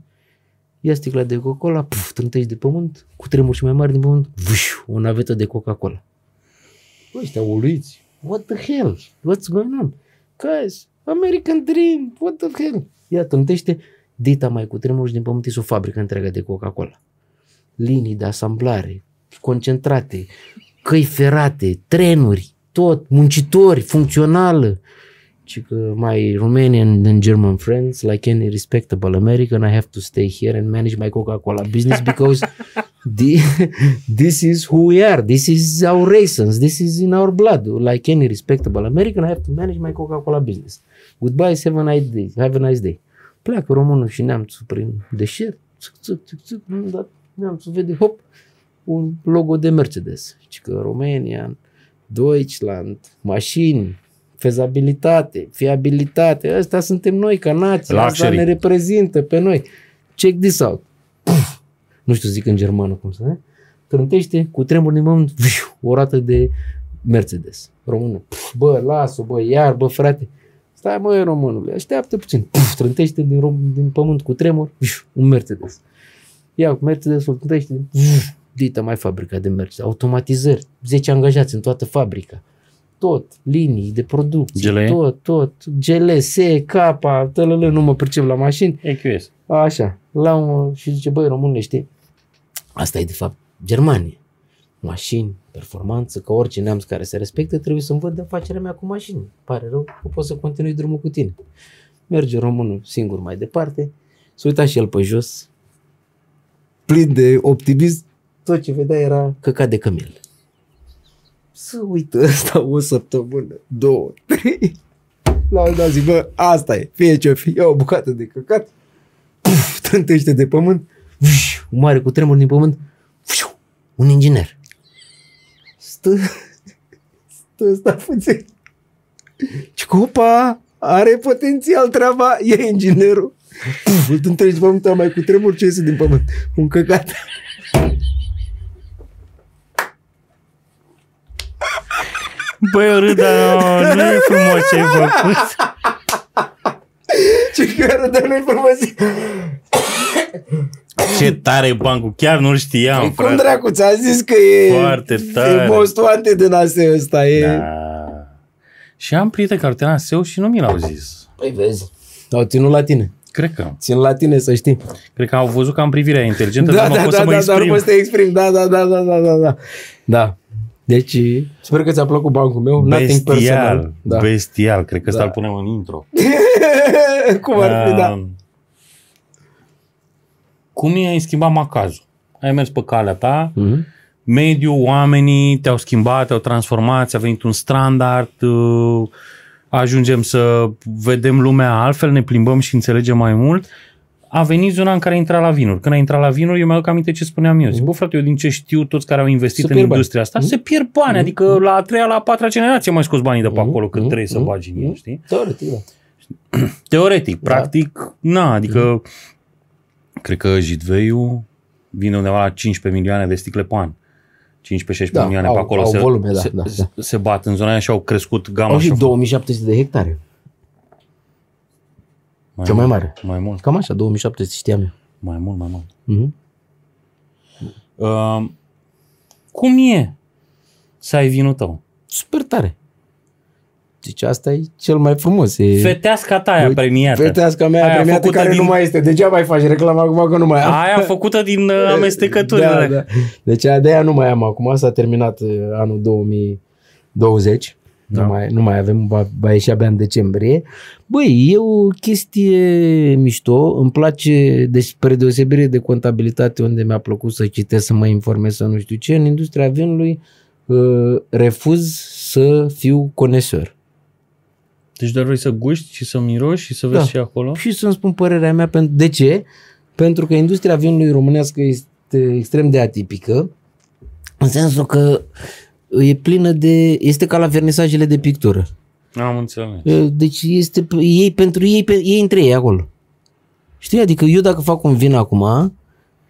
Ia sticla de Coca-Cola, puf, trântești de pământ, cu tremuri și mai mari din pământ, viu, o navetă de Coca-Cola. Bă, ăștia uluiți. What the hell? What's going on? Guys, American Dream, what the hell? Ia, trântește, dita mai cu tremuri și din pământ este o fabrică întreagă de Coca-Cola. Linii de asamblare, concentrate, căi ferate, trenuri, tot, muncitori, funcțională. Și că my Romanian and German friends, like any respectable American, I have to stay here and manage my Coca-Cola business because the, this is who we are. This is our raisins. This is in our blood. Like any respectable American, I have to manage my Coca-Cola business. Goodbye, have a nice day. Have a nice day. Pleacă românul și neamțul prin deșert. Țuc, țuc, țuc, țuc, la un moment dat neamțul vede, hop, un logo de Mercedes. Și că Romania, Deutschland, mașini, fezabilitate, fiabilitate, ăsta suntem noi ca nație, asta Luxury. ne reprezintă pe noi. Check this out. Puf! Nu știu zic în germană cum să ne? Trântește cu tremur din pământ, viu, o rată de Mercedes. Românul, puf, bă, las-o, bă, iar, bă, frate. Stai, mă, românule, așteaptă puțin. Puf, trântește din, rom- din pământ cu tremur, viu, un Mercedes. Ia cu Mercedesul, trântește, viu, dită mai fabrica de Mercedes. Automatizări, 10 angajați în toată fabrica tot, linii de producție, GLE? tot, tot, GLS, capa, tălălă, nu mă pricep la mașini, EQS. așa, la un, și zice, băi, românule, știi, asta e de fapt Germania, mașini, performanță, că orice neamț care se respectă trebuie să-mi văd de afacerea mea cu mașini, pare rău, că pot să continui drumul cu tine. Merge românul singur mai departe, se uita și el pe jos, plin de optimism, tot ce vedea era căcat de cămil. Să uită ăsta o săptămână, două, trei. La un dat zic, bă, asta e, fie ce fi, ia o bucată de căcat, puf, trântește de pământ, uș, un mare cu tremur din pământ, uș, un inginer. Stă, stă ăsta puțin. Și opa, are potențial treaba, e inginerul. Puf, îl trântește de pământ, mai cu tremur ce iese din pământ. Un căcat. Băi, eu râd, dar nu e frumos ce ai făcut. Ce că râd, dar nu e frumos. Ce tare e bancul, chiar nu-l știam, Păi frate. cum dracuț, ți-a zis că e... Foarte tare. E most wanted din astea ăsta, e... Da. Și am prieteni care au terminat SEO și nu mi l-au zis. Păi vezi. Au ținut la tine. Cred că. Țin la tine, să știi. Cred că au văzut că am privirea inteligentă, Da, dar nu da, pot da, să mă da, dar nu exprim. poți să te exprimi. Da, da, da, da, da, da, da. Da. Deci, sper că ți-a plăcut bancul meu. Nothing personal. Bestial, Da. bestial. Cred că ăsta Da. îl punem în intro. Cum ar fi, da. Um, Cum i-ai schimbat macazul? Ai mers pe calea ta, Mhm. mediul, oamenii te-au schimbat, te-au transformat, a venit un standard, uh, ajungem să vedem lumea altfel, ne plimbăm și înțelegem mai mult. A venit zona în care a intrat la vinuri. Când a intrat la vinuri, eu mi-aduc aminte ce spuneam eu. Zic, bă, frate, eu din ce știu, toți care au investit Se în pierd bani. industria asta, Mhm. se pierd bani. Adică la a treia, la a patra generație mai scos banii de pe Mhm, acolo când mhm, trebuie să mhm, bagi în el, mhm. știi? Teoretic, da. Teoretic, Da. practic, na, adică cred că Jitveiu vine undeva la 15 milioane de sticle pe an. 15-16 Da, milioane au- pe acolo au se, volume, da, se, da, se, da. se bat în zona aia și au crescut gama Au și și 2700 de hectare. Mai, Cea mai mare. Mai mult, Cam așa, 2700 știam eu. mai mult, mai mult. Mhm. Uh, cum e să ai vinul tău? Super tare. Deci asta e cel mai frumos. E... Feteasca ta aia Uite, premiată. Feteasca mea Aia premiată făcută care din- nu mai este. Degeaba mai faci reclamă acum că nu mai am. Aia făcută din uh, amestecăturile. Da, da. Deci aia de aia nu mai am acum. S-a terminat uh, anul 2020. Da. Nu, mai, nu mai avem, va, va ieși abia în decembrie. Băi, e o chestie mișto, îmi place, deci spre deosebire de contabilitate, unde mi-a plăcut să citesc, să mă informez, să nu știu ce, în industria vinului uh, refuz să fiu conesor. Deci doar vrei să guști și să miroși și să vezi Da. și acolo? și să-mi spun părerea mea. pentru De ce? Pentru că industria vinului românească este extrem de atipică, în sensul că e plină de... este ca la vernisajele de pictură. Am înțeles. Deci este ei pentru ei, pe, ei între ei acolo. Știi? Adică eu dacă fac un vin acum,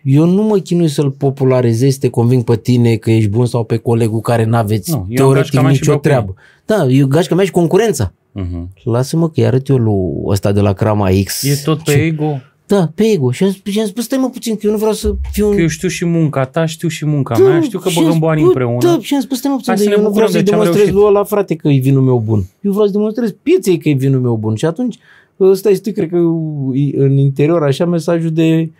eu nu mă chinui să-l popularizez, să te conving pe tine că ești bun sau pe colegul care n-aveți Nu, eu am teoretic gașca mea și nicio beau cu treabă. Da, eu gașca mea și concurența. Uh-huh. Lasă-mă că îi arăt eu lui ăsta de la Crama X. E tot pe Ce- ego? Da, pe ego. Și am, spus- și am spus, stai mă puțin, că eu nu vreau să fiu un... Că eu știu și munca ta, știu și munca mea, știu că și am băgăm bani spus, împreună. Da, și am spus, stai mă puțin, Hai dar să ne eu nu vreau bucurăm să-i de ce am demonstrez reușit. lui ăla, frate, că e vinul meu bun. Eu vreau să demonstrez pieței că e vinul meu bun. Și atunci, ăsta este, cred că, e în interior, așa, mesajul de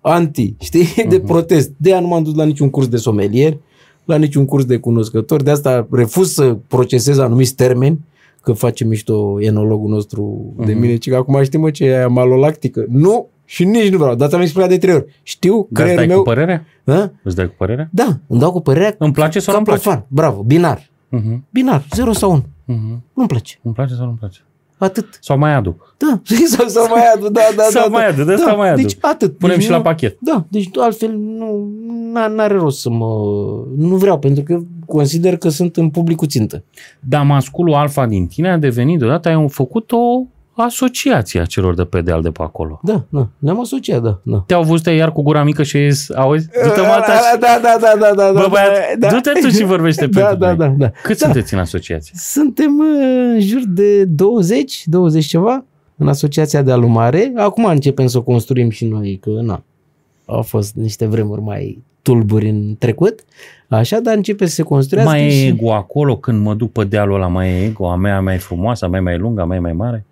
anti, știi, de Mhm. protest. De aia nu m-am dus la niciun curs de somelier, la niciun curs de cunoscător, de asta refuz să procesez anumiți termeni, că face mișto enologul nostru de Mhm. mine, ci că acum știi mă ce e aia malolactică. Nu, și nici nu vreau. Dar ți-am explicat de trei ori. Știu, Dar îți creierul dai meu... cu părerea? Ha? Îți dai cu părerea? Da, îmi dau cu părerea Îmi place sau ca nu-mi place? profan. Bravo, binar. Uh-huh. Binar, 0 sau 1. Uh-huh. Nu-mi place. Îmi place sau nu-mi place? Atât. Sau mai aduc? Da, sau, sau mai adu, da, da, Sau da. mai da. adu, de asta da, mai adu. Deci atât. Punem deci și la nu- pachet. Da, deci altfel nu n- n-are rost să mă... Nu vreau, pentru că consider că sunt în publicul țintă. Damasculul alfa din tine a devenit deodată, ai făcut o asociație a celor de pe deal de pe acolo. Da, da, ne-am asociat, da, da. Te-au văzut iar cu gura mică și ai zis, auzi, du-te mă alta și... Da, da, da, da, da, da. Bă, băiat, da, du-te tu și vorbește da, pentru da, noi. da, da. Cât Da. sunteți în asociație? Suntem uh, în jur de 20, 20 ceva, în asociația de alumare. Acum începem să o construim și noi, că na, au fost niște vremuri mai tulburi în trecut, așa, dar începe să se construiască Mai e și... ego acolo când mă duc pe dealul ăla, mai e ego, a mea mai e frumoasă, a mea mai lungă, a mea mai mare?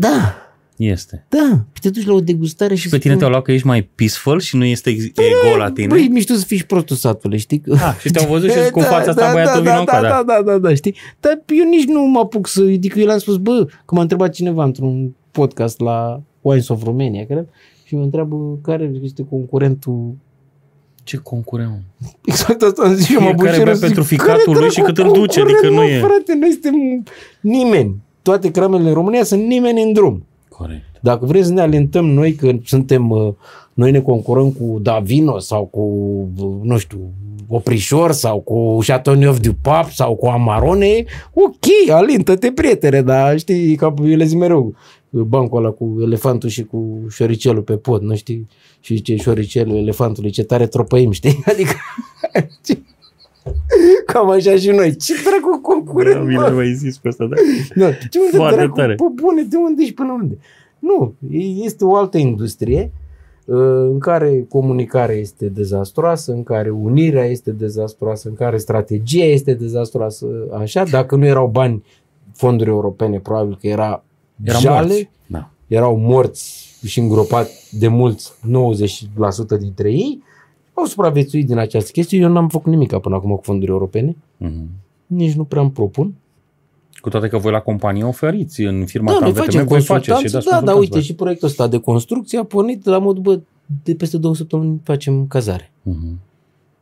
Da, Este. da, te duci la o degustare și Și pe tine spui- te-au luat că ești mai peaceful și nu este ex- ego la tine? Băi, mișto să fii și prostul satule, știi? Că... Ah, și te-au văzut și zic, cu Da, fața asta da, băiatul da, vino da, încă, da, da. da, da, da, știi? Dar eu nici nu mă apuc să... Adică eu le-am spus, bă, că m-a întrebat cineva într-un podcast la Wines of Romania, cred, și mă întreabă care este concurentul Ce concurent? Exact asta am zis și mă Fiecare bea pentru ficatul lui și cât îl duce, adică nu e. Frate, noi suntem nimeni. Toate cramele în România sunt nimeni în drum. Corect. Dacă vrei să ne alintăm noi că suntem, uh, noi ne concurăm cu Davino sau cu, uh, nu știu, Oprișor sau cu Chateauneuf du Pap sau cu Amarone, ok, alintă-te, prietene, dar știi, ca eu le zic mereu, bancul ăla cu elefantul și cu șoricelul pe pod, nu știi? Și zice șoricelul elefantului, ce tare tropăim, știi? Adică... Cam așa și noi. Ce dracu concurent, Bine, mă? mai zis pe asta, da? Da, ce unde Foarte dracu, tare. pe bune, de unde și până unde? Nu, este o altă industrie uh, în care comunicarea este dezastroasă, în care unirea este dezastroasă, în care strategia este dezastroasă, așa, dacă nu erau bani fonduri europene, probabil că era Eram jale, morți. Da. erau morți și îngropați de mulți, 90% dintre ei, au supraviețuit din această chestie. Eu n-am făcut nimic până acum cu fonduri europene, Mhm. nici nu prea îmi propun. Cu toate că voi la companie oferiți în firma Da, ta noi în VTM, facem voi faceți și consultanță, dați da, dar consultanță, uite și proiectul ăsta de construcție a pornit la mod, bă, de peste două săptămâni facem cazare. Mhm.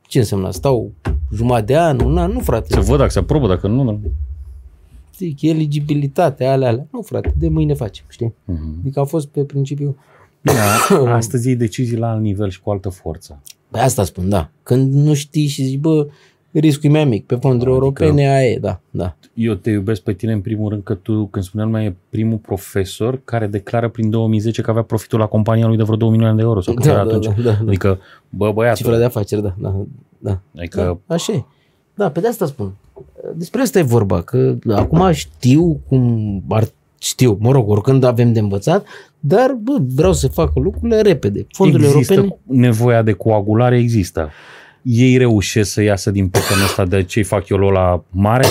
Ce înseamnă? Stau jumătate de an, un an? Nu, frate. Să văd dacă se aprobă, dacă nu, nu. Zic, eligibilitatea, alea, alea. Nu, frate, de mâine facem, știi? Mhm. Adică a fost pe principiu... Bine, astăzi iei decizii la alt nivel și cu altă forță. Pe asta spun, da. Când nu știi și zici, bă, riscul e mai mic. Pe fonduri Adică- europene, aia e, da, da. Eu te iubesc pe tine în primul rând că tu, când spuneam mai e primul profesor care declară prin 2010 că avea profitul la compania lui de vreo 2 milioane de euro. Sau cât Da, era da, atunci. da, da, da. Adică, bă, băiatul, Cifra de afaceri, da, da, da. adică Da, așa e. Da, pe de asta spun. Despre asta e vorba, că acum știu cum ar știu, mă rog, oricând avem de învățat, dar bă, vreau să fac lucrurile repede. Fondurile există europene, nevoia de coagulare, există. Ei reușesc să iasă din păcănul ăsta de ce fac eu la mare?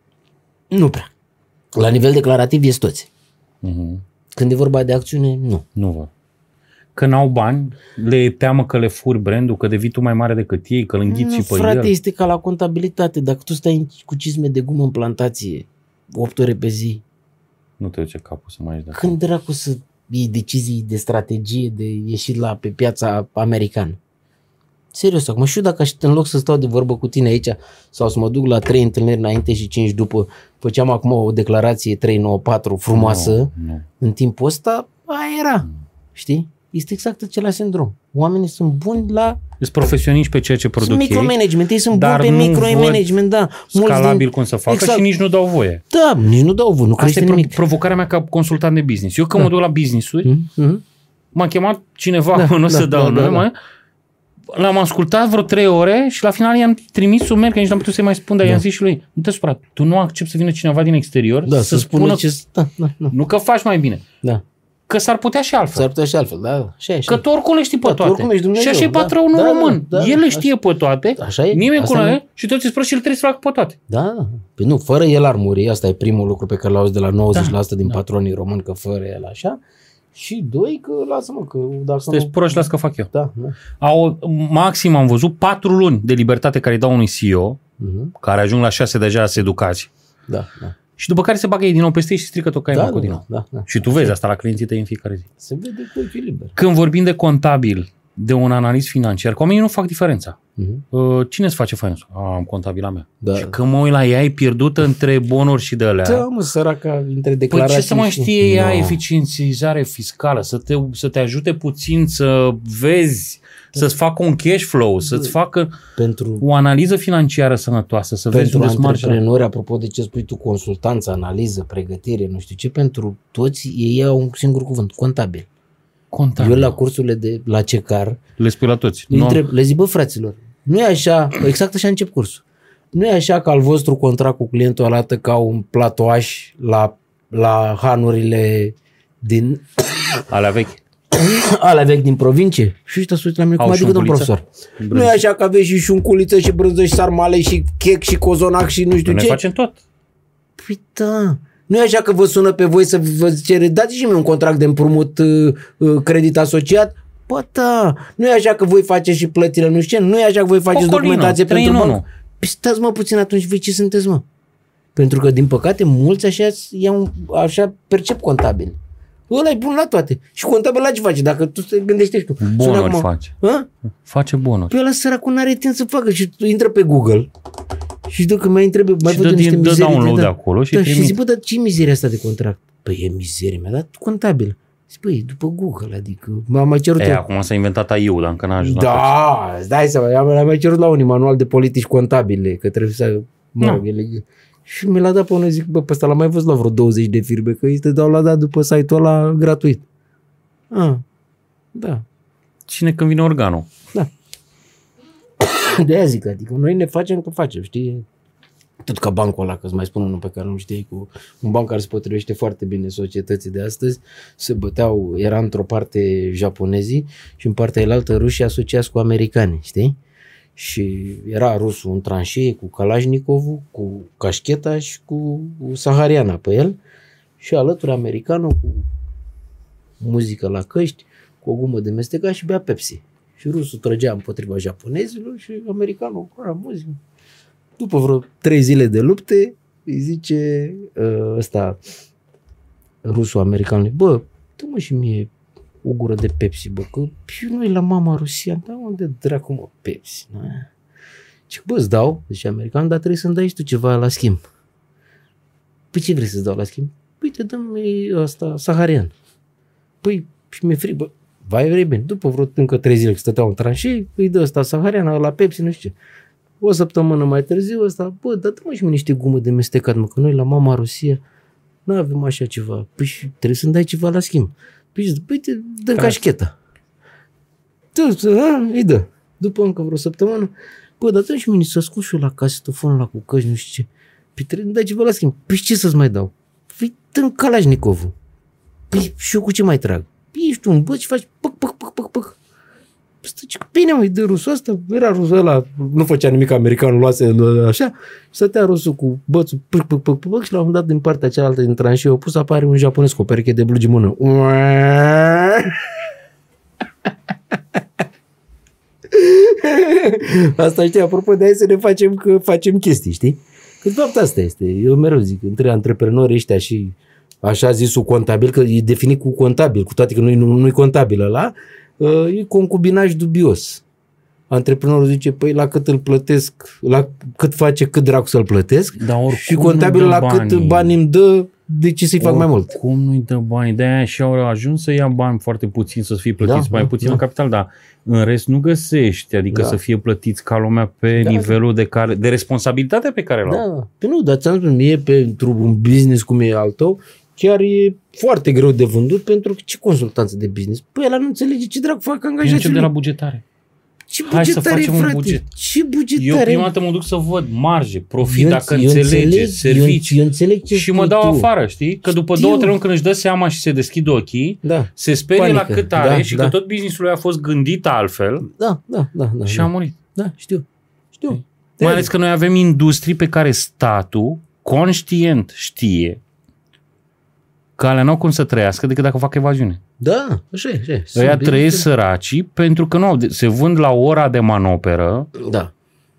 nu prea. La nivel declarativ este toți. Mhm. Când e vorba de acțiune, nu. Nu văd. Că n-au bani, le e teamă că le furi brandul, că devii tu mai mare decât ei, că îl înghiți nu și pe frate, el. este ca la contabilitate. Dacă tu stai cu cizme de gumă în plantație 8 ore pe zi, Nu te duce capul să mai ești de când dracu să iei decizii de strategie de ieșit la pe piața americană? Serios, acum știu dacă aș, în loc să stau de vorbă cu tine aici sau să mă duc la trei întâlniri înainte și cinci după, făceam acum o declarație 394 frumoasă, Nu, nu. în timpul ăsta, aia era, știi? Este exact același sindrom. Oamenii sunt buni la... Sunt profesioniști pe ceea ce Sunt produc ei, micromanagement, ei sunt dar buni pe nu micromanagement, da. Mulți scalabil din- cum să facă Exact. și nici nu dau voie. Da, nici nu dau vă, nu Asta crește e pro- nimic. provocarea mea ca consultant de business. Eu când Da. mă duc la business-uri, Mhm, mhm. m-a chemat cineva, Da, da, nu o da, să dau da, da, nume, l-am ascultat vreo trei ore și la final i-am trimis un mail, că nici n-am putut să-i mai spun, dar Da. i-am zis și lui, nu te supăra, tu nu accepti să vină cineva din exterior Da, să spună, ce... Da, da, da. nu că faci mai bine, da. Că s-ar putea și altfel. S-ar putea și altfel, da, așa e. Așa. Că tu oricum le știi pe Da, tu toate. oricum ești Dumnezeu, și așa e da. patronul Da, da, român. da, El le așa- știe pe toate, Așa e. nimeni Asta cu nu- noi și toți îți spun și el trebuie să facă pe toate. Da, da. Păi nu, fără el ar muri, asta e primul lucru pe care l-auzi de la 90% din da. patronii români, că fără el așa. Și doi, că lasă-mă, că dacă Sunteți nu... proști, las că fac eu. Da, da. Au, maxim am văzut patru luni de libertate care îi dau unui CEO, Mhm. care ajung la șase deja să educați. Da, da. Și după care se bagă ei din nou peste ei și strică tot caimă Da, cu da, din da, nou. da, da. Și tu vezi asta la clienții tăi în fiecare zi. Se vede cu ochiul liber. Când vorbim de contabil, de un analist financiar, că oamenii nu fac diferența. Mhm. Uh, Cine îți face finance? Ah, am contabila mea. Da. Și când mă uit la ea, e pierdută între bonuri și de alea. Da, mă, săraca, între Păi declarații ce să mai și- știe ea No. eficientizare fiscală, să te, să te ajute puțin să vezi, să-ți facă un cash flow, să-ți facă Pentru, o analiză financiară sănătoasă, să vezi pentru unde sunt marjele. antreprenori, apropo de ce spui tu, consultanță, analiză, pregătire, nu știu ce, pentru toți ei au un singur cuvânt, contabil. Contabil. Eu la cursurile de la CECAR Le spui la toți. îi Nu, întreb, le zic, bă, fraților, nu e așa, exact așa încep cursul. Nu e așa că al vostru contract cu clientul arată ca un platoaș la, la hanurile din alea vechi. alea vechi din provincie? Și ăștia se uită la mine, cum Au adică, domn șunculiță? profesor? Nu e așa că aveți și șunculiță și brânză și sarmale și chec și cozonac și nu știu Noi ce? facem tot. Păi da. Nu e așa că vă sună pe voi să vă cere, dați și mie un contract de împrumut uh, uh, credit asociat? Bă, da. Nu e așa că voi faceți și plățile, nu știu ce? Nu e așa că voi faceți Ocolino, documentație trei pentru în banc? unu. Păi stați mă puțin atunci, voi ce sunteți mă? Pentru că, din păcate, mulți așa, iau, așa percep contabil. Ăla e bun la toate. Și contabil la ce face? Dacă tu te gândești tu. Bunuri acum, face. A? Face bunuri. Păi ăla săracul n-are timp să facă și tu intră pe Google și dacă mai întrebe, mai și dă, niște dă download de acolo și, da, și zic, bă, dar ce mizeria asta de contract? Păi e mizerie, mi-a dat contabil. Zic, băi, după Google, adică m-am mai cerut... E, acum s-a inventat AI-ul, dar încă n-a ajuns Da, îți dai seama, am mai cerut la unii manual de politici contabile, că trebuie să, mă rog, ele, și mi l-a dat pe unul, zic, bă, pe ăsta l-am mai văzut la vreo 20 de firme, că îi te dau la dat după site-ul ăla gratuit. Ah, da. Cine când vine organul. Da. De aia zic, adică noi ne facem că facem, știi? Tot ca bancul ăla, că îți mai spun unul pe care nu știi, cu un banc care se potrivește foarte bine societății de astăzi, se băteau, era într-o parte japonezii și în partea elaltă rușii asociați cu americani, știi? Și era rusul în tranșee cu Kalashnikovul, cu cașcheta și cu Sahariana pe el și alături americanul cu muzică la căști, cu o gumă de mestecat și bea Pepsi. Și rusul trăgea împotriva japonezilor și americanul cu muzică. După vreo trei zile de lupte, îi zice uh, ăsta rusul americanului, bă, dă-mă și mie o gură de Pepsi, bă, că și noi la mama Rusia, da, unde dracu mă Pepsi, nu? Ce bă, îți dau, zice american, dar trebuie să-mi dai și tu ceva la schimb. Păi ce vrei să-ți dau la schimb? Păi te dăm ăsta, saharian. Păi, și mi-e frig, bă, vai vrei bine. După vreo încă trei zile că stăteau în tranșee, îi dă ăsta saharian, la Pepsi, nu știu ce. O săptămână mai târziu ăsta, bă, dar dă-mă și mie niște gumă de mestecat, mă, că noi la mama Rusia nu avem așa ceva. Păi și trebuie să-mi dai ceva la schimb. Păi, păi te dă da. cașcheta. îi dă. După încă vreo săptămână, bă, dar și mine să ascult și eu la casetofonul la cu căști, nu știu ce. Păi trebuie să dai ceva la schimb. Păi ce să-ți mai dau? Păi dă Kalashnikovul. Păi și eu cu ce mai trag? Păi ești un băț și faci păc, păc, păc, păc, păc. Zice, bine mă, de rusul ăsta, era rusul ăla, nu făcea nimic, americanul luase așa, și stătea rusul cu bățul, pâc, pâc, pâc, pâc, și la un dat din partea cealaltă din tranșie, au pus apare un japonez cu o pereche de blugi mână. Asta știi, apropo de aia să ne facem că facem chestii, știi? Că de fapt asta este. Eu mereu zic, între antreprenori ăștia și așa zisul contabil, că e definit cu contabil, cu toate că nu-i, nu-i contabil ăla, Uh, e concubinaj dubios. Antreprenorul zice, păi la cât îl plătesc, la cât face, cât dracu să-l plătesc Dar și contabil la banii. cât bani îmi dă, de ce să-i fac mai mult? Cum nu-i dă bani? De-aia și au ajuns să ia bani foarte puțin, să fie plătiți da, mai da, puțin da. în capital, dar în rest nu găsești, adică da. să fie plătiți ca lumea pe da, nivelul de, care, de responsabilitate pe care l-au. Da, Pe nu, dar ți-am spus, mie pentru un business cum e al tău, chiar e foarte greu de vândut pentru că ce consultanță de business? Păi ela nu înțelege ce drag fac angajații. de la bugetare. Ce bugetare, Hai să facem frate? un buget. Ce bugetare? Eu prima dată mă duc să văd marge, profit, eu, dacă eu înțelege, înțeleg, servicii. Eu, eu înțeleg ce și mă dau tu. afară, știi? Că după Știu. două, trei luni când își dă seama și se deschid ochii, da. se sperie Panică. la cât are da, și da. că tot businessul lui a fost gândit altfel da, da, da, da, și da. a murit. Da, știu. Știu. Mai ales că noi avem industrii pe care statul conștient știe că alea nu au cum să trăiască decât dacă fac evaziune. Da, așa e. Așa Ăia trăiesc săracii pentru că nu au, se vând la ora de manoperă. Da.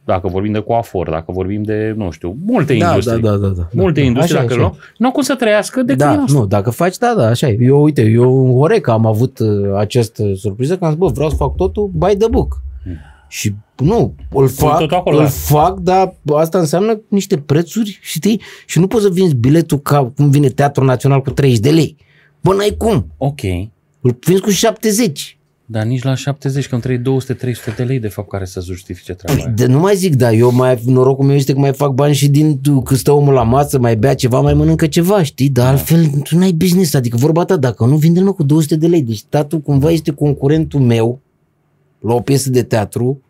Dacă vorbim de coafor, dacă vorbim de, nu știu, multe da, industrii. Da, da, da, da. Multe da, industrii, așa, dacă așa. nu, nu au cum să trăiască decât da, nu, dacă faci, da, da, așa e. Eu, uite, eu în Horeca am avut uh, această surpriză că am zis, bă, vreau să fac totul by the book. Hmm. Și nu, îl fac, tot acolo, îl da. fac, dar asta înseamnă niște prețuri, știi? Și nu poți să vinzi biletul ca cum vine Teatrul Național cu 30 de lei. Bă, n-ai cum. Ok. Îl vinzi cu 70. Dar nici la 70, că îmi trebuie 200-300 de lei de fapt care să justifice treaba păi, de, Nu mai zic, dar eu mai, norocul meu este că mai fac bani și din când stă omul la masă, mai bea ceva, mai mănâncă ceva, știi? Dar da. altfel tu n-ai business, adică vorba ta, dacă nu vinde numai cu 200 de lei, deci statul cumva este concurentul meu la o piesă de teatru,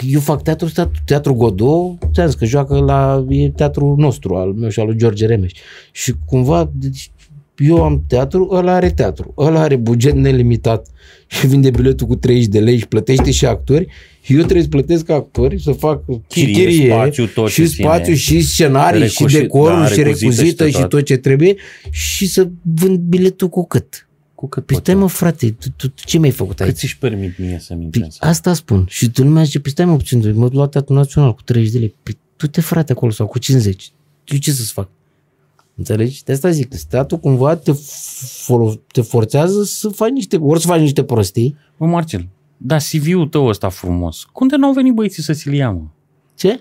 eu fac teatru, teatru, teatru Godot, ți-am zis că joacă la, e teatru nostru, al meu și al lui George Remeș. Și cumva, deci, eu am teatru, ăla are teatru, ăla are buget nelimitat și vinde biletul cu 30 de lei și plătește și actori, eu trebuie să plătesc actori, să fac chirie, chirie spațiu, tot și spațiu, și scenarii, Recuși, și decorul, da, și recuzită, și tot ce trebuie și să vând biletul cu cât? Cu cât păi stai mă frate, tu, tu, tu ce mi-ai făcut aici? Cât ți-și permit mie să mi păi, Asta spun. Și tu nu mi-ai zis, păi stai mă puțin, mă la teatru național cu 30 de lei. Păi tu te frate acolo sau cu 50. Tu ce să-ți fac? Înțelegi? De asta zic, statul cumva te, for- te forțează să faci niște, ori să faci niște prostii. Mă, Marcel, dar CV-ul tău ăsta frumos, cum de n-au venit băieții să ți-l ia, mă? Ce?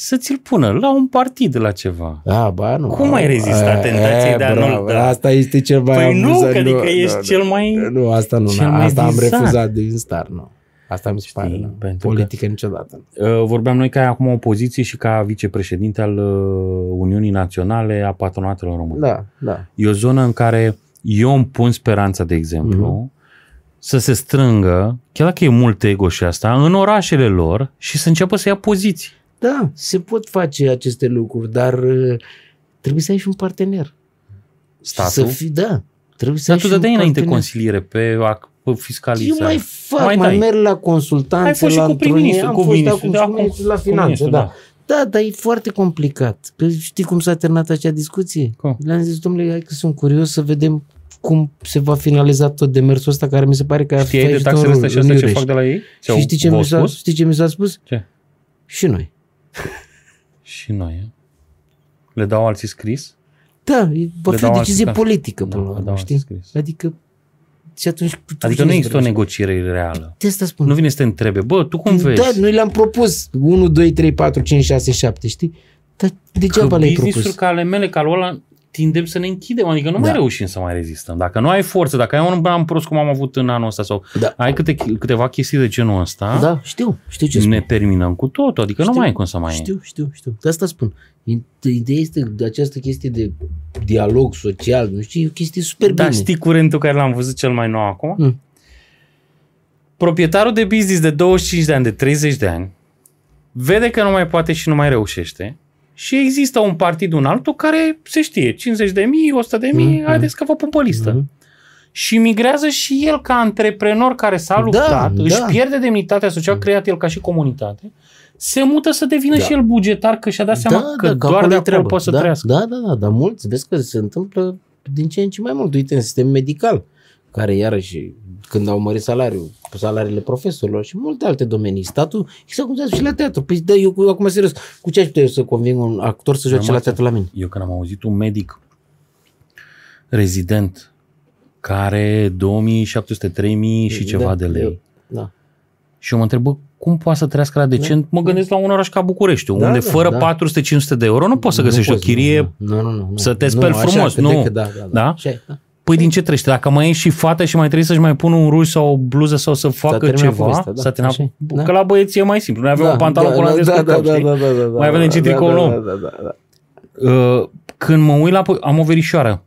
Să ți-l pună la un partid, la ceva. A, ba, nu. Cum ai rezistat E, tentației de a nu-l bravo, da? Asta este cel mai Păi nu, amuzant. că adică ești cel mai... Nu, asta nu, cel na, mai asta am vizat. refuzat din start, nu. Asta mi se pare, nu. pentru Politică niciodată. Uh, Vorbeam noi ca acum opoziție și ca vicepreședinte al uh, Uniunii Naționale a Patronatelor Române. Da, da. E o zonă în care eu îmi pun speranța, de exemplu, să se strângă, chiar dacă e mult ego și asta, în orașele lor și să înceapă să ia poziții. Da, se pot face aceste lucruri, dar uh, trebuie să ai și un partener. Statul? Să fii, da. Trebuie să Dar ai tu și un dădeai înainte partener. consiliere pe, ac- pe Eu fiscalizare. mai fac, Mai mai, dai. merg la Ai consultanțe, fost și la cu prim-ministru, întruniri, cu am fost ministru, acum da, și acum ministru la cu finanțe, ministru, da. da. Da, dar e foarte complicat. Că știi cum s-a terminat acea discuție? Cum? Le-am zis, domnule, hai că sunt curios să vedem cum se va finaliza tot demersul ăsta care mi se pare că a Știai de fost taxele în- astea și în astea ce Iureș. fac de la ei? Și știi ce, v-au mi s-a, spus? știi ce mi s-a spus? Ce? Și noi. Și noi, e? Le dau alții scris? Da, e- va Le fi o dau decizie alții, da. politică Da, până la le urmă, dau știi? alții scris. Adică și atunci tu Adică cine nu există o vreți? negociere reală. De asta spun. Nu vine să te întrebe, bă, tu cum vezi? Da, noi le-am propus 1, 2, 3, 4, 5, 6, 7, știi? Dar degeaba că le-ai business-uri propus. ca ale mele, ca al ăla, tindem să ne închidem, adică nu mai Da. reușim să mai rezistăm. Dacă nu ai forță, dacă ai un an prost cum am avut în anul ăsta sau Da. ai câte, câteva chestii de genul ăsta, Da, știu, știu ce spun. ne terminăm cu totul, adică nu Știu, mai ai cum să mai Știu, știu, știu. De asta spun. Ideea este de această chestie de dialog social, nu știu, e o chestie super Dar bine. știi curentul care l-am văzut cel mai nou acum? Mm. Proprietarul de business de 25 de ani, de 30 de ani, vede că nu mai poate și nu mai reușește și există un partid, un altul care se știe, 50 de mii, 100 de mii, Mhm. haideți că vă pun pe listă. Mhm. Și migrează și el ca antreprenor care s-a luptat, da. își pierde demnitatea social, creat el ca și comunitate, se mută să devină Da. și el bugetar, că și-a dat seama că doar acolo de e acolo treaba. poate să da, trăiască. Da, da, da, dar mulți, vezi că se întâmplă din ce în ce mai mult. Uite, în sistem medical, care iarăși, când au mărit salariul, salariile profesorilor și multe alte domenii, statul, exact cum se și la teatru. Păi da, eu cu- acum serios, cu ce aș putea eu să conving un actor să joace Da, la mă, teatru la mine? Eu când am auzit un medic rezident care 2700, 3000 și ceva Da, de lei. eu- Da. Și eu mă întreb, bă, cum poate să trăiască la decent? Mă gândesc la un oraș ca București, Da, unde da, fără da. 400-500 de euro nu poți să Nu găsești o poți, chirie. Nu, nu, nu, nu, să te nu, speli așa, frumos, că nu. de că Da, da, da. Da? Așa e, da. Păi din ce trăiește? Dacă mai ești și fată și mai trebuie să-și mai pună un ruj sau o bluză sau să facă terminat ceva, povestea, da, s-a terminat. așa e, da. Că la băieți e mai simplu. Noi avem Da, un pantalon da, cu da, olandez da, cu da, cap, da, știi? da, da, da, da, Mai vedem ce da, tricou da, luăm. da, da, da, da. Uh, când mă uit la... po- Am o verișoară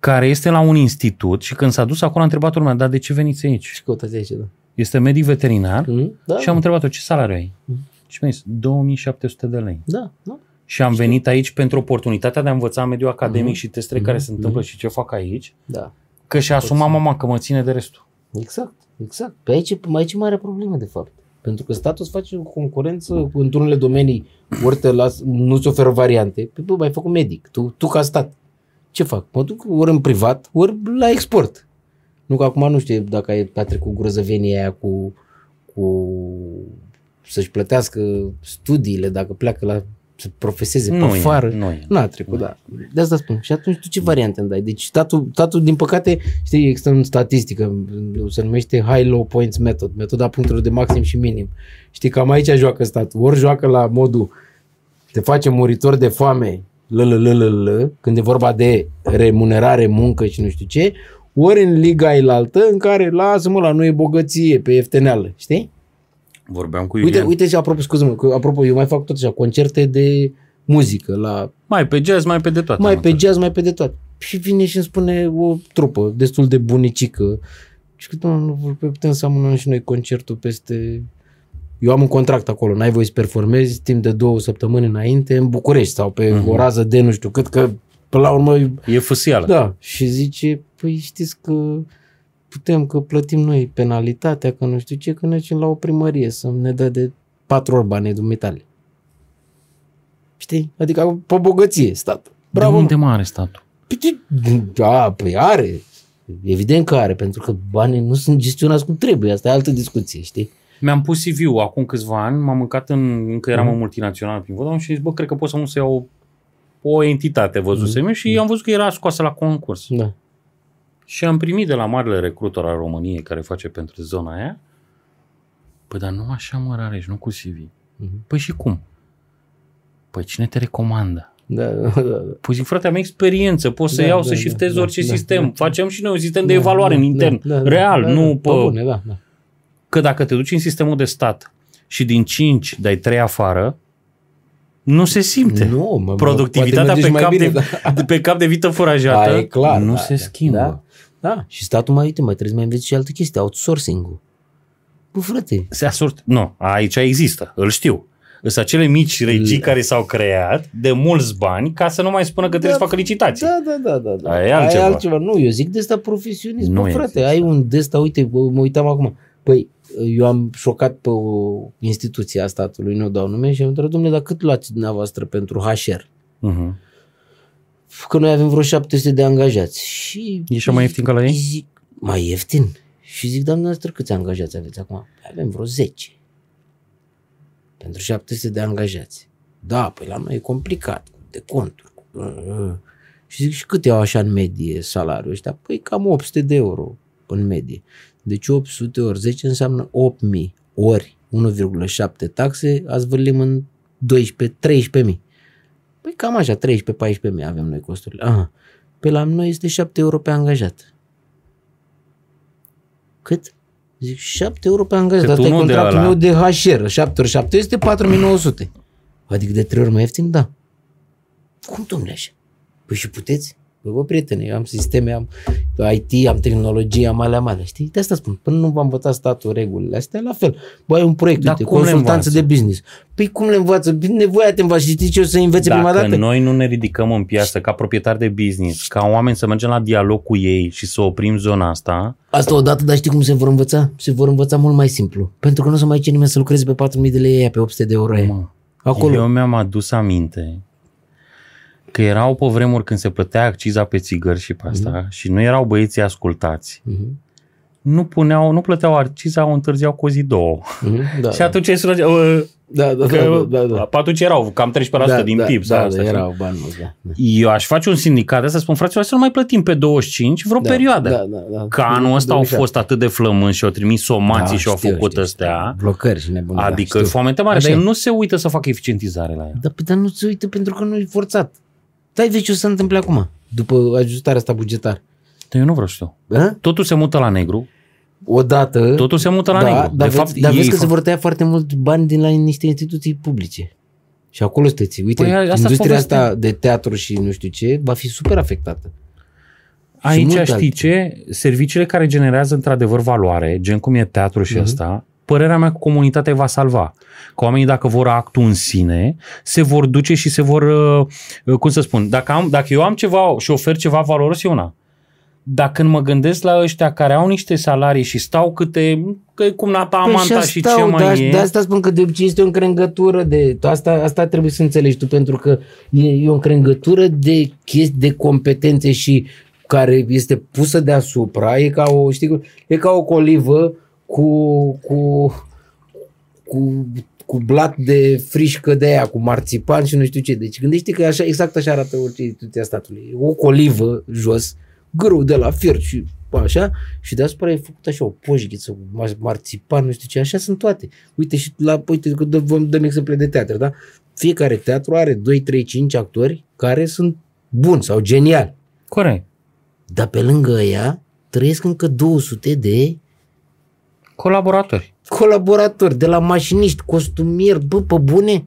care este la un institut și când s-a dus acolo a întrebat lumea, dar de ce veniți aici? Ce căutați aici, da? Este medic veterinar Mhm, Da, și am întrebat-o ce salariu ai? Mhm. Și mi-a zis 2700 de lei. da, da. Și am venit aici pentru oportunitatea de a învăța mediul academic Mhm. și testele Mhm. care se întâmplă Mhm. și ce fac aici, Da, că și-a asumat mama că mă ține de restul. exact, exact. Pe aici, aici e mare problemă, de fapt. Pentru că statul îți face o concurență într-unele domenii, ori te las, nu-ți oferă variante. Păi, bă, ai făcut medic, tu, tu ca stat. Ce fac? Mă duc ori în privat, ori la export. Nu că acum nu știu dacă ai a trecut grozăvenia aia cu, cu să-și plătească studiile dacă pleacă la să profeseze pe Nu e, afară. nu e. Nu a trecut, da. De asta spun. Și atunci tu ce variante îmi dai? Deci statul, statul din păcate, știi, există în statistică, se numește High-Low Points Method, metoda punctelor de maxim și minim. Știi, cam aici joacă statul. Ori joacă la modul te face muritor de foame, l l l l l când e vorba de remunerare, muncă și nu știu ce, ori în liga ilaltă în care lasă-mă la noi bogăție pe iefteneală, știi? Vorbeam cu Uite, Iulian. uite și apropo, scuze-mă, că, apropo, eu mai fac tot așa, concerte de muzică la Mai pe jazz, mai pe de toate. mai am pe înțeles. jazz, mai pe de toate. Și vine și îmi spune o trupă destul de bunicică. Și că, doamne, nu putem să amânăm și noi concertul peste... Eu am un contract acolo, n-ai voie să performezi timp de două săptămâni înainte în București sau pe Mhm. o rază de nu știu cât, că până la urmă... E fâsială. Da, și zice, păi știți că putem că plătim noi penalitatea, că nu știu ce, că ne ducem la o primărie să ne dă de patru ori banii dumitale. Știi? Adică pe bogăție statul. Bravo, de mă. unde mare statul? Păi ce- Da, păi are. Evident că are, pentru că banii nu sunt gestionați cum trebuie. Asta e altă discuție, știi? Mi-am pus CV-ul acum câțiva ani, m-am mâncat în, încă eram Mhm. în multinațional prin Vodafone și am zis, bă, cred că pot să mă să iau o entitate, văzusem mm-hmm. și am văzut că era scoasă la concurs. Da. Și am primit de la marele recrutor al României care face pentru zona aia, păi dar nu așa mă Rareș, nu cu CV. Mm-hmm. Păi și cum? Păi cine te recomandă? Da, da, da. Păi zic, frate, am experiență, pot să Da, iau da, să da, shiftez da, orice da, sistem. da. Facem și noi un sistem de Da, evaluare da, în intern, da, da, real, da, nu da, pe... pe bune, da, da. Că dacă te duci în sistemul de stat și din 5 dai 3 afară, nu se simte. Nu, mă, Productivitatea poate pe merge cap, și mai de, bine, da. de pe cap de vită furajată Da, e clar, nu da, se da, schimbă. Da, da. Și statul mai, uite, mai trebuie să mai înveți și altă chestie, outsourcing-ul. Bă, frate, Se asort... Nu, aici există, îl știu. Sunt acele mici regii care s-au creat de mulți bani ca să nu mai spună că trebuie să facă licitații. Da, da, da, da. da. Aia e altceva. Aia e altceva. Nu, eu zic de asta profesionist. Nu Nu, frate, există. ai un de asta, uite, bă, mă uitam acum. Păi, eu am șocat pe o instituție a statului, nu dau nume, și am întrebat, domnule, dar cât luați dumneavoastră pentru HR? Uh-huh. Că noi avem vreo 700 de angajați. Și E și mai ieftin ca la ei? Zic, mai ieftin? Și zic, doamne noastră, câți angajați aveți acum? Păi Avem vreo 10. Pentru 700 de angajați. Da, păi la noi e complicat, de conturi. cu- uh, uh. Și zic, și cât iau așa în medie salariul ăștia? Păi cam 800 de euro în medie. Deci 800 ori 10 înseamnă 8000 ori 1,7 taxe, ați vârlim în 12, 13.000. Păi cam așa, 13-14 mii avem noi costurile. Aha. Pe la noi este 7 euro pe angajat. Cât? Zic 7 euro pe angajat. Cât Asta e unul de contractul ăla. meu de HR. 7 ori 7 este 4900. Adică de 3 ori mai ieftin? Da. Cum domnule așa? Păi și puteți? Păi bă, prietene, eu am sisteme, am IT, am tehnologie, am alea mele, știi? De asta spun, până nu va învăța statul regulile astea, la fel. Bă, ai un proiect, Dar uite, cum le consultanță de învață? business. Păi cum le învață? Bine, nevoia te învață. Știi ce o să învețe prima Dacă dată? noi nu ne ridicăm în piață ca proprietari de business, ca oameni să mergem la dialog cu ei și să oprim zona asta, Asta odată, dar știi cum se vor învăța? Se vor învăța mult mai simplu. Pentru că nu o să mai ce nimeni să lucreze pe 4.000 de lei aia, pe 800 de euro aia. mă, Acolo. eu mi-am adus aminte că erau pe vremuri când se plătea acciza pe țigări și pe asta Mhm. și nu erau băieții ascultați. Mhm. Nu puneau, nu plăteau acciza, o întârziau cu o zi două. Mhm, Da, și atunci ai sunat, uh, da, da, că, da, da, da. pe atunci erau cam 13% da, din da, PIB. Da, sau da, asta, știi? erau bani mulți, da. da. Eu aș face un sindicat de asta, spun fraților, să nu mai plătim pe 25 vreo Da, perioadă. Da, da, da. Că anul ăsta au 27. fost atât de flămânzi și au trimis somații Da, și au știu, făcut știu, astea. știu. Blocări și nebunii. Adică da, da, foamete mare, Așa dar e. el nu se uită să facă eficientizare la ea. Da, pe, dar nu se uită pentru că nu e forțat. Dai vezi ce o să se întâmple acum, după ajustarea asta bugetară. Dar eu nu vreau să știu. Da? Totul se mută la negru, Odată... totul se mută la da, negru. Dar de vezi, fapt, dar vezi ei că se fac- vor tăia foarte mult bani din la niște instituții publice. Și acolo sunteți. Uite, Păi, asta-s industria povestea. asta de teatru și nu știu ce va fi super afectată. Aici multe știi altele. ce? Serviciile care generează într-adevăr valoare, gen cum e teatru și Mhm. ăsta, părerea mea că comunitatea îi va salva. Că oamenii dacă vor actul în sine, se vor duce și se vor, uh, uh, cum să spun, dacă, am, dacă eu am ceva și ofer ceva valoros, e una. Dar când mă gândesc la ăștia care au niște salarii și stau câte, că e cum nata amanta Păi și stau, ce mai de, e. de asta spun că de obicei este o încrengătură de... Asta, asta trebuie să înțelegi tu, pentru că e, e o încrengătură de chestii, de competențe și care este pusă deasupra, e ca o, știi, cum- e ca o colivă cu, cu, cu, cu blat de frișcă de aia, cu marțipan și nu știu ce. Deci gândește că așa, exact așa arată orice instituție a statului. E O colivă jos, grâu de la fier și așa, și deasupra e făcut așa o poșghiță, cu mar- marțipan, nu știu ce, așa sunt toate. Uite și la, uite, că dă- vom dăm exemple de teatru, da? Fiecare teatru are 2, 3, 5 actori care sunt buni sau geniali. Corect. Dar pe lângă ea trăiesc încă 200 de Colaboratori. colaboratori, de la mașiniști, costumieri, bă, pe bune.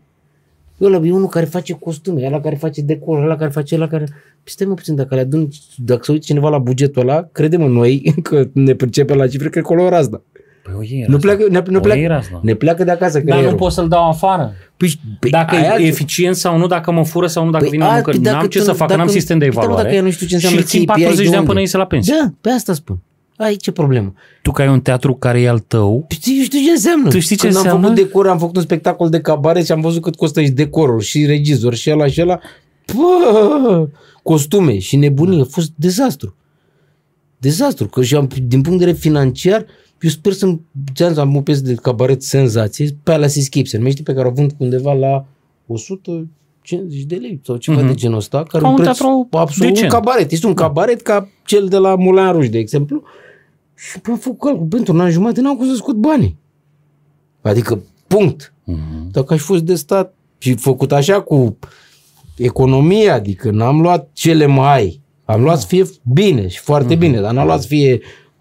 Ăla e unul care face costume, ăla care face decor, ăla care face ăla care... Păi stai mă puțin, dacă le adun, dacă se uită cineva la bugetul ăla, credem în noi că ne pricepe la cifre, cred că o razna. Păi o iei Nu razna. pleacă, ne, nu O pleacă, iei razna. ne pleacă de acasă. Dar nu creierul. pot să-l dau afară. Păi, păi, Dacă aia e eficient sau nu, dacă mă fură sau nu, dacă Păi, vine la a, muncă, păi n-am dacă ce tu- să fac, că dacă- n-am sistem de păi, da, mă, evaluare. dacă ea nu știu ce înseamnă și îl țin KPI, 40 de de ani unde? până iese la pensie. Da, pe asta spun. Ai ce problemă? Tu că ai un teatru care e al tău, Știi, eu știu ce înseamnă. Tu știi ce Când am înseamnă? făcut decor, am făcut un spectacol de cabaret și am văzut cât costă și decorul, și regizor, și ăla, și ăla. Pă, costume și nebunie. A fost dezastru. Dezastru. Că și am, din punct de vedere financiar, eu sper să-mi ți-am zis, am o piesă de cabaret senzație, pe Alice Escape se numește, pe care o vând undeva la 100, 50 de lei sau ceva mm-hmm. de genul ăsta, care Ca un un preț teatru absolut un decent. cabaret. Este un cabaret ca cel de la Moulin Rouge, de exemplu. Și am făcut calcul, pentru un an jumătate n-am cum să scot banii. Adică, punct. Mhm. Dacă aș fi fost de stat și făcut așa cu economia, adică n-am luat cele mai, am luat să fie bine și foarte Mhm. bine, dar n-am luat să fie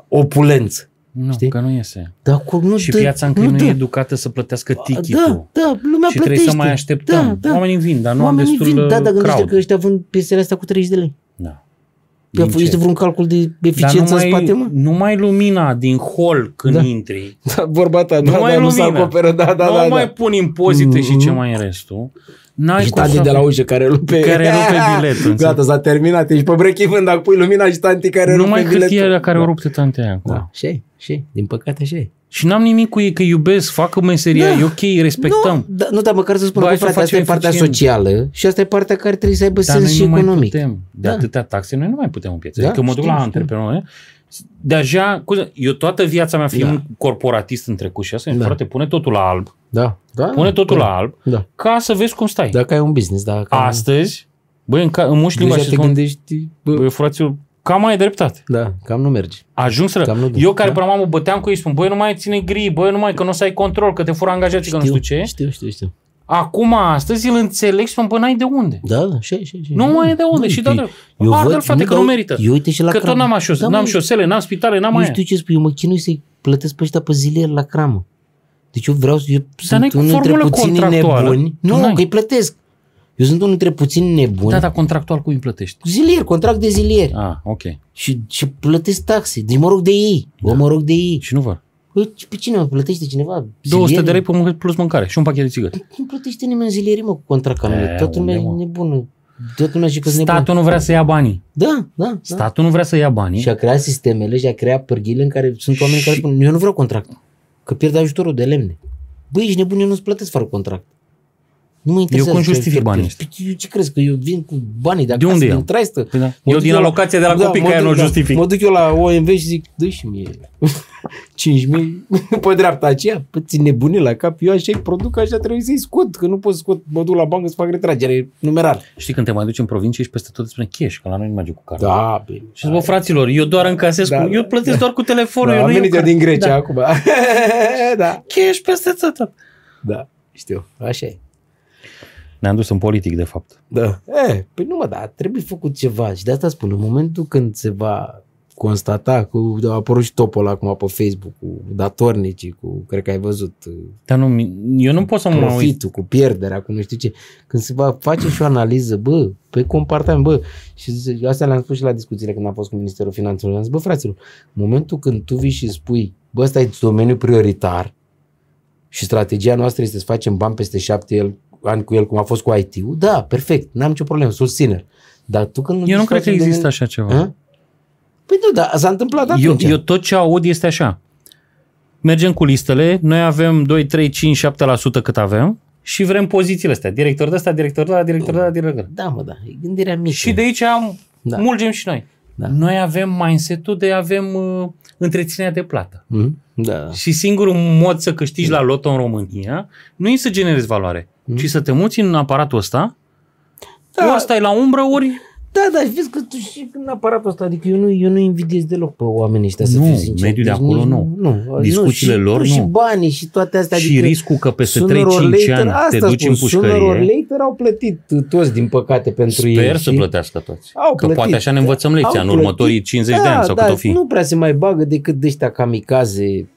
opulență. Nu, Știi? că nu iese. Dar acolo nu Și dă, piața încă nu nu dă. e educată să plătească Da, tichetul. da, lumea și plătește. trebuie să mai așteptăm. Da, da. Oamenii vin, dar nu Oamenii am destul vin, da, dar gândește crowd. că ăștia vând piesele astea cu 30 de lei. Da. Pe Din ce? este vreun calcul de Dar eficiență în numai, spate, mă? numai lumina din hol când Da. intri. Da, vorba ta, da, Numai da, nu se lumina. acoperă, da, da, nu da. mai da. pun impozite și Mhm. ce mai e restul. N-ai Și cum tanti să... de la ușă care rupe... Care rupe biletul, Gata, s-a terminat. Ești pe break even dacă pui lumina și tanti care Numai rupe biletul. hârtia care da. o rupte tante aia acolo. Da, și și din păcate și Și n-am nimic cu ei, că iubesc, fac meseria, Da. e ok, respectăm. Nu, da, nu, dar măcar să spun Bă, că, hai să frate, asta facem e partea eficient. socială și asta e partea care trebuie să aibă Dar sens noi și nu mai economic. putem. De Da. atâtea taxe, noi nu mai putem în piață. Da, adică mă duc știu, la știu. antreprenori. Deja, cu- eu toată viața mea fiind Da. corporatist în trecut și asta, Da. frate, pune totul la alb. Da, da. Pune totul da. la alb Da. ca să vezi cum stai. Dacă ai un business, da. Dacă Astăzi, băi, în, ca, în mușchi limba deja și te spun, gândești, bă, băi, fraților, cam mai ai dreptate. da, cam nu merge. Ajung să... Cam nu duc. Eu care Da. până la mamă băteam cu ei, spun, băi, nu mai ține gri, băi, nu mai, că nu o să ai control, că te fură angajații, că nu știu ce. Știu, știu, știu. Acum, astăzi, îl înțeleg și spun, bă, n-ai de unde. Da, da, și, și, și. Nu mai e de unde Nu, și eu- da, eu Ardă-l, văd- frate, că dar nu merită. Eu uite și la Că tot cramă. n-am, așos, Da, n-am mă, șosele, n-am spitale, n-am Nu aia. știu ce spui, eu mă chinui să-i plătesc pe ăștia pe zilier la cramă. Deci eu vreau să... Eu n-ai sunt unul dintre formulă puțini contractuală. nebuni. Tu Nu, n-ai. că îi plătesc. Eu sunt unul dintre puțini nebuni. Da, dar contractual cu îi plătești. Zilier, contract de zilier. Ah, ok. Și, și plătesc taxe. Deci mă rog de ei. Da. Bă, mă rog de ei. Și nu vor. Păi, pe cine mă plătește cineva? 200 de Zilierii? lei pe mâncat plus mâncare și un pachet de țigări. Nu plătește nimeni zilierii, mă, cu contract ca mine. E, Toată lumea e unde, mă? nebună. Toată lumea și că sunt nebun. Statul nu vrea să ia banii. Da, da, da. Statul nu vrea să ia banii. Și a creat sistemele și a creat pârghile în care sunt oameni care spun, eu nu vreau contract, că pierd ajutorul de lemne. Băi, ești nebun, eu nu-ți plătesc fără contract. Nu mă interesează. cum ce- justific ce- banii ce- ăștia? Păi, Eu ce crezi, că eu vin cu banii de De acasă, unde din iau? traistă? Păi da. Mă Eu duc din la- alocația de la copii, mă că aia duc- nu o justific. Mă duc eu la OMV și zic, dă și mie 5.000 pe dreapta aceea. Păi ți nebunit la cap, eu așa îi produc, așa trebuie să-i scot, că nu pot să scot, mă duc la bancă să fac retragere numerar. Știi când te mai duci în provincie și peste tot îți spune cash, că la noi nu merge cu card. Da, bine. Și zic, bă, fraților, eu doar încasez, Da, cu, da, eu plătesc doar cu telefonul, Da, eu am nu iau venit eu card. din Grecia Da. acum. da. Cash peste tot. Da, știu, așa e. Ne-am dus în politic, de fapt. Da. E, păi nu mă, da, trebuie făcut ceva și de asta spun, în momentul când se va constata, cu, a apărut și topul ăla acum pe Facebook, cu datornicii, cu, cred că ai văzut, Dar nu, eu nu pot să mă uit. profitul, cu pierderea, cu nu știu ce, când se va face și o analiză, bă, pe comportament, bă, și zice, asta le-am spus și la discuțiile când am fost cu Ministerul Finanțelor, am zis, bă, fraților, în momentul când tu vii și spui, bă, ăsta e domeniul prioritar și strategia noastră este să facem bani peste șapte el, ani cu el, cum a fost cu IT-ul, da, perfect, n-am nicio problemă, susținere. Dar tu când Eu zici nu cred că facem există domeniul- așa ceva. Hă? Păi nu, da, s-a întâmplat Eu, atunci. eu tot ce aud este așa. Mergem cu listele, noi avem 2, 3, 5, 7% cât avem și vrem pozițiile astea. Director de ăsta, director de ăla, director de ăla, director de ăla. Da, mă, da, e gândirea mică. Și de aici am, Da. mulgem și noi. Da. Noi avem mindset-ul de avem uh, întreținerea de plată. Mhm. Da. Și singurul mod să câștigi la loto în România nu e să generezi valoare, Mm. ci să te muți în aparatul ăsta, Da. ori stai la umbră, ori... Da, da, și vezi că tu și în aparatul ăsta, adică eu nu, eu nu invidiez deloc pe oamenii ăștia, să Nu, fiu sincer. mediul de acolo nici- nu. nu. Discuțiile nu, și, lor, Și nu. banii și toate astea. și adică riscul că peste sooner 3-5 or later- ani te asta duci spun, în Sooner or pușcărie. later au plătit toți, din păcate, pentru ei. Sper să și- plătească toți. Au că plătit. poate așa ne învățăm lecția Au în plătit. următorii 50 de da, ani sau da, cât o fi. nu prea se mai bagă decât de ăștia kamikaze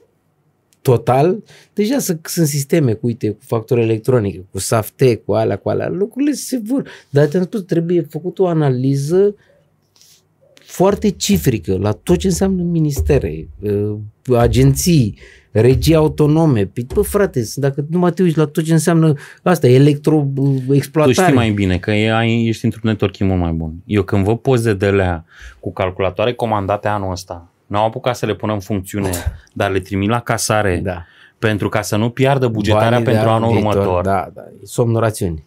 total. Deja sunt, sunt sisteme cu, uite, cu factură electronică, cu safte, cu alea, cu alea. Lucrurile se vor. Dar te-am spus, trebuie făcut o analiză foarte cifrică la tot ce înseamnă ministere, uh, agenții, regii autonome. Păi, Bă, frate, dacă numai te uiți la tot ce înseamnă asta, Tu electroexploatare. știi mai bine că e- ai, ești într-un networking mult mai bun. Eu când văd poze de alea cu calculatoare comandate anul ăsta, n-au apucat să le pună în funcțiune, dar le trimit la casare Da. pentru ca să nu piardă bugetarea Banii de pentru anul viitor, următor. Da, da, e somnorațiuni.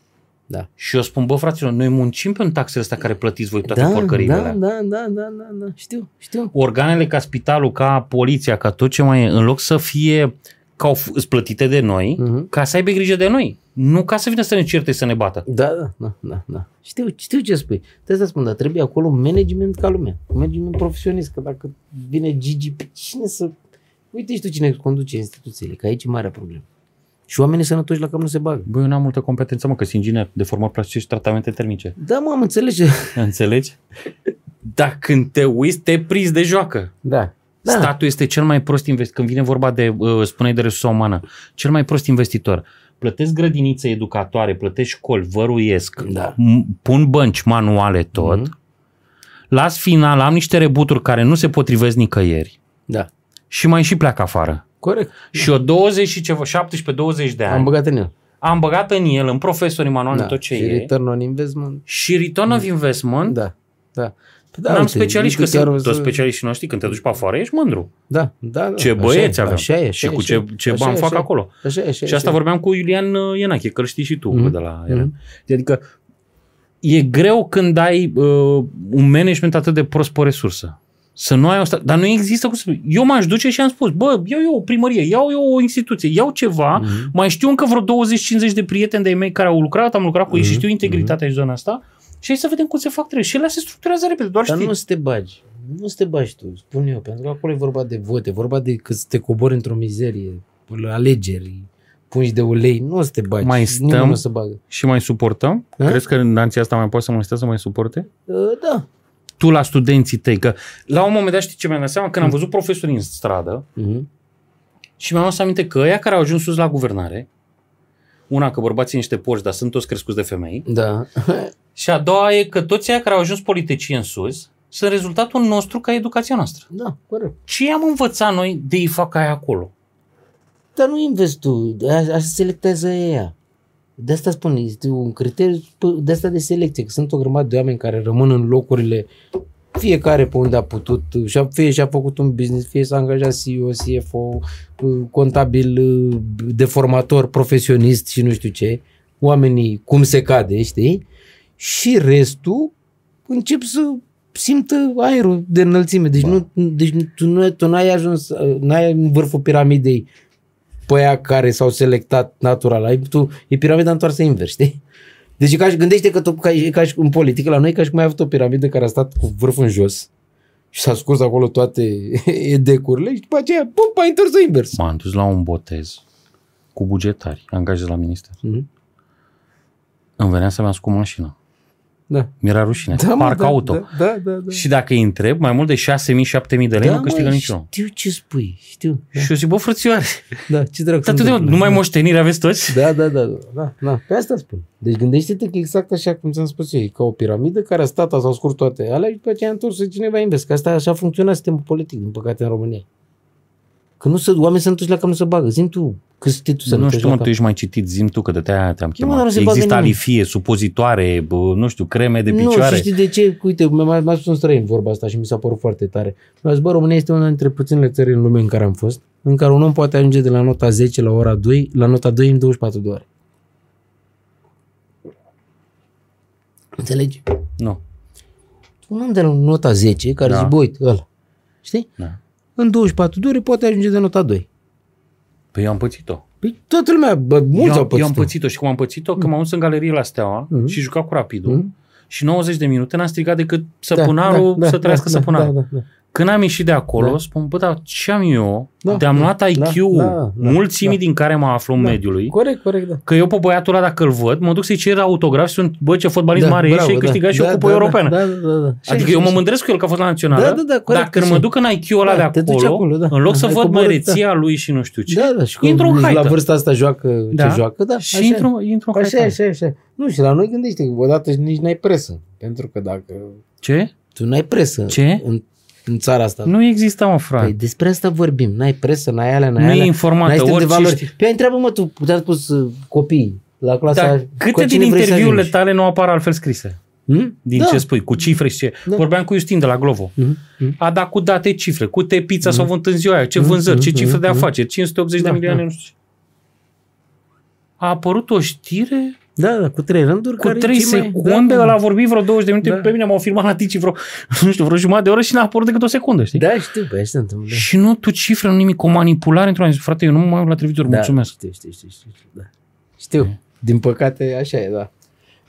Da. Și eu spun, bă, fraților, noi muncim pentru taxele astea care plătiți voi toate Da, porcările da, alea. da, da, da, da, da, știu, știu. Organele ca spitalul, ca poliția, ca tot ce mai e, în loc să fie ca au f- îs plătite de noi, Mhm. ca să aibă grijă de noi. Nu ca să vină să ne certe să ne bată. Da, da, da, da, da. Știu, știu ce spui. Trebuie să spun, dar trebuie acolo un management ca lumea. Un management profesionist, că dacă vine Gigi, pe cine să... Uite și tu cine conduce instituțiile, că aici e marea problemă. Și oamenii sănătoși la cam nu se bagă. Băi, eu n-am multă competență, mă, că sunt inginer de formă plastice și tratamente termice. Da, mă, am înțeles. Înțelegi? Dar când te uiți, te prizi de joacă. Da. da. Statul este cel mai prost investitor. Când vine vorba de, uh, spuneai de resursa umană, cel mai prost investitor. Plătesc grădinițe educatoare, plătesc școli, văruiesc, Da. m- pun bănci manuale tot, Mhm. las final, am niște rebuturi care nu se potrivesc nicăieri Da. și mai și pleacă afară. Corect. Și o 20 și ceva, 17-20 de ani, Am am, băgat în el. am băgat în el, în profesorii manuale, Da. tot ce și e. return on investment. Și return of investment, Da. Da. Păi da, am uite, specialiști, că uite, chiar sunt o toți să- specialiștii noștri, când te duci pe afară, ești mândru. Da, da, da. Ce Așa băieți e, avem Așa e, așa și e, cu așa ce, e. ce Așa bani e, fac așa e. acolo. Așa e, așa e, Și asta așa e. vorbeam cu Iulian uh, Ienache, că îl știi și tu Mhm. de la el. Mhm. Adică e greu când ai uh, un management atât de prost pe o resursă. Să nu ai o sta- Dar nu există cum să spui. Eu m-aș duce și am spus, bă, iau eu o primărie, iau eu o instituție, iau ceva, Mhm. mai știu încă vreo 20-50 de prieteni de-ai mei care au lucrat, am lucrat cu ei și Mhm. știu integritatea și zona asta și hai să vedem cum se fac trebuie. Și ele se structurează repede, doar Dar știi. nu să te bagi. Nu să te bagi tu, spun eu, pentru că acolo e vorba de vote, e vorba de că să te cobori într-o mizerie, la alegeri, pungi de ulei, nu o să te bagi. Mai Nimeni stăm? nu o să bagă. Și mai suportăm? Ha? Crezi că în nația asta mai poate să mai stea să mai suporte? Uh, da. Tu la studenții tăi, că la un moment dat știi ce mi-am dat seama? Când am văzut profesori în stradă, Mhm. Și mi-am adus aminte că ăia care au ajuns sus la guvernare, una că bărbații niște porci, dar sunt toți crescuți de femei, Da. și a doua e că toți aia care au ajuns politicieni sus sunt rezultatul nostru ca educația noastră. Da, corect. Ce am învățat noi de îi fac aia acolo? Dar nu investi tu, a- așa selectează ea. De asta spun, este un criteriu p- de asta de selecție, că sunt o grămadă de oameni care rămân în locurile fiecare pe unde a putut, și-a, fie și-a făcut un business, fie s-a angajat CEO, CFO, contabil, deformator, profesionist și nu știu ce, oamenii cum se cade, știi? Și restul încep să simtă aerul de înălțime. Deci, nu, deci tu, nu, tu n-ai ajuns, n-ai în vârful piramidei pe aia care s-au selectat natural. Ai, tu, e piramida întoarsă invers, știi? Deci e ca și, gândește că tu, ca, e ca și în politică la noi, ca și cum ai avut o piramidă care a stat cu vârful în jos și s-a scurs acolo toate edecurile și după aceea, pum, ai întors invers. M-am dus la un botez cu bugetari, angajați la minister. Mhm. Îmi venea să-mi ascund mașina. Da. Mi-era rușine. Da, mă, Parc da, auto. Da, da, da, da. Și dacă îi întreb, mai mult de 6.000-7.000 de lei da, nu câștigă mă, niciunul. Știu ce spui, știu. Da, Și eu zic, bă, frățioare, da ce dracu dar se tu de, întâmplă? nu mai moștenire aveți toți? Da, da, da, da, da, da. Pe asta spun. Deci gândește-te că exact așa cum ți-am spus eu, e ca o piramidă care a stat, s-au scurs toate alea și după aceea a întors cineva invers. Că asta așa funcționa sistemul politic, din păcate, în România. Că nu se, oamenii se întorci la cam nu se bagă. Zim tu, că știi tu să nu știu, mă, la tu cap. ești mai citit, zim tu, că de aia te-am Nu, mă, dar chemat. nu se bagă Există nimeni. alifie, supozitoare, bă, nu știu, creme de Nu, și picioare. știi de ce? Uite, mi-a, mi-a spus un străin vorba asta și mi s-a părut foarte tare. Mi-a zis, bă, România este una dintre puținele țări în lume în care am fost, în care un om poate ajunge de la nota 10 la ora 2, la nota 2 în 24 de ore. Înțelegi? Nu. Un om de la nota 10 care Da. zice, bă, uite, ăla, știi? Da. În 24 de ore poate ajunge de nota 2. Păi eu am pățit-o. Păi toată lumea, bă, mulți eu, au pățit. eu am pățit-o și cum am pățit-o, că m-am dus în galerie la Steaua Mhm. și jucat cu Rapidul Mhm. și 90 de minute n-am strigat decât săpunarul să trăiască da, săpunarul. Da, da, da. Când am ieșit de acolo, Da. spun, bă, dar ce am eu? Da, de-am da, luat da, IQ-ul da, da, mulțimii da. din care mă aflu în Da. mediului, Corect, corect, da. că eu pe băiatul ăla, dacă îl văd, mă duc să-i cer autograf și sunt, bă, ce fotbalist da, mare ești și ai câștigat și o cupă da, europeană. Da, da, da, da. Și Adică așa, eu mă așa. mândresc cu el că a fost la națională, Da, da, da, corect, dar când așa. mă duc în IQ-ul ăla Da, de te duci acolo, acolo, da. în loc să Ai văd coborât, măreția lui și nu știu ce, Da, da, și că intru în la haită. vârsta asta joacă Da. ce joacă, da. și așa. intru, intru în Așa, haită. așa, așa. Nu, și la noi gândește, că odată nici n-ai presă. Pentru că dacă Ce? tu n-ai presă Ce? În, în țara asta. Nu există, mă, frate. Păi despre asta vorbim. N-ai presă, n-ai alea, n-ai Nu e alea. informată, n-ai sistem de orice valori. știi. Pe aia întreabă-mă tu, te-am spus uh, copii la clasa... Dar cu câte cine din vrei să interviurile ajungi? tale nu apar altfel scrise? Hmm? Din da. ce spui, cu cifre și ce. Da. Vorbeam cu Justin de la Glovo. Mhm, mhm. A dat cu date cifre, cu te pizza s-au vândut în ziua aia, ce Mhm, vânzări, ce mhm, cifre de mhm. afaceri, 580 de Da, milioane, da. nu știu ce. A apărut o știre Da, da, cu trei rânduri. cu care 3 cei mai- secunde, da, ăla a vorbit vreo 20 de minute, Da. pe mine m-au filmat la Tici vreo, nu știu, vreo jumătate de oră și n-a apărut decât o secundă, știi? Da, știu, pe așa se întâmplă. Da. Și nu tu cifre, nu nimic, o manipulare într-o Frate, eu nu mă mai uit la televizor, Da, mulțumesc. Știu, știu, știu, știu, știu, da. Știu. Din păcate, așa e, da.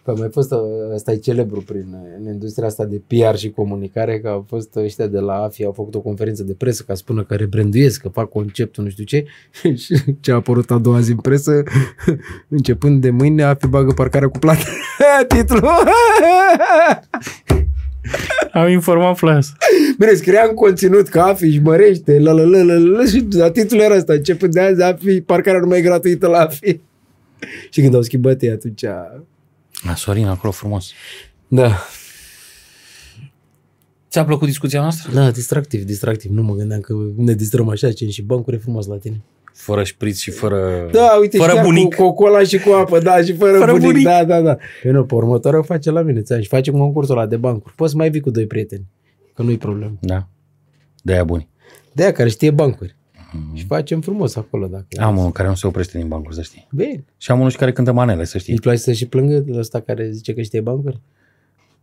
Păi mai fost, ăsta e celebru prin, în industria asta de PR și comunicare, că au fost ăștia de la AFI, au făcut o conferință de presă ca să spună că rebranduiesc, că fac conceptul nu știu ce și ce a apărut a doua zi în presă, începând de mâine, AFI bagă parcarea cu plată. Titlul! Am informat Flas. Bine, scriam conținut că AFI își mărește, la la la la la și la titlul era ăsta, începând de azi AFI, parcarea nu mai e gratuită la AFI. Și când au schimbat ei atunci... La Sorin, acolo frumos. Da. Ți-a plăcut discuția noastră? Da, distractiv, distractiv. Nu mă gândeam că ne distrăm așa, ce și bancuri e frumos la tine. Fără șpriț și fără, Da, uite, fără și chiar bunic. cu cocola și cu apă, da, și fără, Fără bunic. bunic. Da, da, da. Păi nu, pe următoarea o face la mine, ți și facem concursul ăla de bancuri. Poți să mai vii cu doi prieteni, că nu-i problemă. Da. De aia buni. De aia care știe bancuri. Mhm. Și facem frumos acolo, dacă Am unul care nu se oprește din bancuri, să știi. Bine. Și am unul și care cântă manele, să știi. Îi place să și plângă de ăsta care zice că știe bancuri?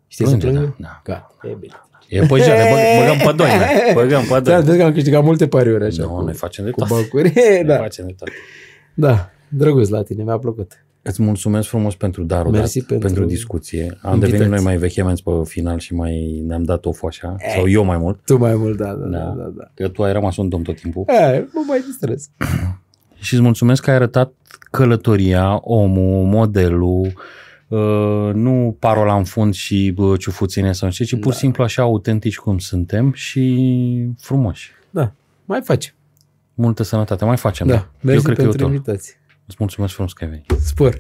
Știi să Plânge, plângă? da, Da. E bine. E pe jale, băg, băgăm pe doi, da. Băgăm pe Da, doi. vezi că am câștigat multe pariuri așa. Nu, cu, noi facem de cu toate. bancuri. Noi da. facem de toate. da, drăguț la tine, mi-a plăcut. Îți mulțumesc frumos pentru darul Mersi dat, pentru pentru discuție. Am invitație. devenit noi mai vechemenți pe final și mai ne-am dat o așa. Sau eu mai mult. Tu mai mult, da, da, da, Da. da. da. Că tu ai rămas un domn tot timpul. E, mă mai distrez. Și îți mulțumesc că ai arătat călătoria, omul, modelul, uh, nu parola în fund și uh, ciufuține sau nu știu, ce, ci pur și simplu așa autentici cum suntem și frumoși. Da, mai facem. Multă sănătate, mai facem. Da, Da. mersi Eu cred că e pentru util. invitație. Îți mulțumesc frumos că ai venit. Spor.